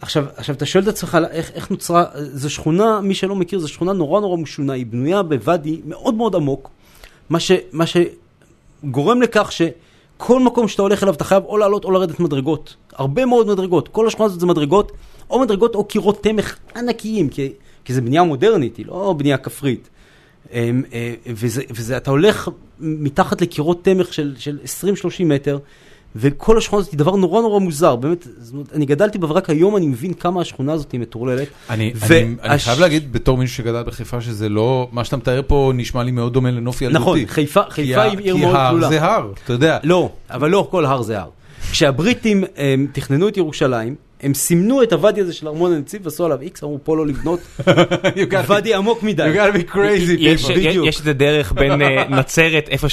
עכשיו, עכשיו אתה שואל את עצמך איך, איך נוצרה, זו שכונה, מי שלא מכיר, זו שכונה נורא נורא משונה, היא בנויה בוואדי מאוד מאוד עמוק, מה, ש, מה שגורם לכך שכל מקום שאתה הולך אליו אתה חייב או לעלות או לרדת מדרגות, הרבה מאוד מדרגות, כל השכונה הזאת זה מדרגות, או מדרגות או קירות תמך ענקיים, כי, כי זה בנייה מודרנית, היא לא בנייה כפרית. אמ, אה, וזה, וזה, אתה הולך מתחת לקירות תמך של, של 20-30 מטר, וכל השכונה הזאת היא דבר נורא נורא מוזר, באמת, זאת אני גדלתי בה ורק היום אני מבין כמה השכונה הזאת היא מטורללת. אני, ו- אני, אני הש- חייב להגיד, בתור מישהו שגדל בחיפה, שזה לא, מה שאתה מתאר פה נשמע לי מאוד דומה לנוף ילדותי. נכון, חיפה, חיפה היא עיר מאוד כי הר גדולה. זה הר, אתה יודע. לא, אבל לא כל הר זה הר. כשהבריטים הם, תכננו את ירושלים, הם סימנו את הוואדי הזה של ארמון הנציב, עשו עליו איקס, אמרו פה לא לבנות, You gotta- ואדי עמוק מדי. You gotta be crazy. בדיוק. יש איזה דרך בין אה, נצרת, איפה,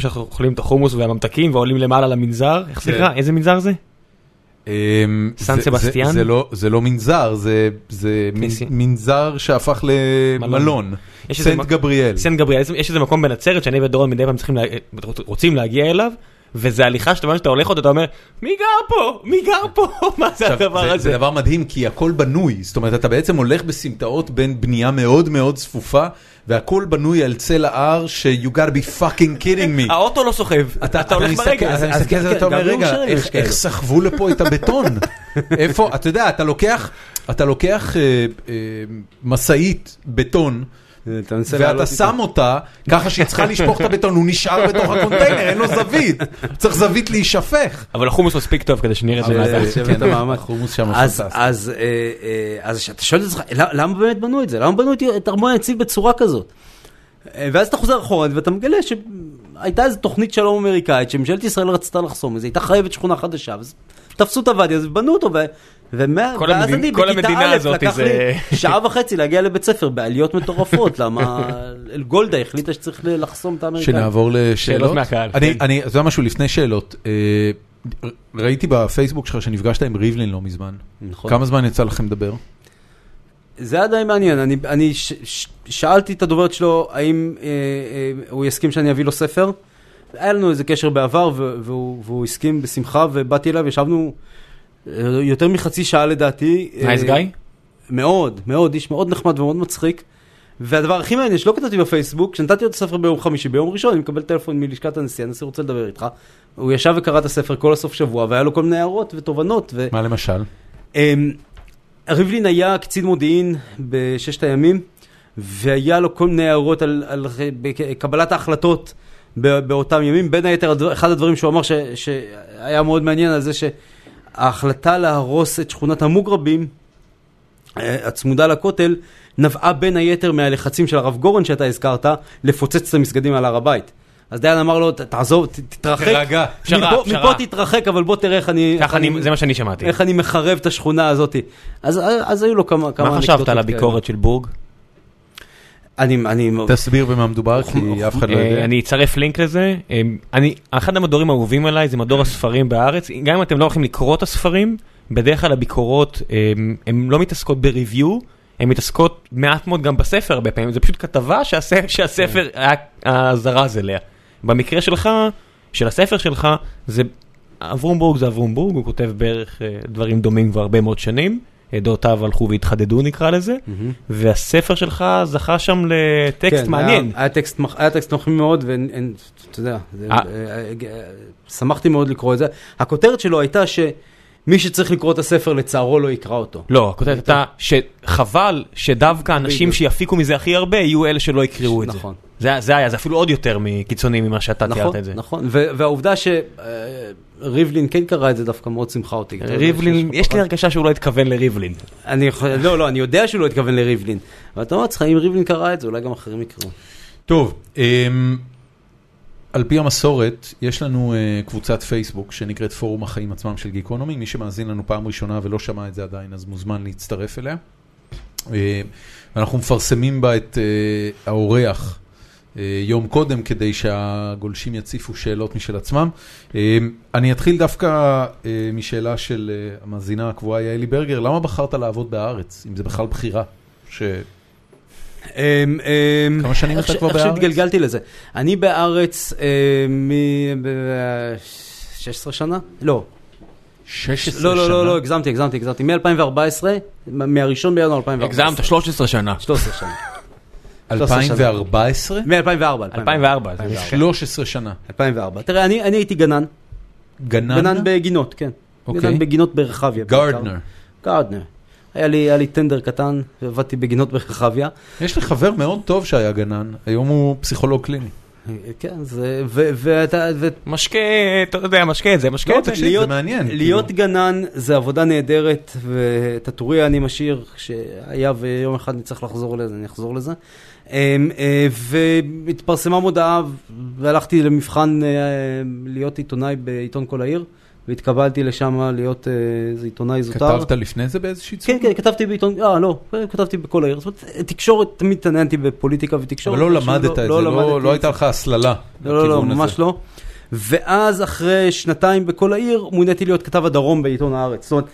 שאנחנו אוכלים את החומוס והממתקים, ועולים למעלה למנזר, איך זה כן. נקרא? איזה מנזר זה? אמ, סן סבסטיאן? זה- לא- זה לא מנזר, זה-. מנזר שהפך למלון. סנט גבריאל. סנט גבריאל, יש איזה מקום בנצרת שאני ודורון מדי פעם. רוצים להגיע אליו, וזה הליכה שאתה אומר שאתה הולך עוד, אתה אומר, מי גר פה? מי גר פה? מה זה הדבר זה- הזה? זה דבר מדהים, כי הכל בנוי. זאת אומרת, אתה בעצם הולך בסמטאות בין בנייה מאוד מאוד צפופה, והכל בנוי על צל ההר ש- you gotta be fucking kidding me. האוטו לא סוחב, אתה הולך ברגל. אתה מסתכל על זה כן, ואתה אומר, גם רגע, איך- יש כאלה." איך סחבו לפה את הבטון? איפה, אתה יודע, אתה לוקח, אתה אה, אה, משאית בטון, אתה ואתה שם אותה ככה שהיא צריכה לשפוך את הבטון, הוא נשאר בתוך הקונטיינר, אין לו זווית, צריך זווית להישפך. אבל החומוס מספיק טוב כדי שנראה את זה כן, אז, אה, אה, אז אתה שואל את עצמך, "למה- למה באמת בנו את זה? למה בנו את- ארמון הנציב בצורה כזאת? אה, ואז אתה חוזר אחורה ואתה מגלה שהייתה איזו תוכנית שלום אמריקאית שממשלת ישראל רצתה לחסום את זה, הייתה חייבת שכונה חדשה, אז תפסו את הוואדי הזה ובנו אותו, ואז אני כל בכיתה א' לקח זה- לי שעה וחצי להגיע לבית ספר בעליות מטורפות, למה גולדה החליטה שצריך לחסום את האמריקאים. שנעבור לשאלות. שאלות מהקהל, אני, כן. אני, אתה יודע משהו לפני שאלות, אה, ראיתי בפייסבוק שלך שנפגשת עם ריבלין לא מזמן. נכון. כמה זמן יצא לכם לדבר? זה היה די מעניין, אני, אני ש, ש, שאלתי את הדוברת שלו האם אה, אה, הוא יסכים שאני אביא לו ספר. היה לנו איזה קשר בעבר והוא, והוא הסכים בשמחה ובאתי אליו, ישבנו יותר מחצי שעה לדעתי. nice אה, guy? מאוד, מאוד, איש מאוד נחמד ומאוד מצחיק. והדבר הכי מעניין שלא כתבתי בפייסבוק, כשנתתי לו את הספר ביום חמישי, ביום ראשון אני מקבל טלפון מלשכת הנשיא, הנשיא רוצה לדבר איתך. הוא ישב וקרא את הספר כל הסוף שבוע והיה לו כל מיני הערות ותובנות. ו... מה למשל? אמ, ריבלין היה קצין מודיעין בששת הימים, והיה לו כל מיני הערות על, על קבלת ההחלטות באותם ימים. בין היתר, אחד הדברים שהוא אמר ש, שהיה מאוד מעניין על זה שההחלטה להרוס את שכונת המוגרבים, אה, הצמודה לכותל, נבעה בין היתר מהלחצים של הרב גורן שאתה הזכרת, לפוצץ את המסגדים על הר הבית. אז דיין אמר לו, "ת- תעזוב, תתרחק, תירגע. פשרה, מפה, פשרה. מפה תתרחק, אבל בוא תראה איך אני... איך אני, זה מה שאני שמעתי. איך אני מחרב את השכונה הזאת. אז, אז היו לו כמה, כמה מה חשבת אנקדוטות על כאלה. הביקורת של בורג? אני, אני, תסביר במה מדובר, כי אף אחד לא אה, יודע. אני אצרף לינק לזה. אה, אני, אחד המדורים האהובים עליי זה מדור הספרים בארץ. גם אם אתם לא הולכים לקרוא את הספרים, בדרך כלל הביקורות הן- הן לא מתעסקות בריוויו, הן מתעסקות מעט מאוד גם בספר הרבה פעמים. זה פשוט כתבה שהספר, שהספר היה הזרז אליה. במקרה שלך, של הספר שלך, זה אברום בורג זה אברום בורג, הוא כותב בערך אה, דברים דומים כבר הרבה מאוד שנים. דעותיו הלכו והתחדדו נקרא לזה, והספר שלך זכה שם לטקסט כן, מעניין. היה, היה טקסט, טקסט מחמיא מאוד, ואתה יודע, זה, אה. אה, אה, שמחתי מאוד לקרוא את זה. הכותרת שלו הייתה ש... מי שצריך לקרוא את הספר לצערו לא יקרא אותו. לא, הכותרת הייתה שחבל שדווקא אנשים. שיפיקו מזה הכי הרבה יהיו אלה שלא יקראו את זה. נכון. זה זה היה, זה אפילו עוד יותר מקיצוני ממה שאתה נכון, תיארת את זה. נכון, ו- והעובדה שריבלין כן קרא את זה דווקא מאוד שימחה אותי. ריבלין, יש לי הרגשה שהוא לא התכוון לריבלין. אני יכול, לא, לא, אני יודע שהוא לא התכוון לריבלין. אבל אתה אומר לעצמך, אם ריבלין קרא את זה, אולי גם אחרים יקראו. טוב, אמ, על פי המסורת, יש לנו אה, קבוצת פייסבוק שנקראת פורום החיים עצמם של גיקונומי. מי שמאזין לנו פעם ראשונה ולא שמע את זה עדיין, אז מוזמן להצטרף אליה. אה, אנחנו מפרסמים בה את אה, האורח אה, יום קודם, כדי שהגולשים יציפו שאלות משל עצמם. אה, אני אתחיל דווקא אה, משאלה של אה, המאזינה הקבועה יעלי ברגר, למה בחרת לעבוד בהארץ, אם זה בכלל בחירה? ש... אמ, אמ, כמה שנים איך אתה כבר איך בארץ? שהתגלגלתי לזה. אני בארץ מ-16 שנה? לא. 16 לא, לא, שנה? לא, לא, הגזמתי, הגזמתי, הגזמתי. מ-2014, מהראשון בינואר 2014. הגזמת 13 שנה. 13 שנה. 2014? מ-2004. 2004. זה 13 שנה. 2004. תראה, אני אני הייתי גנן. גנן? גנן בגינות, כן. אוקיי. גנן בגינות ברחביה. גארדנר. גארדנר. היה לי, היה לי טנדר קטן, ועבדתי בגינות ברחביה. יש לי חבר מאוד טוב שהיה גנן, היום הוא פסיכולוג קליני. כן, זה, ו- ואתה, ו- משקה, אתה יודע, משקה את זה, משקה לא, את זה. תקשיב, זה להיות- מעניין. להיות כאילו. גנן זה עבודה נהדרת, ואת הטוריה אני משאיר, שהיה ויום אחד נצטרך לחזור לזה, אני אחזור לזה. אמ, אה, והתפרסמה מודעה, והלכתי למבחן אה, להיות עיתונאי בעיתון כל העיר, והתקבלתי לשם להיות אה, איזה עיתונאי זוטר. כתבת לפני זה באיזושהי צורה? כן, כן, כתבתי בעיתון, אה, לא, כתבתי בכל העיר. זאת אומרת, תקשורת, תמיד התעניינתי בפוליטיקה ותקשורת. אבל לא למדת את זה, לא למדתי לא הייתה לך הסללה. לא, לא, לא. ממש לא. ואז אחרי שנתיים בכל העיר, מוניתי להיות כתב הדרום בעיתון הארץ. זאת אומרת,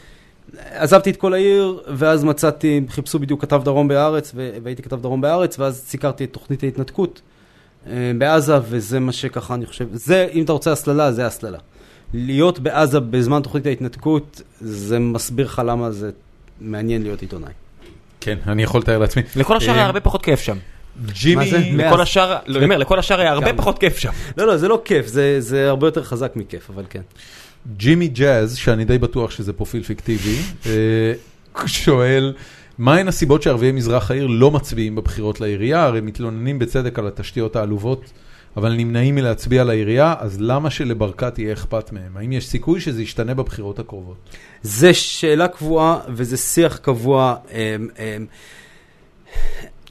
עזבתי את כל העיר, ואז מצאתי, חיפשו בדיוק כתב דרום בהארץ, ו- והייתי כתב דרום בהארץ, ואז סיקרתי את תוכנית ההתנתקות אה, בעזה, וזה מה שככה אני חושב, זה, אם אתה רוצה הסללה, זה הסללה. להיות בעזה בזמן תוכנית ההתנתקות, זה מסביר לך למה זה מעניין להיות עיתונאי. כן, אני יכול לתאר לעצמי. לכל השאר היה אה, הרבה פחות כיף שם. ג'ימי, מה זה? מאז. לכל השאר, לא, אני אומר, לכל השאר היה הרבה? פחות כיף שם. לא, לא, זה לא כיף, זה, זה הרבה יותר חזק מכיף, אבל כן. ג'ימי ג'אז, שאני די בטוח שזה פרופיל פיקטיבי, אה, שואל, מהן הסיבות שערביי מזרח העיר לא מצביעים בבחירות לעירייה? הרי מתלוננים בצדק על התשתיות העלובות, אבל נמנעים מלהצביע לעירייה, אז למה שלברקת יהיה אכפת מהם? האם יש סיכוי שזה ישתנה בבחירות הקרובות? זה שאלה קבועה וזה שיח קבוע. אמ, אמ,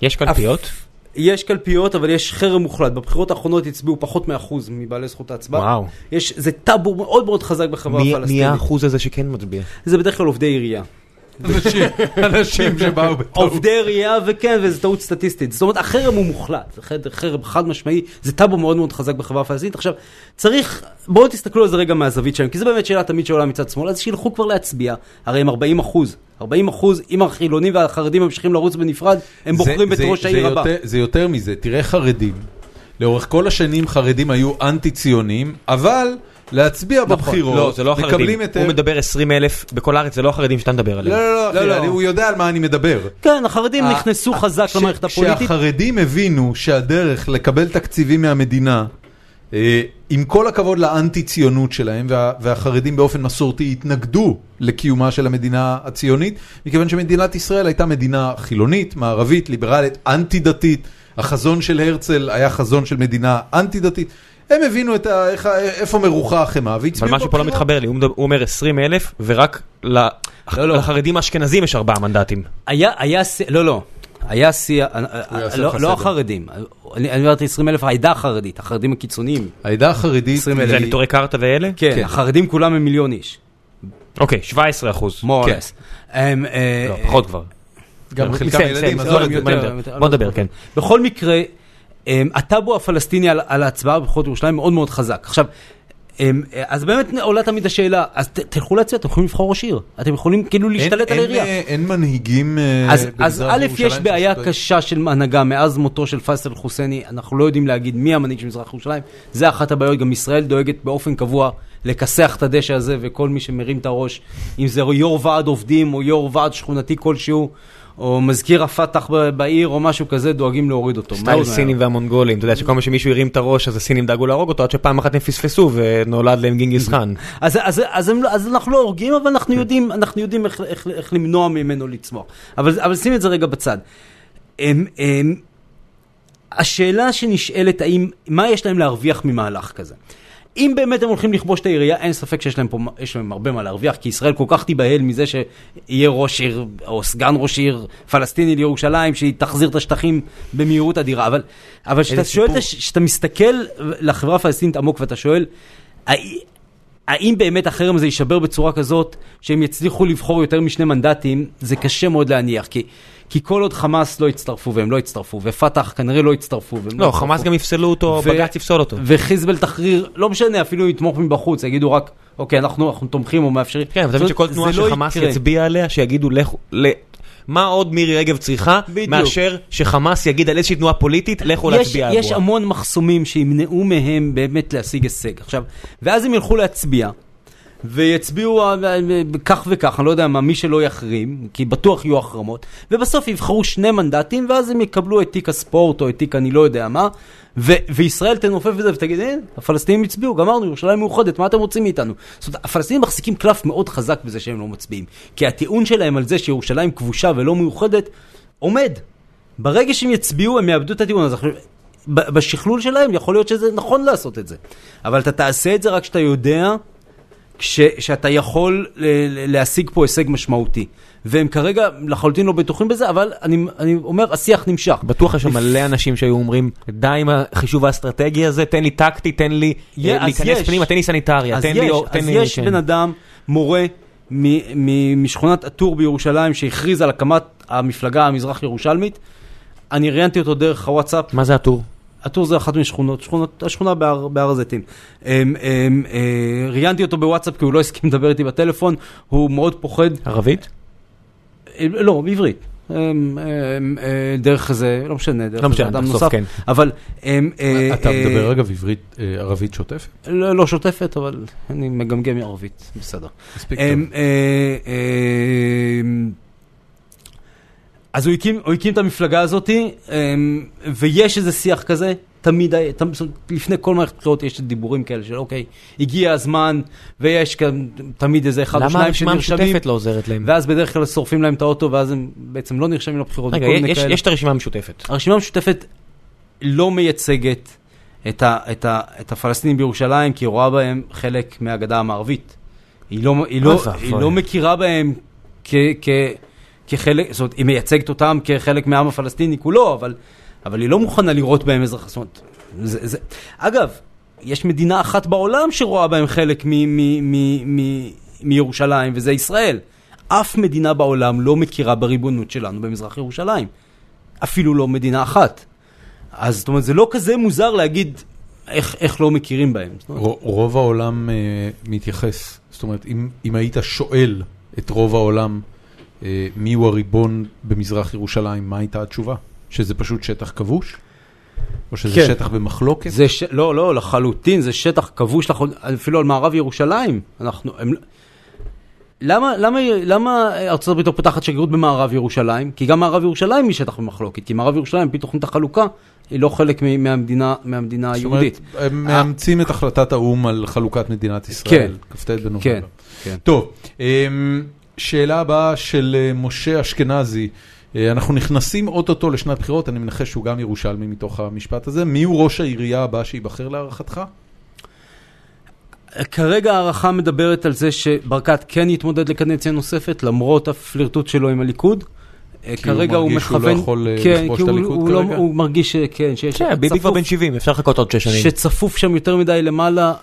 יש קלפיות? יש קלפיות, אבל יש חרם מוחלט. בבחירות האחרונות הצביעו פחות מאחוז מבעלי זכות ההצבעה. וואו. יש, זה טאבו מאוד מאוד חזק בחברה מי מי הפלסטינית. האחוז הזה שכן מצביע? זה בדרך כלל עובדי עירייה. אנשים, שבאו בטעות. עובדי עירייה, וכן, וזו טעות סטטיסטית. זאת אומרת, החרם הוא מוחלט. זה חרם חד משמעי, זה טאבו מאוד מאוד חזק בחברה הפלסטינית. עכשיו, צריך, בואו תסתכלו על זה רגע מהזווית שלהם, כי זו באמת שאלה תמיד שעולה מצד שמאל, אז שילכו כבר להצביע, הרי הם 40 אחוז. 40 אחוז, אם החילונים והחרדים ממשיכים לרוץ בנפרד, הם בוחרים את זה- ראש העיר הבא. זה יותר מזה, תראה חרדים. לאורך כל השנים חרדים היו אנטי ציונים, אבל להצביע בבחירות, לא, זה לא החרדים. את... הוא מדבר 20 אלף בכל הארץ, זה לא החרדים שאתה מדבר לא, עליהם. לא, לא, לא, אחי, לא. הוא יודע על מה אני מדבר. כן, החרדים ה- נכנסו ה- חזק ש- למערכת הפוליטית. כשהחרדים הבינו שהדרך לקבל תקציבים מהמדינה, אה, עם כל הכבוד לאנטי ציונות שלהם, וה- והחרדים באופן מסורתי התנגדו לקיומה של המדינה הציונית, מכיוון שמדינת ישראל הייתה מדינה חילונית, מערבית, ליברלית, אנטי דתית, החזון של הרצל היה חזון של מדינה אנטי דתית. הם הבינו את ה- איך ה- איפה מרוחה החמאה והצביעו אבל משהו פה לא בבחירות. מתחבר לי, הוא אומר 20 אלף, ורק ל- לא, לא. לחרדים האשכנזים יש ארבעה מנדטים. היה, היה, לא, לא. היה שיא, לא לך לא סדר. החרדים, אני אמרתי 20 אלף, העדה החרדית, החרדים הקיצוניים. העדה החרדית, 20,000. זה היא- נטורי קרתא ואלה? כן, כן. החרדים כולם הם מיליון איש. אוקיי, 17 אחוז. or כן. אה, לא, פחות כבר. גם בסדר, חלקם ילדים, עזוב לא, את זה. בוא לא נדבר. כן. בכל מקרה, הטאבו הפלסטיני על, על ההצבעה בבחירות ירושלים מאוד מאוד חזק. עכשיו, אמ, אז באמת עולה תמיד השאלה, אז ת, תלכו להצביע, אתם יכולים לבחור ראש עיר. אתם יכולים כאילו להשתלט על אין- העירייה. אין, אה, אין מנהיגים אה, אז, אז א', יש בעיה שספק- קשה של הנהגה מאז מותו של פייסל חוסייני, אנחנו לא יודעים להגיד מי המנהיג של מזרח ירושלים, זה אחת הבעיות, גם ישראל דואגת באופן קבוע לכסח את הדשא הזה, וכל מי שמרים את הראש, אם זה יו"ר ועד עובדים או יו"ר ועד שכונתי כלשהו, או מזכיר הפת"ח בעיר, או משהו כזה, דואגים להוריד אותו. סטייל. סינים והמונגולים, אתה יודע שכל פעם שמישהו הרים את הראש אז הסינים דאגו להרוג אותו עד שפעם אחת הם פספסו ונולד להם גינגיס חאן. אז, לא- אז אנחנו לא הורגים, אבל אנחנו יודעים, אנחנו יודעים איך, למנוע ממנו לצמוח. אבל, שים את זה רגע בצד. השאלה שנשאלת, האם, מה יש להם להרוויח ממהלך כזה? אם באמת הם הולכים לכבוש את העירייה, אין ספק שיש להם פה, יש להם הרבה מה להרוויח, כי ישראל כל כך תיבהל מזה שיהיה ראש עיר, או סגן ראש עיר פלסטיני לירושלים, שהיא תחזיר את השטחים במהירות אדירה. אבל, אבל כשאתה שואל. כשאתה מסתכל לחברה הפלסטינית עמוק ואתה שואל, "האי- האם באמת החרם הזה יישבר בצורה כזאת שהם יצליחו לבחור יותר משני מנדטים, זה קשה מאוד להניח, כי, כי כל עוד חמאס לא יצטרפו, והם לא יצטרפו, ופת"ח כנראה לא יצטרפו, והם לא, יצטרפו. חמאס גם יפסלו אותו, ו- בג"ץ יפסול אותו. וחיזבאל תחריר, לא משנה, אפילו יתמוך מבחוץ, יגידו רק, אוקיי, אנחנו, אנחנו תומכים או מאפשרים. כן, אבל מבין שכל תנועה לא שחמאס יקרה. יצביע עליה, שיגידו לכו, ל- מה עוד מירי רגב צריכה, בדיוק. מאשר שחמאס יגיד על איזושהי תנועה פוליטית, לכו יש, להצביע יש עבורה. המון מחסומים שימנעו מהם באמת להשיג הישג. עכשיו, ואז הם ילכו להצביע, ויצביעו כך וכך, אני לא יודע מה, מי שלא יחרים, כי בטוח יהיו החרמות, ובסוף יבחרו שני מנדטים, ואז הם יקבלו את תיק הספורט או את תיק אני לא יודע מה, ו- וישראל תנופף בזה ותגיד, אין, הפלסטינים הצביעו, גמרנו, ירושלים מאוחדת, מה אתם רוצים מאיתנו? זאת אומרת, הפלסטינים מחזיקים קלף מאוד חזק בזה שהם לא מצביעים, כי הטיעון שלהם על זה שירושלים כבושה ולא מאוחדת, עומד. ברגע שהם יצביעו, הם יאבדו את הטיעון הזה. בשכלול שלהם יכול להיות שזה נכון לעשות את זה. אבל אתה תעשה את זה רק כשאתה יודע כש, שאתה יכול ל- ל- להשיג פה הישג משמעותי. והם כרגע לחלוטין לא בטוחים בזה, אבל אני, אני אומר, השיח נמשך. בטוח יש שם מלא אנשים שהיו אומרים, די עם החישוב האסטרטגי הזה, תן לי טקטי, תן לי אה, אז להיכנס יש. פנימה, תן לי סניטריה, תן יש, לי... אז תן לי- יש כן. בן אדם, מורה מ- מ- משכונת א-טור בירושלים, שהכריז על הקמת המפלגה המזרח ירושלמית. אני ראיינתי אותו דרך הוואטסאפ. מה זה הטור? הטור זה אחת משכונות, שכונות, השכונה בהר, בהר הזיתים. אמ, אמ, אה, ראיינתי אותו בוואטסאפ כי הוא לא הסכים לדבר איתי בטלפון, הוא מאוד פוחד, ערבית? אה, לא, בעברית. אמ, אה, דרך איזה, לא משנה, דרך לא איזה משנה, אדם נוסף, כן. אבל... אתה מדבר אגב עברית, ערבית שוטפת? לא לא שוטפת, אבל אני מגמגם ערבית, בסדר. מספיק טוב. אז הוא הקים, הוא הקים את המפלגה הזאת, אמ, ויש איזה שיח כזה, תמיד, לפני כל מערכת בחירות יש דיבורים כאלה של אוקיי, הגיע הזמן, ויש כאן תמיד איזה אחד או למה שניים הרשימה שנרשמים, המשותפת לא עוזרת להם? ואז בדרך כלל שורפים להם את האוטו, ואז הם בעצם לא נרשמים לבחירות. רגע, יש-. יש את הרשימה המשותפת. הרשימה המשותפת לא מייצגת את, ה, את, ה, את הפלסטינים בירושלים, כי היא רואה בהם חלק מהגדה המערבית. היא לא, היא לא. היא לא מכירה בהם כ, כ, כחלק, זאת אומרת, היא מייצגת אותם כחלק מהעם הפלסטיני כולו, אבל, אבל היא לא מוכנה לראות בהם אזרח. זאת אומרת, זה, זה, אגב, יש מדינה אחת בעולם שרואה בהם חלק מ, מ, מ, מ, מירושלים, וזה ישראל. אף מדינה בעולם לא מכירה בריבונות שלנו במזרח ירושלים. אפילו לא מדינה אחת. אז זאת אומרת, זה לא כזה מוזר להגיד איך, איך לא מכירים בהם. אומרת, רוב העולם אה, מתייחס, זאת אומרת, אם, אם היית שואל את רוב העולם אה, מי הוא הריבון במזרח ירושלים, מה הייתה התשובה? שזה פשוט שטח כבוש? או שזה כן. שטח במחלוקת? זה ש... לא, לא, לחלוטין, זה שטח כבוש, לחל... אפילו על מערב ירושלים. אנחנו... הם... למה, למה, למה ארצות הברית לא פותחת שגרירות במערב ירושלים? כי גם מערב ירושלים היא שטח במחלוקת, כי מערב ירושלים, על פי תוכנית החלוקה, היא לא חלק מ- מהמדינה, מהמדינה זאת אומרת, היהודית. הם מאמצים את החלטת האו"ם על חלוקת מדינת ישראל, כן. כ"ט בנובמבר. כן, כן. טוב, אמ, שאלה הבאה של אה, משה אשכנזי. אה, אנחנו נכנסים אוטוטו לשנת בחירות, אני מנחש שהוא גם ירושלמי מתוך המשפט הזה. מי הוא ראש העירייה הבא שייבחר להערכתך? כרגע ההערכה מדברת על זה שברקת כן יתמודד לקדנציה נוספת, למרות הפלירטוט שלו עם הליכוד. כרגע הוא מרגיש שהוא לא מכוון, יכול, אה, כן, לכבוש כי את הוא- הליכוד הוא לא- כרגע? הוא מרגיש שכן, שיש כן, ביבי כבר בן 70, אפשר לחכות עוד שש שנים. שצפוף שם יותר מדי למעלה,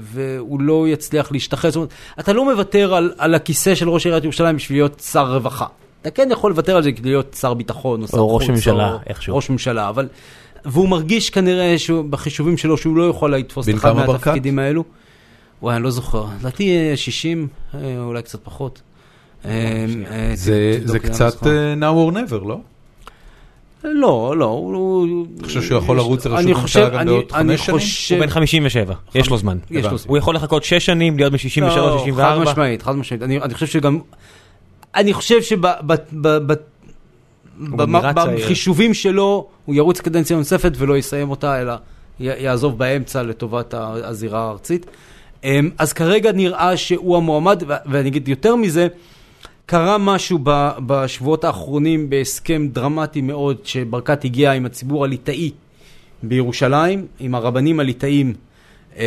והוא לא יצליח להשתחרר. זאת אומרת, אתה לא מוותר על, על הכיסא של ראש עיריית ירושלים בשביל להיות שר רווחה. אתה כן יכול לוותר על זה כדי להיות שר ביטחון, או שר או ראש חוץ, ממשלה, איכשהו. ראש ממשלה, אבל... והוא מרגיש כנראה שהוא, בחישובים שלו שהוא לא יכול לתפוס את אחד? מהתפקידים האלו. וואי, אני לא זוכר. לדעתי אה, 60, אה, אולי קצת פחות. אה, אה, זה תבדוק זה קצת. אה, now or never, לא? לא, לא, הוא... אתה חושב שהוא יכול לרוץ לראשות אני ממשלה חושב- גם אני- בעוד חמש שנים? חושב- הוא בן 57, יש לו זמן. יש לו הבנתי. זמן. הוא יכול לחכות 6 שנים, להיות בן 63, לא, 64. חד משמעית, חד משמעית. אני, אני חושב שגם... אני חושב גם נראה צעיר. בחישובים שלו, הוא ירוץ קדנציה נוספת ולא יסיים אותה, אלא יעזוב באמצע לטובת הזירה הארצית. אמ, אז כרגע נראה שהוא המועמד, ואני אגיד יותר מזה, קרה משהו בשבועות האחרונים בהסכם דרמטי מאוד, שברקת הגיע עם הציבור הליטאי בירושלים, עם הרבנים הליטאים. אמ,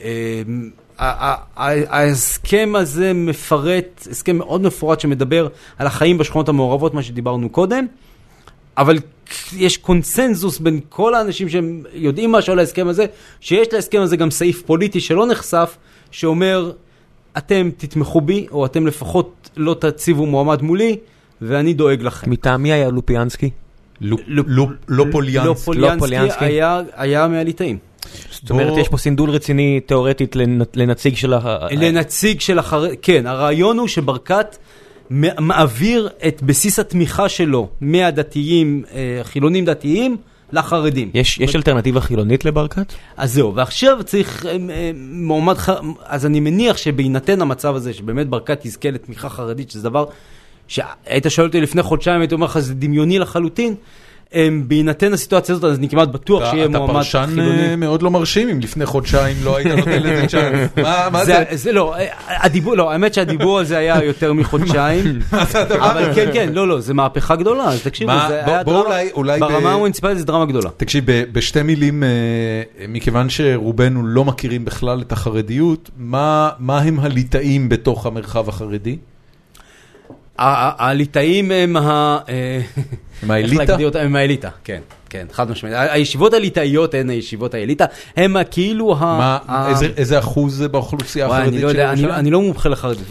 אמ, ההסכם הזה מפרט, הסכם מאוד מפורט שמדבר על החיים בשכונות המעורבות, מה שדיברנו קודם, אבל יש קונסנזוס בין כל האנשים שהם יודעים משהו על ההסכם הזה, שיש להסכם הזה גם סעיף פוליטי שלא נחשף, שאומר, אתם תתמכו בי, או אתם לפחות לא תציבו מועמד מולי, ואני דואג לכם. מטעם מי היה לופיאנסקי? לא- לא- לא לא פוליאנסקי. פוליאנסקי פוליאנסקי. היה- היה מהליטאים. זאת אומרת, יש פה סינדול רציני תיאורטית לנ- לנציג של ה... לנציג של החרד... כן, הרעיון הוא שברקת מעביר את בסיס התמיכה שלו מהדתיים, אה, חילונים דתיים, לחרדים. יש יש אלטרנטיבה חילונית לברקת? אז זהו, ועכשיו צריך אה, אה, מועמד. אז אני מניח שבהינתן המצב הזה, שבאמת ברקת יזכה לתמיכה חרדית, שזה דבר שהיית שואל אותי לפני חודשיים, הייתי אומר לך, זה דמיוני לחלוטין. אה, בהינתן הסיטואציה הזאת, אז אני כמעט בטוח שיהיה מועמד אתה פרשן חילוני. אה, מאוד לא מרשים, אם לפני חודשיים לא היית נותן לזה צ'אנס. מה זה? זה, לא, הדיבור, לא, האמת שהדיבור על זה היה יותר מחודשיים, אבל כן, כן, לא, לא, זה מהפכה גדולה, אז תקשיבו, זה היה דרמה, ברמה המוניציפלית זה דרמה גדולה. תקשיב, בשתי מילים, אה, מכיוון שרובנו לא מכירים בכלל את החרדיות, מה הם הליטאים בתוך המרחב החרדי? הליטאים הם ה... אה, הם האליטה? הם האליטה, כן, כן, חד משמעית. הישיבות הליטאיות הן הישיבות האליטה, הם כאילו ה... איזה- אחוז זה באוכלוסייה החרדית לא של אני- ירושלים? אני לא מומחה לחרדית.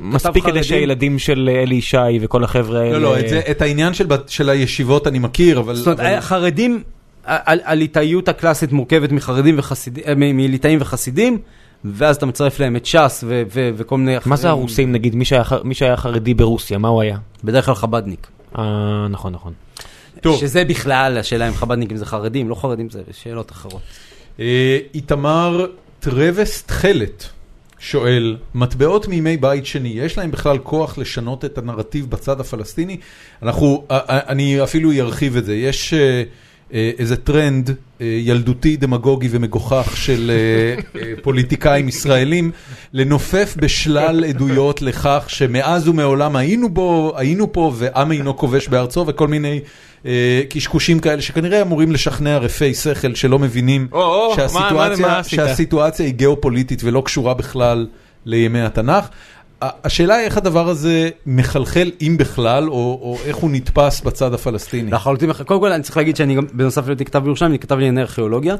מספיק כדי חרדים- שהילדים של אלי ישי וכל החבר'ה האלה... לא, לא, את העניין של הישיבות אני מכיר, אבל... זאת אומרת, אבל- החרדים, ה- ה- הליטאיות הקלאסית מורכבת מחרדים וחסידים, אה, מליטאים וחסידים, ואז אתה מצרף להם את ש"ס ו- ו- וכל מיני אחרים. מה זה הרוסים נגיד, מי שהיה מי שהיה חרדי ברוסיה, מה הוא היה? בדרך כלל חבדניק. אה, נכון, נכון. טוב. שזה בכלל, השאלה אם חבדניקים זה חרדים, לא חרדים זה שאלות אחרות. אה, איתמר טרווס תכלת שואל, מטבעות מימי בית שני, יש להם בכלל כוח לשנות את הנרטיב בצד הפלסטיני? אנחנו, אה, אה, אני אפילו ארחיב את זה, יש אה, איזה טרנד אה, ילדותי, דמגוגי ומגוחך של אה, אה, פוליטיקאים ישראלים, לנופף בשלל עדויות לכך שמאז ומעולם היינו בו, היינו פה ועם אינו כובש בארצו וכל מיני אה, קשקושים כאלה שכנראה אמורים לשכנע רפי שכל שלא מבינים או, או, מה- מה- שהסיטואציה, מה עשית? שהסיטואציה היא גיאופוליטית ולא קשורה בכלל לימי התנ"ך. השאלה היא איך הדבר הזה מחלחל, אם בכלל, או, או איך הוא נתפס בצד הפלסטיני. לחלוטין, קודם כל אני צריך להגיד שאני גם, בנוסף להיותי כתב בירושלים, אני כתב לענייני ארכיאולוגיה,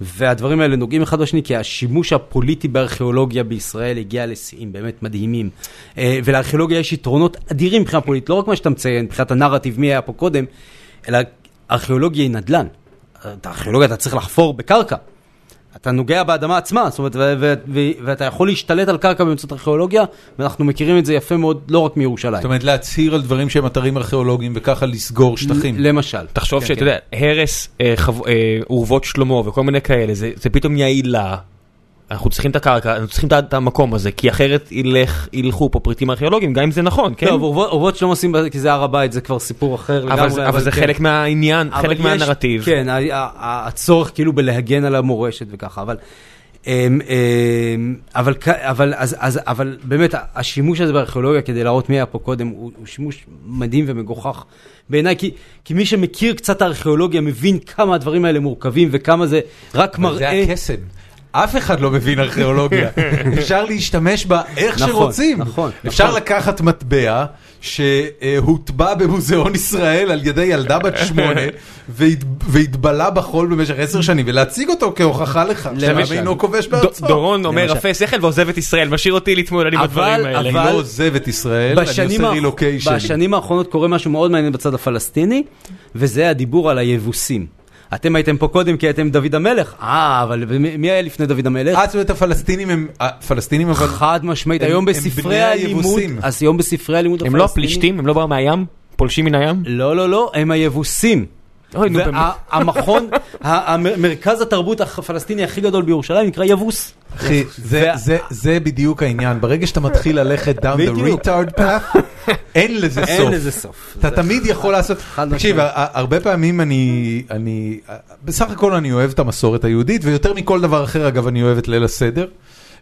והדברים האלה נוגעים אחד בשני, כי השימוש הפוליטי בארכיאולוגיה בישראל הגיע לשיאים באמת מדהימים. אה, ולארכיאולוגיה יש יתרונות אדירים מבחינה פוליטית, לא רק מה שאתה מציין, מבחינת הנרטיב, מי היה פה קודם, אלא ארכיאולוגיה היא נדל"ן. את הארכיאולוגיה אתה צריך לחפור בקרקע. אתה נוגע באדמה עצמה, זאת אומרת, ו- ו- ו- ואתה יכול להשתלט על קרקע באמצעות ארכיאולוגיה, ואנחנו מכירים את זה יפה מאוד, לא רק מירושלים. זאת אומרת, להצהיר על דברים שהם אתרים ארכיאולוגיים וככה לסגור שטחים. למשל. תחשוב כן, שאתה כן. יודע, הרס אה, חב- אה, אורוות שלמה וכל מיני כאלה, זה זה פתאום נהיה עילה. אנחנו צריכים את הקרקע, אנחנו צריכים את המקום הזה, כי אחרת ילך, ילכו פה פריטים ארכיאולוגיים, גם אם זה נכון, כן? טוב, אורוות אורוות שלא עושים כי זה הר הבית, זה כבר סיפור אחר אבל לגמרי. אבל זה כן. חלק מהעניין, אבל חלק יש- מהנרטיב. כן, הצורך כאילו בלהגן על המורשת וככה, אבל... אמ, אמ, אבל, אבל, אז, אז, אבל באמת השימוש הזה בארכיאולוגיה כדי להראות מי היה פה קודם הוא, הוא שימוש מדהים ומגוחך בעיניי כי, כי מי שמכיר קצת ארכיאולוגיה מבין כמה הדברים האלה מורכבים וכמה זה רק אבל זה מראה. הקסם. אף אחד לא מבין ארכיאולוגיה. אפשר להשתמש בה איך נכון, שרוצים. נכון, אפשר נכון. לקחת מטבע שהוטבע במוזיאון ישראל על ידי ילדה בת שמונה והת- והתבלה בחול במשך עשר שנים ולהציג אותו כהוכחה לכך. אינו כובש בארצו. דורון אומר. רפה שכל ועוזב את ישראל, משאיר אותי להתמודד עם הדברים האלה. אני אבל- לא עוזב את ישראל, אני עושה. רילוקיישן. בשנים האחרונות קורה משהו מאוד מעניין בצד הפלסטיני, וזה הדיבור על היבוסים. אתם הייתם פה קודם כי הייתם דוד המלך. אה, אבל מי היה לפני דוד המלך? זאת אומרת הפלסטינים הם, הפלסטינים אבל, חד משמעית, הם- היום הם בספרי בני הלימוד, היבוסים. אז היום בספרי הלימוד הם לא הפלסטינים- הפלישתים? הם לא באו מהים? פולשים מן הים? לא, לא, לא, הם היבוסים. אוי, נו, באמת. והמכון, מרכז התרבות הפלסטיני הכי גדול בירושלים נקרא יבוס. אחי, זה- וה- זה- זה בדיוק העניין, ברגע שאתה מתחיל ללכת down the retard path, אין לזה סוף. אין לזה סוף. אתה תמיד יכול לעשות, תקשיב, הרבה פעמים אני, אני, בסך הכל אני אוהב את המסורת היהודית, ויותר מכל דבר אחר אגב אני אוהב את ליל הסדר,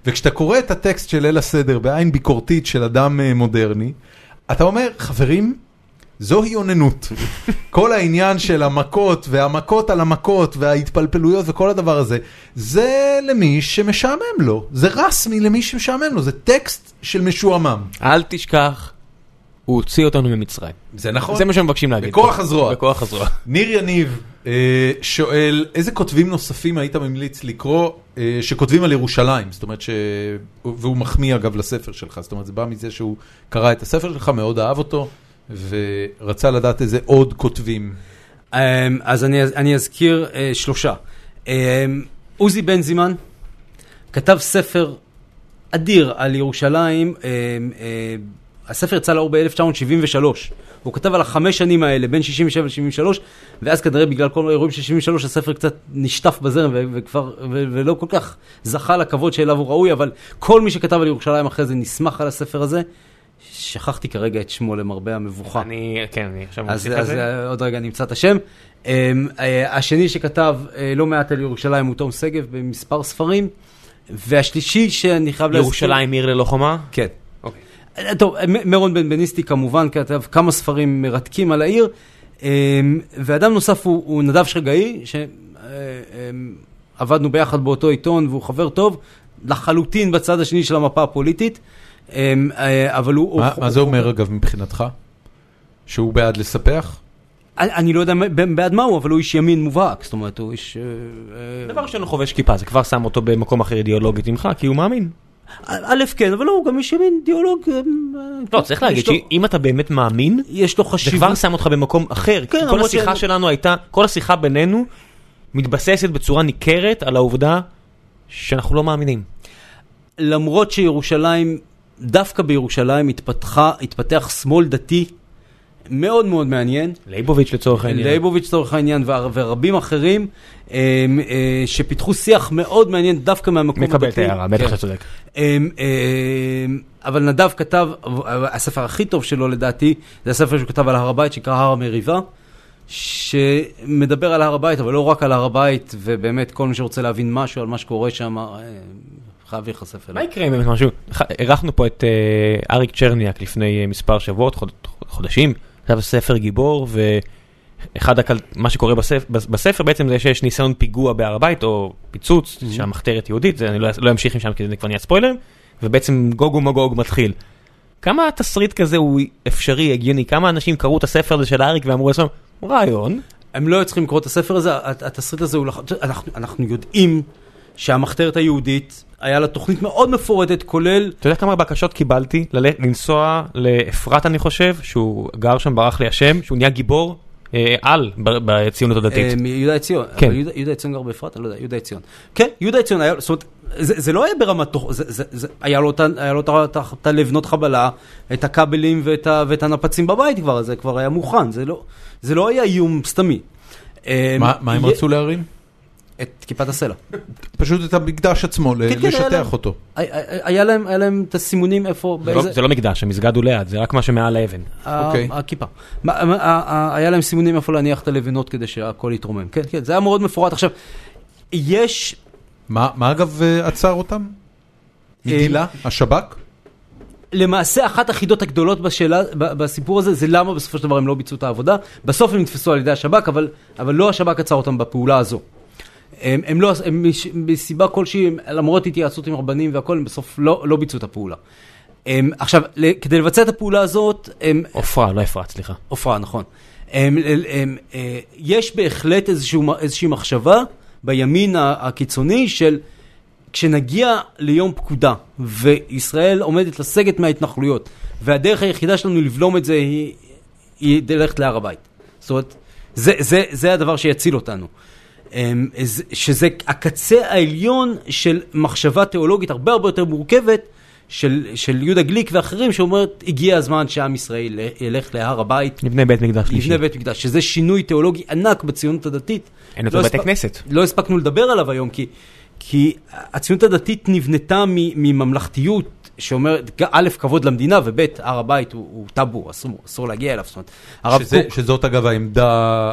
וכשאתה קורא את הטקסט של ליל הסדר בעין ביקורתית של אדם אה, מודרני, אתה אומר, חברים, זוהי אוננות. כל העניין של המכות והמכות על המכות וההתפלפלויות וכל הדבר הזה, זה למי שמשעמם לו, זה רסמי למי שמשעמם לו, זה טקסט של משועמם. אל תשכח, הוא הוציא אותנו ממצרים. זה נכון. זה מה שהם מבקשים להגיד. בכוח. הזרוע. בכוח הזרוע. ניר יניב אה, שואל, איזה כותבים נוספים היית ממליץ לקרוא אה, שכותבים על ירושלים? זאת אומרת ש... והוא מחמיא אגב לספר שלך, זאת אומרת זה בא מזה שהוא קרא את הספר שלך, מאוד אהב אותו, ורצה לדעת איזה עוד כותבים. אמ, אז אני, אני אזכיר אה, שלושה. אמ, עוזי בן זימן כתב ספר אדיר על ירושלים, אמ, אה, הספר יצא לאור ב-1973. הוא כתב על החמש שנים האלה, בין 67 ל-73, ואז כנראה בגלל כל האירועים של 73 הספר קצת נשטף בזרם וכבר, ו- ולא כל כך זכה לכבוד שאליו הוא ראוי, אבל כל מי שכתב על ירושלים אחרי זה נסמך על הספר הזה. שכחתי כרגע את שמו למרבה המבוכה. אני, כן, אני עכשיו אז, מוסיף אז זה. אה, עוד רגע נמצא את השם. אה, אה, השני שכתב אה, לא מעט על ירושלים הוא תום שגב במספר ספרים, והשלישי שאני חייב להזכיר... ירושלים עיר ללא חומה? כן. אוקיי. טוב, מרון בן בניסטי כמובן כתב כמה ספרים מרתקים על העיר, אה, ואדם נוסף הוא, הוא נדב שרגאי, שעבדנו ביחד באותו עיתון והוא חבר טוב, לחלוטין בצד השני של המפה הפוליטית, אבל הוא... מה הוא- מה זה הוא- אומר אגב מבחינתך? שהוא בעד לספח? אני אני לא יודע בעד מה הוא, אבל הוא איש ימין מובהק, זאת אומרת, הוא איש... אה, אה, דבר ראשון הוא חובש כיפה, זה כבר שם אותו במקום אחר אידיאולוגית ממך, כי הוא מאמין. א', כן, אבל לא, הוא גם איש ימין אידיאולוג. אה, לא, צריך להגיד שאם אתה באמת מאמין, יש לו זה חשיבות. כבר שם אותך במקום אחר. כן, כי כל השיחה ש- שלנו הייתה, כל השיחה בינינו מתבססת בצורה ניכרת על העובדה שאנחנו לא מאמינים. למרות שירושלים, דווקא בירושלים התפתחה, התפתח שמאל דתי מאוד מאוד מעניין. ליבוביץ' לצורך העניין. לייבוביץ' לצורך העניין והר- ורבים אחרים אה, אה, שפיתחו שיח מאוד מעניין דווקא מהמקום הדתי. מקבל את ההערה, בטח כן. שאתה צודק. אה, אה, אבל נדב כתב, הספר הכי טוב שלו לדעתי, זה הספר שהוא כתב על הר הבית שנקרא הר המריבה, שמדבר על הר הבית, אבל לא רק על הר הבית, ובאמת כל מי שרוצה להבין משהו על מה שקורה שם, אה, חייב להיחשף מה אליו. יקרה אם באמת משהו, אירחנו פה את אה, אריק צ'רניאק לפני אה, מספר שבועות, חוד- חודשים, כתב ספר גיבור, ואחד הקל... מה שקורה בספר, בספר בעצם זה שיש ניסיון פיגוע בהר הבית, או פיצוץ, שהמחתרת יהודית, זה אני לא לא אמשיך משם כי זה כבר נהיה ספוילר, ובעצם גוג ומגוג מתחיל. כמה תסריט כזה הוא אפשרי, הגיוני, כמה אנשים קראו את הספר הזה של אריק ואמרו לעצמם, רעיון, הם לא היו צריכים לקרוא את הספר הזה, הת- התסריט הזה הוא... אנחנו, אנחנו יודעים שהמחתרת היהודית, היה לה תוכנית מאוד מפורטת, כולל... אתה יודע כמה בקשות קיבלתי לנסוע לאפרת אני חושב, שהוא גר שם, ברח לי השם, שהוא נהיה גיבור אה, על בציונות הדתית. אה, מיהודה עציון. כן. יהודה- עציון גר באפרת? אני לא יודע, יהודה עציון. כן, יהודה עציון היה, זאת אומרת, זה זה לא היה ברמת תוך, זה- זה- זה- היה לו את הלבנות חבלה, את הכבלים ואת הנפצים בבית כבר, זה כבר היה מוכן, זה לא- לא היה איום סתמי. אה, מה הם רצו להרים? את כיפת הסלע. פשוט את המקדש עצמו, כן, כן. לשטח אותו. היה- להם את הסימונים איפה, זה לא- לא מקדש, המסגד הוא ליד, זה רק מה שמעל האבן. אוקיי. הכיפה. היה להם סימונים איפה להניח את הלבנות כדי שהכל יתרומם. כן, כן, זה היה מאוד מפורט. עכשיו, יש מה אגב אה, עצר אותם? מגילה? השב"כ? למעשה אחת החידות הגדולות בשאלה, בסיפור הזה, זה למה בסופו של דבר הם לא ביצעו את העבודה. בסוף הם נתפסו על ידי השב"כ, אבל, אבל לא השב"כ עצר אותם בפעולה הזו. הם, הם לא, הם מסיבה כלשהי, למרות התייעצות עם רבנים והכל, הם בסוף לא, לא ביצעו את הפעולה. הם, עכשיו, כדי לבצע את הפעולה הזאת, הם, עופרה, לא אפרת, סליחה. עופרה, נכון. הם, הם, הם, אה, יש בהחלט איזשהו, איזושהי מחשבה בימין הקיצוני של כשנגיע ליום פקודה וישראל עומדת לסגת מההתנחלויות והדרך היחידה שלנו לבלום את זה היא, היא ללכת להר הבית. זאת אומרת, זה, זה, זה הדבר שיציל אותנו. אמ, שזה הקצה העליון של מחשבה תיאולוגית הרבה הרבה יותר מורכבת של, של יהודה גליק ואחרים, שאומרת, הגיע הזמן שעם ישראל ילך להר הבית, נבנה בית מקדש שלישי. יבנה בית מקדש, שזה שינוי תיאולוגי ענק בציונות הדתית. אין יותר לא בתי הספק- כנסת. לא הספקנו לדבר עליו היום, כי, כי הציונות הדתית נבנתה מממלכתיות שאומרת, ג- א', כבוד למדינה, וב', הר הבית הוא, הוא טאבו, אסור, אסור להגיע אליו. זאת אומרת, הרב שזה, קוק, שזאת אגב העמדה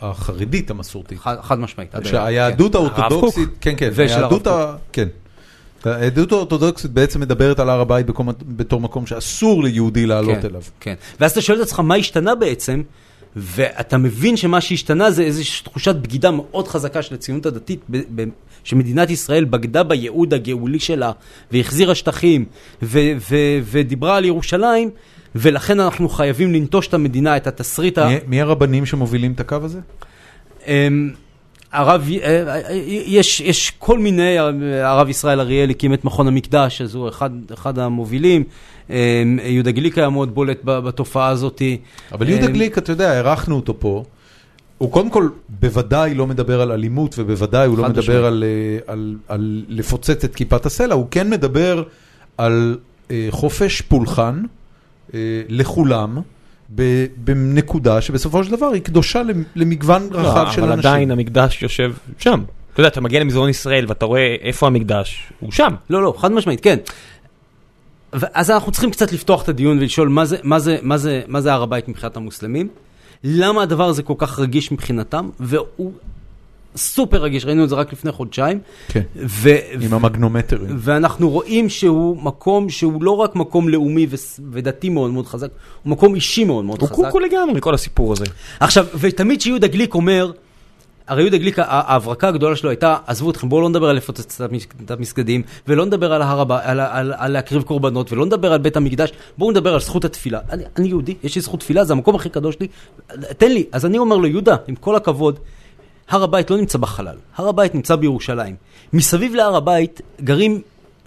החרדית המסורתית. חד, חד משמעית. שהיהדות הרב האורתודוקסית, כן כן, ושל היהדות הרב ה... כן. היהדות האורתודוקסית בעצם מדברת על הר הבית בתור מקום שאסור ליהודי לעלות כן, אליו. כן. ואז אתה שואל את עצמך מה השתנה בעצם, ואתה מבין שמה שהשתנה זה איזושהי תחושת בגידה מאוד חזקה של הציונות הדתית, ב- ב- שמדינת ישראל בגדה בייעוד הגאולי שלה, והחזירה שטחים, ו- ו- ודיברה על ירושלים, ולכן אנחנו חייבים לנטוש את המדינה, את התסריט ה... מי- מי הרבנים שמובילים את הקו הזה? הרב, אה, אה, יש, יש כל מיני, הרב ישראל אריאל הקים את מכון המקדש, אז הוא אחד, אחד המובילים. אמ, יהודה גליק היה מאוד בולט בתופעה הזאת. אבל יהודה אמ, גליק, אתה יודע, אירחנו אותו פה. הוא קודם כל בוודאי לא מדבר על אלימות, ובוודאי הוא לא מדבר. על, אה, על, על לפוצץ את כיפת הסלע, הוא כן מדבר על אה, חופש פולחן אה, לכולם, בנקודה שבסופו של דבר היא קדושה למ- למגוון לא, רחב של אבל אנשים. עדיין המקדש יושב שם. אתה יודע, אתה מגיע למזרון ישראל ואתה רואה איפה המקדש, הוא שם. לא, לא, חד משמעית, כן. אז אנחנו צריכים קצת לפתוח את הדיון ולשאול מה זה, מה זה, מה זה, מה זה הר הבית מבחינת המוסלמים, למה הדבר הזה כל כך רגיש מבחינתם, והוא סופר רגיש, ראינו את זה רק לפני חודשיים, כן, ו- עם המגנומטרים. ואנחנו רואים שהוא מקום שהוא לא רק מקום לאומי ו- ודתי מאוד מאוד חזק, הוא מקום אישי מאוד מאוד הוא חזק. קוקו לגמרי, כל הסיפור הזה. עכשיו, ותמיד כשיהודה גליק אומר, הרי יהודה גליק, ההברקה הגדולה שלו הייתה, עזבו אתכם, בואו לא נדבר על לפוצץ את המס- את המסגדים, ולא נדבר על הר על, על, על להקריב קורבנות, ולא נדבר על בית המקדש, בואו נדבר על זכות התפילה. אני, אני יהודי, יש לי זכות תפילה, זה המקום הכי קדוש שלי, תן לי. אז אני אומר לו, יהודה, עם כל הכבוד, הר הבית לא נמצא בחלל, הר הבית נמצא בירושלים. מסביב להר הבית גרים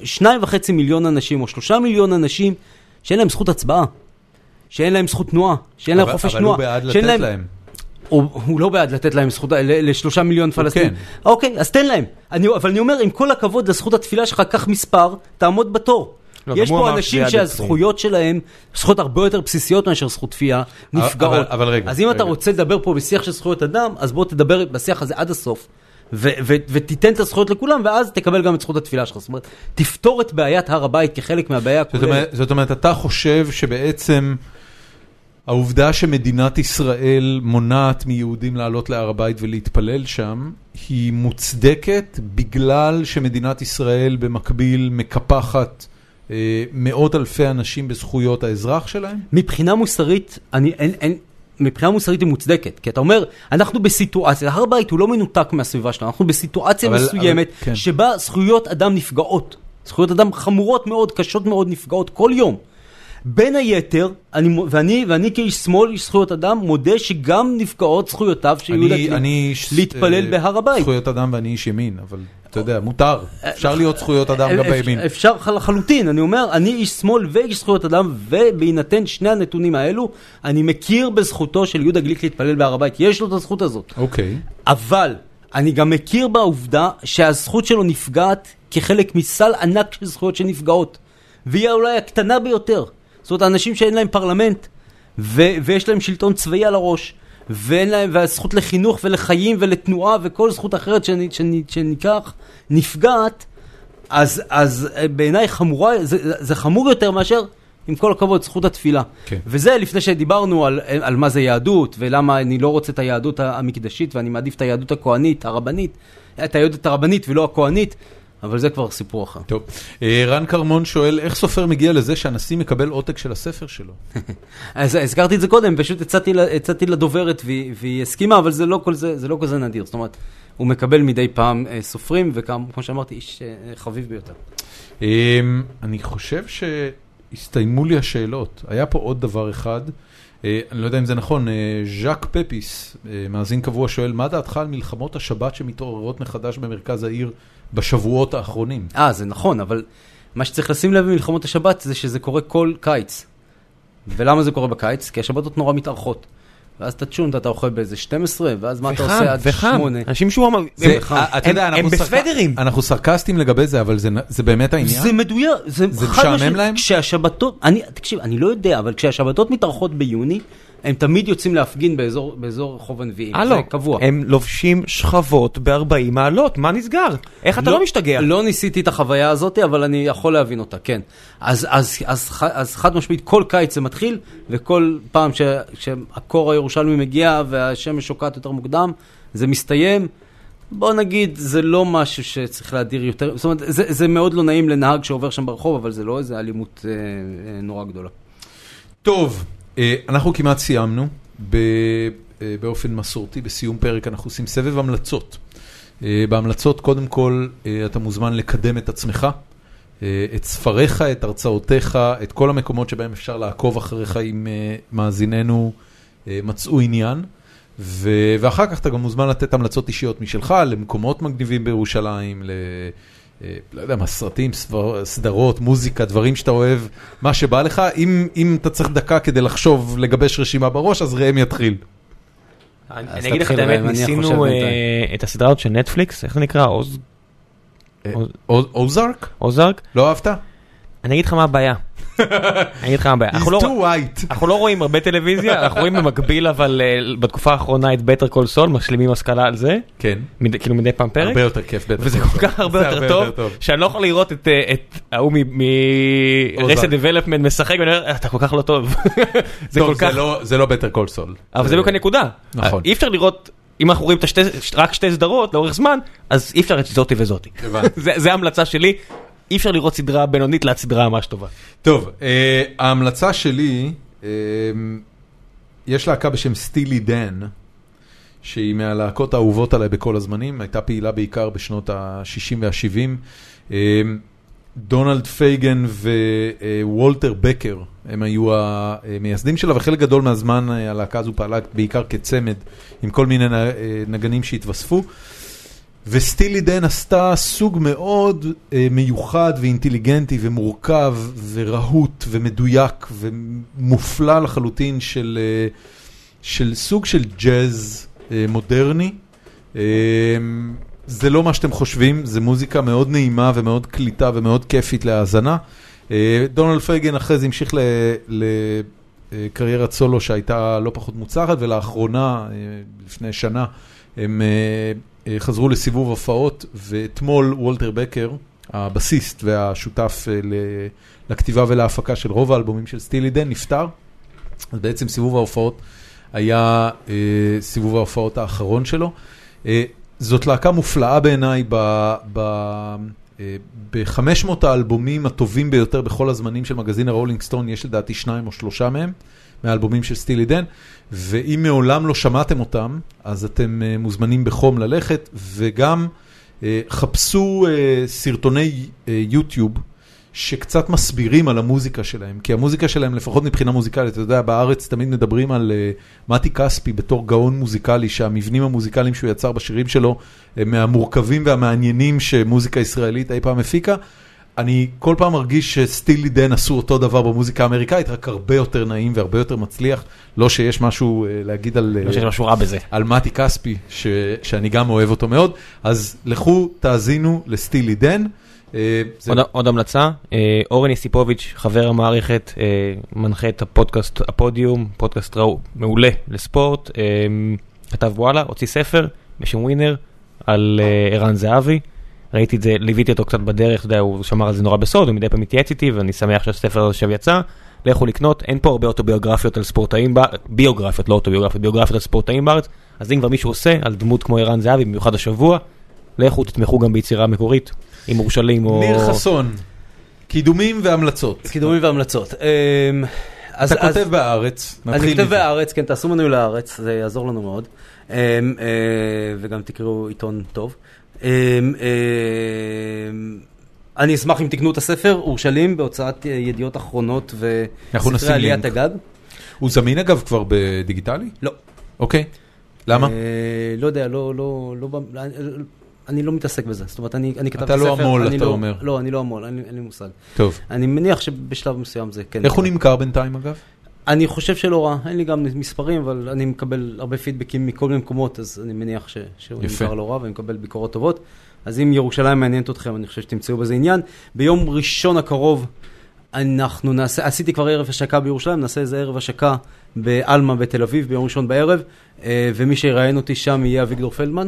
שניים וחצי מיליון אנשים, או שלושה מיליון אנשים, שאין להם זכות הצבעה. שאין להם זכות תנועה, שאין להם אבל- חופש אבל תנועה, הוא בעד לתת להם. הוא, הוא לא בעד לתת להם זכות, לשלושה מיליון פלסטינים. כן. אוקיי, אז תן להם. אני, אבל אני אומר, עם כל הכבוד לזכות התפילה שלך, קח מספר, תעמוד בתור. לא, יש פה אנשים שהזכויות שלהם, זכויות הרבה יותר בסיסיות מאשר זכות תפילה, נפגעות. אבל- אבל רגע, אז אם אתה רגע. רוצה לדבר פה בשיח של זכויות אדם, אז בוא תדבר בשיח הזה עד הסוף. ו- ו- ותיתן את הזכויות לכולם, ואז תקבל גם את זכות התפילה שלך. זאת אומרת, תפתור את בעיית הר הבית כחלק מהבעיה הכוללת. זאת אומרת, אתה חושב שבעצם העובדה שמדינת ישראל מונעת מיהודים לעלות להר הבית ולהתפלל שם, היא מוצדקת בגלל שמדינת ישראל במקביל מקפחת מאות אלפי אנשים בזכויות האזרח שלהם? מבחינה מוסרית, אני, אין, אין, מבחינה מוסרית היא מוצדקת, כי אתה אומר, אנחנו בסיטואציה, הר הבית הוא לא מנותק מהסביבה שלנו, אנחנו בסיטואציה אבל- מסוימת, אבל- כן. שבה זכויות אדם נפגעות, זכויות אדם חמורות מאוד, קשות מאוד, נפגעות כל יום. בין היתר, אני, ואני, ואני כאיש שמאל, איש זכויות אדם, מודה שגם נפגעות זכויותיו של יהודה גליק איש להתפלל אה, בהר הבית. זכויות אדם ואני איש ימין, אבל אתה יודע, מותר, אפשר להיות זכויות אדם גם בימין. אפשר לחלוטין, אני אומר, אני איש שמאל ואיש זכויות אדם, ובהינתן שני הנתונים האלו, אני מכיר בזכותו של יהודה גליק להתפלל בהר הבית, יש לו את הזכות הזאת. אוקיי. אבל אני גם מכיר בעובדה שהזכות שלו נפגעת כחלק מסל ענק של זכויות שנפגעות. והיא אולי הקטנה ביותר. זאת אומרת, האנשים שאין להם פרלמנט, ו- ויש להם שלטון צבאי על הראש, ואין להם, והזכות לחינוך ולחיים ולתנועה וכל זכות אחרת שאני, שאני, שניקח, נפגעת, אז, אז אה, בעיניי חמורה, זה, זה חמור יותר מאשר, עם כל הכבוד, זכות התפילה. כן. וזה לפני שדיברנו על, על מה זה יהדות, ולמה אני לא רוצה את היהדות המקדשית, ואני מעדיף את היהדות הכהנית, הרבנית, את היהדות הרבנית ולא הכהנית, אבל זה כבר סיפור אחר. טוב. אה, רן כרמון שואל, איך סופר מגיע לזה שהנשיא מקבל עותק של הספר שלו? אז הזכרתי את זה קודם, פשוט הצעתי, לדוברת והיא, הסכימה, אבל זה לא, כל זה, זה לא כזה נדיר. זאת אומרת, הוא מקבל מדי פעם אה, סופרים, וכמו שאמרתי, איש אה, חביב ביותר. אמ, אני חושב שהסתיימו לי השאלות. היה פה עוד דבר אחד, אני לא יודע אם זה נכון, ז'אק פפיס, מאזין קבוע, שואל, מה דעתך על מלחמות השבת שמתעוררות מחדש במרכז העיר בשבועות האחרונים? אה, זה נכון, אבל מה שצריך לשים לב במלחמות השבת זה שזה קורה כל קיץ. ולמה זה קורה בקיץ? כי השבתות נורא מתארכות. ואז את הצ'ונט אתה אוכל באיזה 12, ואז מה אתה עושה עד וחם. 8. אנשים שהוא אמר, זה- הם- אה, אתה יודע, הם- סרק- בסוודרים. אנחנו סרקסטים לגבי זה, אבל זה באמת העניין? זה מדויק, זה זה משעמם. להם? כשהשבתות, אני, תקשיב, אני לא יודע, אבל כשהשבתות מתארחות ביוני, הם תמיד יוצאים להפגין באזור באזור רחוב הנביאים, הלו, זה קבוע. הם לובשים שכבות ב-40 מעלות, מה נסגר? איך אתה לא משתגע? לא ניסיתי את החוויה הזאת, אבל אני יכול להבין אותה, כן. אז, אז, אז, ח- אז חד משמעית, כל קיץ זה מתחיל, וכל פעם ש- שהקור הירושלמי מגיע והשמש שוקעת יותר מוקדם, זה מסתיים. בוא נגיד, זה לא משהו שצריך להדיר יותר, זאת אומרת, זה, זה מאוד לא נעים לנהג שעובר שם ברחוב, אבל זה לא איזה אלימות אה, אה, נורא גדולה. טוב, אנחנו כמעט סיימנו. אה, באופן מסורתי, בסיום פרק אנחנו עושים סבב המלצות. אה, בהמלצות, קודם כל, אה, אתה מוזמן לקדם את עצמך, אה, את ספריך, את הרצאותיך, את כל המקומות שבהם אפשר לעקוב אחריך אם אה, מאזיננו אה, מצאו עניין. ו- ואחר כך אתה גם מוזמן לתת המלצות אישיות משלך למקומות מגניבים בירושלים, ל... אה, לא יודע מה, סרטים, סבר- סדרות, מוזיקה, דברים שאתה אוהב, מה שבא לך. אם, אם אתה צריך דקה כדי לחשוב, לגבש רשימה בראש, אז ראם יתחיל. אני אגיד לך את האמת, ניסינו. אה, את הסדרה הזאת של נטפליקס, איך זה נקרא? אה, אוז- אוזארק? אוזארק? לא אהבת? אני אגיד לך מה הבעיה. אני אגיד לך מה הבעיה. אנחנו לא- too white. אנחנו לא רואים הרבה טלוויזיה, אנחנו רואים במקביל אבל אה, בתקופה האחרונה את בטר קול סול, משלימים השכלה על זה, כן. כאילו מדי פעם פרק. הרבה יותר כיף. וזה כל כך הרבה יותר טוב, שאני לא יכול לראות את אה, ההוא. מרסט דבלפמנט משחק, ואני אומר, אתה כל כך לא טוב. זה לא- זה לא בטר קול סול. אבל זה בדיוק הנקודה. נכון. אי אפשר לראות, אם אנחנו רואים רק שתי סדרות לאורך זמן, אז אי אפשר את זאתי וזאתי. זה ההמלצה שלי, אי אפשר לראות סדרה בינונית ליד סדרה ממש טובה. טוב, אה, ההמלצה שלי, אה, יש להקה בשם סטילי דן, שהיא מהלהקות האהובות עליי בכל הזמנים, הייתה פעילה בעיקר בשנות ה-60 וה-70. אה, דונלד פייגן ווולטר בקר, הם היו המייסדים שלה, וחלק גדול מהזמן הלהקה הזו פעלה בעיקר כצמד, עם כל מיני נגנים שהתווספו. וסטילי דן עשתה סוג מאוד אה, מיוחד ואינטליגנטי ומורכב ורהוט ומדויק ומופלא לחלוטין של, אה, של סוג של ג'אז אה, מודרני. אה, זה לא מה שאתם חושבים, זה מוזיקה מאוד נעימה ומאוד קליטה ומאוד כיפית להאזנה. אה, דונלד פייגן אחרי זה המשיך לקריירת סולו שהייתה לא פחות מוצלחת, ולאחרונה, אה, לפני שנה, הם אה, אה, חזרו לסיבוב הופעות, ואתמול וולטר בקר, הבסיסט והשותף אה, לכתיבה ולהפקה של רוב האלבומים של סטילי דן, נפטר. אז בעצם סיבוב ההופעות היה אה, סיבוב ההופעות האחרון שלו. אה, זאת להקה מופלאה בעיניי ב... ב אה, ב-500 האלבומים הטובים ביותר בכל הזמנים של מגזין הרולינג סטון, יש לדעתי שניים או שלושה מהם, מהאלבומים של סטילי דן, ואם מעולם לא שמעתם אותם, אז אתם אה, מוזמנים בחום ללכת, וגם אה, חפשו אה, סרטוני יוטיוב שקצת מסבירים על המוזיקה שלהם, כי המוזיקה שלהם, לפחות מבחינה מוזיקלית, אתה יודע, בארץ תמיד מדברים על אה, מתי כספי בתור גאון מוזיקלי, שהמבנים המוזיקליים שהוא יצר בשירים שלו הם מהמורכבים והמעניינים שמוזיקה ישראלית אי פעם הפיקה. אני כל פעם מרגיש שסטילי דן עשו אותו דבר במוזיקה האמריקאית, רק הרבה יותר נעים והרבה יותר מצליח. לא שיש משהו אה, להגיד על... אה, לא שיש משהו רע בזה. על מתי כספי, ש, שאני גם אוהב אותו מאוד, אז לכו, תאזינו לסטילי דן. אה, זה- עוד, עוד המלצה, אה, אורן יסיפוביץ', חבר המערכת, אה, מנחה את הפודקאסט הפודיום, פודקאסט ראו מעולה לספורט, אה, כתב וואלה, הוציא ספר בשם ווינר על אה, ערן זהבי. ראיתי את זה, ליוויתי אותו קצת בדרך, אתה יודע, הוא שמר על זה נורא בסוד, הוא מדי פעם התייעץ איתי, ואני שמח שהספר הזה עכשיו יצא. לכו לקנות, אין פה הרבה אוטוביוגרפיות על ספורטאים, בא- ביוגרפיות, לא אוטוביוגרפיות, ביוגרפיות על ספורטאים בארץ, אז אם כבר מישהו עושה על דמות כמו ערן זהבי, במיוחד השבוע, לכו תתמכו גם ביצירה מקורית, עם אורשלים או... ניר חסון, קידומים והמלצות. קידומים והמלצות. אמ, אז- אתה אז- כותב בהארץ, אני נתחיל כותב מזה. בהארץ, כן, תעשו מנוי להארץ, זה יעזור לנו מאוד. אמ, אה, וגם תקראו עיתון טוב. אמ, אמ, אני אשמח אם תקנו את הספר, אורשלים, בהוצאת אה, ידיעות אחרונות וספרי עליית. הגג. הוא זמין אגב כבר בדיגיטלי? לא. אוקיי. למה? אה, לא יודע, לא, לא, לא, אני- לא מתעסק בזה. זאת אומרת, אני אני כתבתי אתה ספר. לא המו"ל, אתה לא- אומר. לא, אני לא המו"ל, אין לי- מושג. טוב. אני מניח שבשלב מסוים זה כן. איך הוא. נמכר בינתיים אגב? אני חושב שלא רע, אין לי גם מספרים, אבל אני מקבל הרבה פידבקים מכל מיני מקומות, אז אני מניח ש- שהוא יפה. נמכר לא רע ואני מקבל ביקורות טובות. אז אם ירושלים מעניינת אתכם, אני חושב שתמצאו בזה עניין. ביום ראשון הקרוב אנחנו נעשה, עשיתי כבר ערב השקה בירושלים, נעשה איזה ערב השקה בעלמה בתל אביב ביום ראשון בערב, אה, ומי שיראיין אותי שם יהיה אביגדור פלדמן.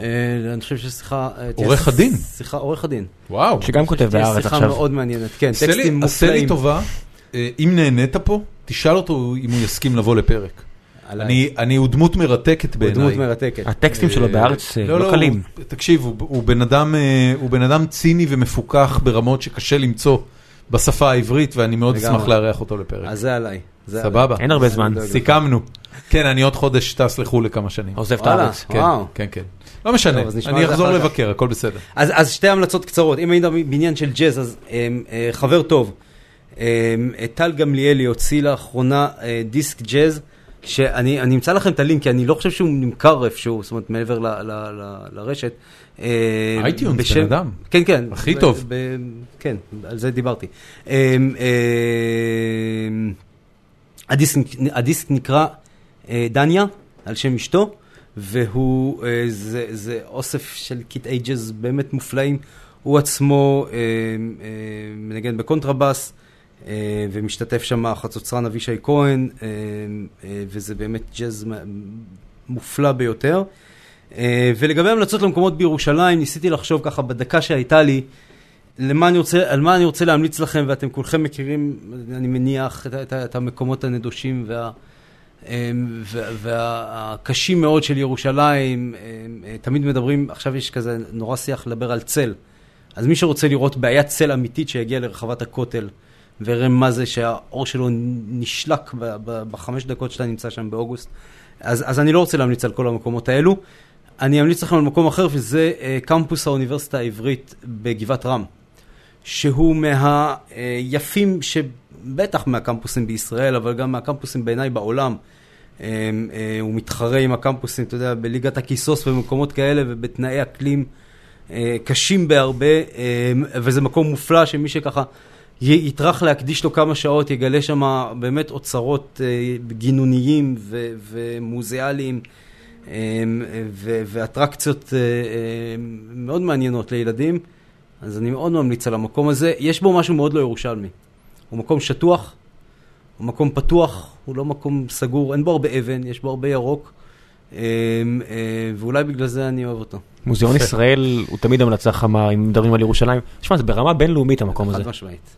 אה, אני חושב ששיחה... אה, עורך הדין. שיחה, עורך הדין. וואו. שגם כותב תהיה בהארץ שיחה עכשיו. מאוד מעניינת, כן, טקסטים עשה לי מופלאים. טובה, אם נהנית פה, תשאל אותו אם הוא יסכים לבוא לפרק. אני, אני, הוא דמות מרתקת הוא בעיניי. דמות מרתקת. הטקסטים שלו אה, בהארץ אה, לא, לא לא, קלים. הוא- תקשיב, הוא, הוא, בן אדם, אה, הוא בן אדם ציני ומפוכח ברמות שקשה למצוא בשפה העברית, ואני מאוד. אשמח לארח אותו לפרק. אז זה עליי. סבבה. אין הרבה זמן. סיכמנו. כן, אני עוד חודש טס לחו"ל לכמה שנים. עוזב את. הארץ. כן. כן, כן. לא משנה, אני אחזור. לבקר, הכל בסדר. אז, אז שתי המלצות קצרות. אם היית בעניין של ג'אז, אז אה, אה, חבר טוב, טל גמליאלי הוציא לאחרונה אה, דיסק ג'אז, שאני אני אמצא לכם את הלינק, כי אני לא חושב שהוא נמכר איפשהו, זאת אומרת, מעבר ל, ל, ל, לרשת. אה, iTunes, בשם- בן אדם. כן, כן. הכי ב- טוב. ב- כן, על זה דיברתי. אה, הדיסק, הדיסק נקרא אה, דניה, על שם אשתו, והוא, אה, זה, זה אוסף של קטעי ג'אז באמת מופלאים. הוא עצמו מנגן בקונטרבאס, ומשתתף שם החצוצרן אבישי כהן, אה, אה, וזה באמת ג'אז מופלא ביותר. אה, ולגבי המלצות למקומות בירושלים, ניסיתי לחשוב ככה בדקה שהייתה לי, למה אני רוצה, על מה אני רוצה להמליץ לכם, ואתם כולכם מכירים, אני מניח, את, את, את המקומות הנדושים וה, וה- והקשים מאוד של ירושלים. אה, תמיד מדברים, עכשיו יש כזה נורא שיח לדבר על צל. אז מי שרוצה לראות בעיית צל אמיתית שיגיע לרחבת הכותל, ויראה מה זה שהאור שלו נשלק בחמש דקות שאתה נמצא שם באוגוסט, אז, אז אני לא רוצה להמליץ על כל המקומות האלו. אני אמליץ לכם על מקום אחר, וזה אה, קמפוס האוניברסיטה העברית בגבעת רם. שהוא מהיפים, שבטח מהקמפוסים בישראל, אבל גם מהקמפוסים בעיניי בעולם. אה, אה, הוא מתחרה עם הקמפוסים, אתה יודע, בליגת הכיסוס ובמקומות כאלה ובתנאי אקלים קשים בהרבה, וזה מקום מופלא שמי שככה יטרח להקדיש לו כמה שעות, יגלה שם באמת אוצרות אה, גינוניים ו- ומוזיאליים. אה, ו- ואטרקציות אה, אה, מאוד מעניינות לילדים. אז אני מאוד ממליץ על המקום הזה. יש בו משהו מאוד לא ירושלמי. הוא מקום שטוח, הוא מקום פתוח, הוא לא מקום סגור, אין בו הרבה אבן, יש בו הרבה ירוק, אה, אה, ואולי בגלל זה אני אוהב אותו. מוזיאון ישראל הוא תמיד המלצה חמה אם מדברים על ירושלים. תשמע, זה ברמה בינלאומית המקום הזה. חד משמעית.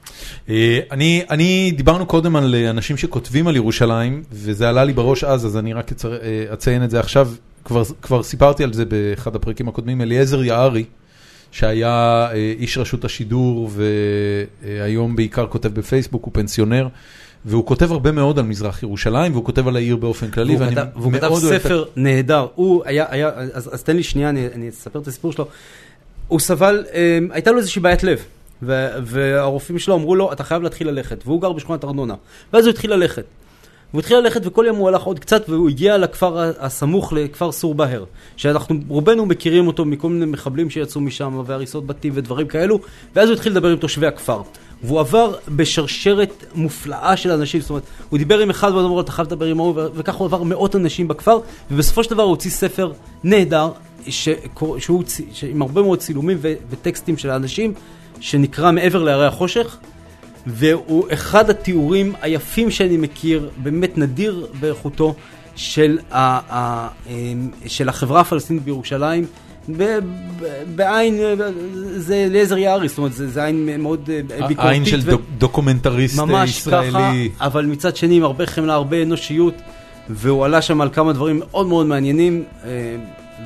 אה, אני, אני, דיברנו קודם על אה, אנשים שכותבים על ירושלים, וזה עלה לי בראש אז, אז אני רק אצר- אה, אציין את זה עכשיו. כבר, כבר סיפרתי על זה באחד הפרקים הקודמים, אליעזר יערי, שהיה איש רשות השידור, והיום בעיקר כותב בפייסבוק, הוא פנסיונר, והוא כותב הרבה מאוד על מזרח ירושלים, והוא כותב על העיר באופן כללי, והוא ואני כתב- והוא כתב מאוד אוהב את- ספר נהדר. הוא היה, היה, אז, אז תן לי שנייה, אני, אני אספר את הסיפור שלו. הוא סבל, אה, הייתה לו איזושהי בעיית לב, ו, והרופאים שלו אמרו לו, אתה חייב להתחיל ללכת, והוא גר בשכונת ארנונה. ואז הוא התחיל ללכת. והוא התחיל ללכת וכל יום הוא הלך עוד קצת והוא הגיע לכפר הסמוך לכפר סור בהר שאנחנו רובנו מכירים אותו מכל מיני מחבלים שיצאו משם והריסות בתים ודברים כאלו ואז הוא התחיל לדבר עם תושבי הכפר והוא עבר בשרשרת מופלאה של אנשים זאת אומרת הוא דיבר עם אחד ואמר לו אתה חייב לדבר עם ההוא ו- וככה הוא עבר מאות אנשים בכפר ובסופו של דבר הוא הוציא ספר נהדר שקור- שהוא עם הרבה מאוד צילומים ו- וטקסטים של האנשים שנקרא מעבר להרי החושך והוא אחד התיאורים היפים שאני מכיר, באמת נדיר באיכותו, של, ה, ה, אמ, של החברה הפלסטינית בירושלים. בעין, זה אליעזר יערי, זאת אומרת, זה, זה עין מאוד אה, ביקורתית. עין של דוקומנטריסט אה, ממש ישראלי. ככה, אבל מצד שני עם הרבה חמלה, הרבה אנושיות, והוא עלה שם על כמה דברים מאוד מאוד מעניינים, אה,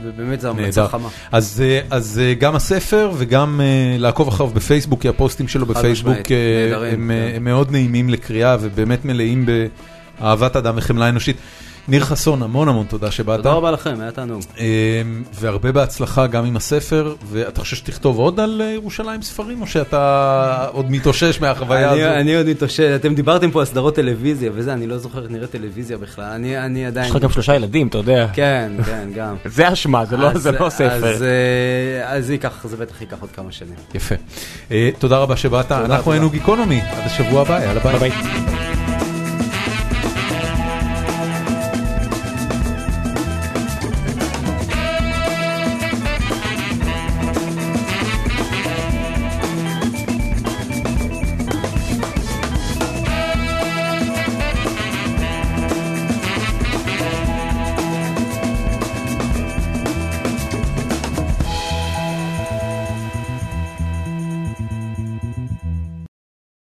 ובאמת זו המלצה. חמה. אז, אה, אז אה, גם הספר וגם אה, לעקוב אחריו בפייסבוק, כי הפוסטים שלו בפייסבוק אה, הם, אה, כן. הם מאוד נעימים לקריאה ובאמת מלאים באהבת אדם וחמלה אנושית. ניר חסון, המון המון תודה שבאת. תודה רבה לכם, היה תענוג. אה, והרבה בהצלחה גם עם הספר, ואתה חושב שתכתוב עוד על אה, ירושלים ספרים, או שאתה עוד מתאושש מהחוויה הזו? אני עוד מתאושש, אתם דיברתם פה על סדרות טלוויזיה וזה, אני לא זוכר איך נראית טלוויזיה בכלל, אני, אני עדיין... יש לך גם שלושה ילדים, אתה יודע. כן, כן, גם. זה אשמה, זה לא- לא ספר. אז, אה, אז זה ייקח, זה בטח ייקח עוד כמה שנים. יפה. אה, תודה רבה שבאת, אנחנו. היינו גיקונומי, עד השבוע הבא, יאללה ביי.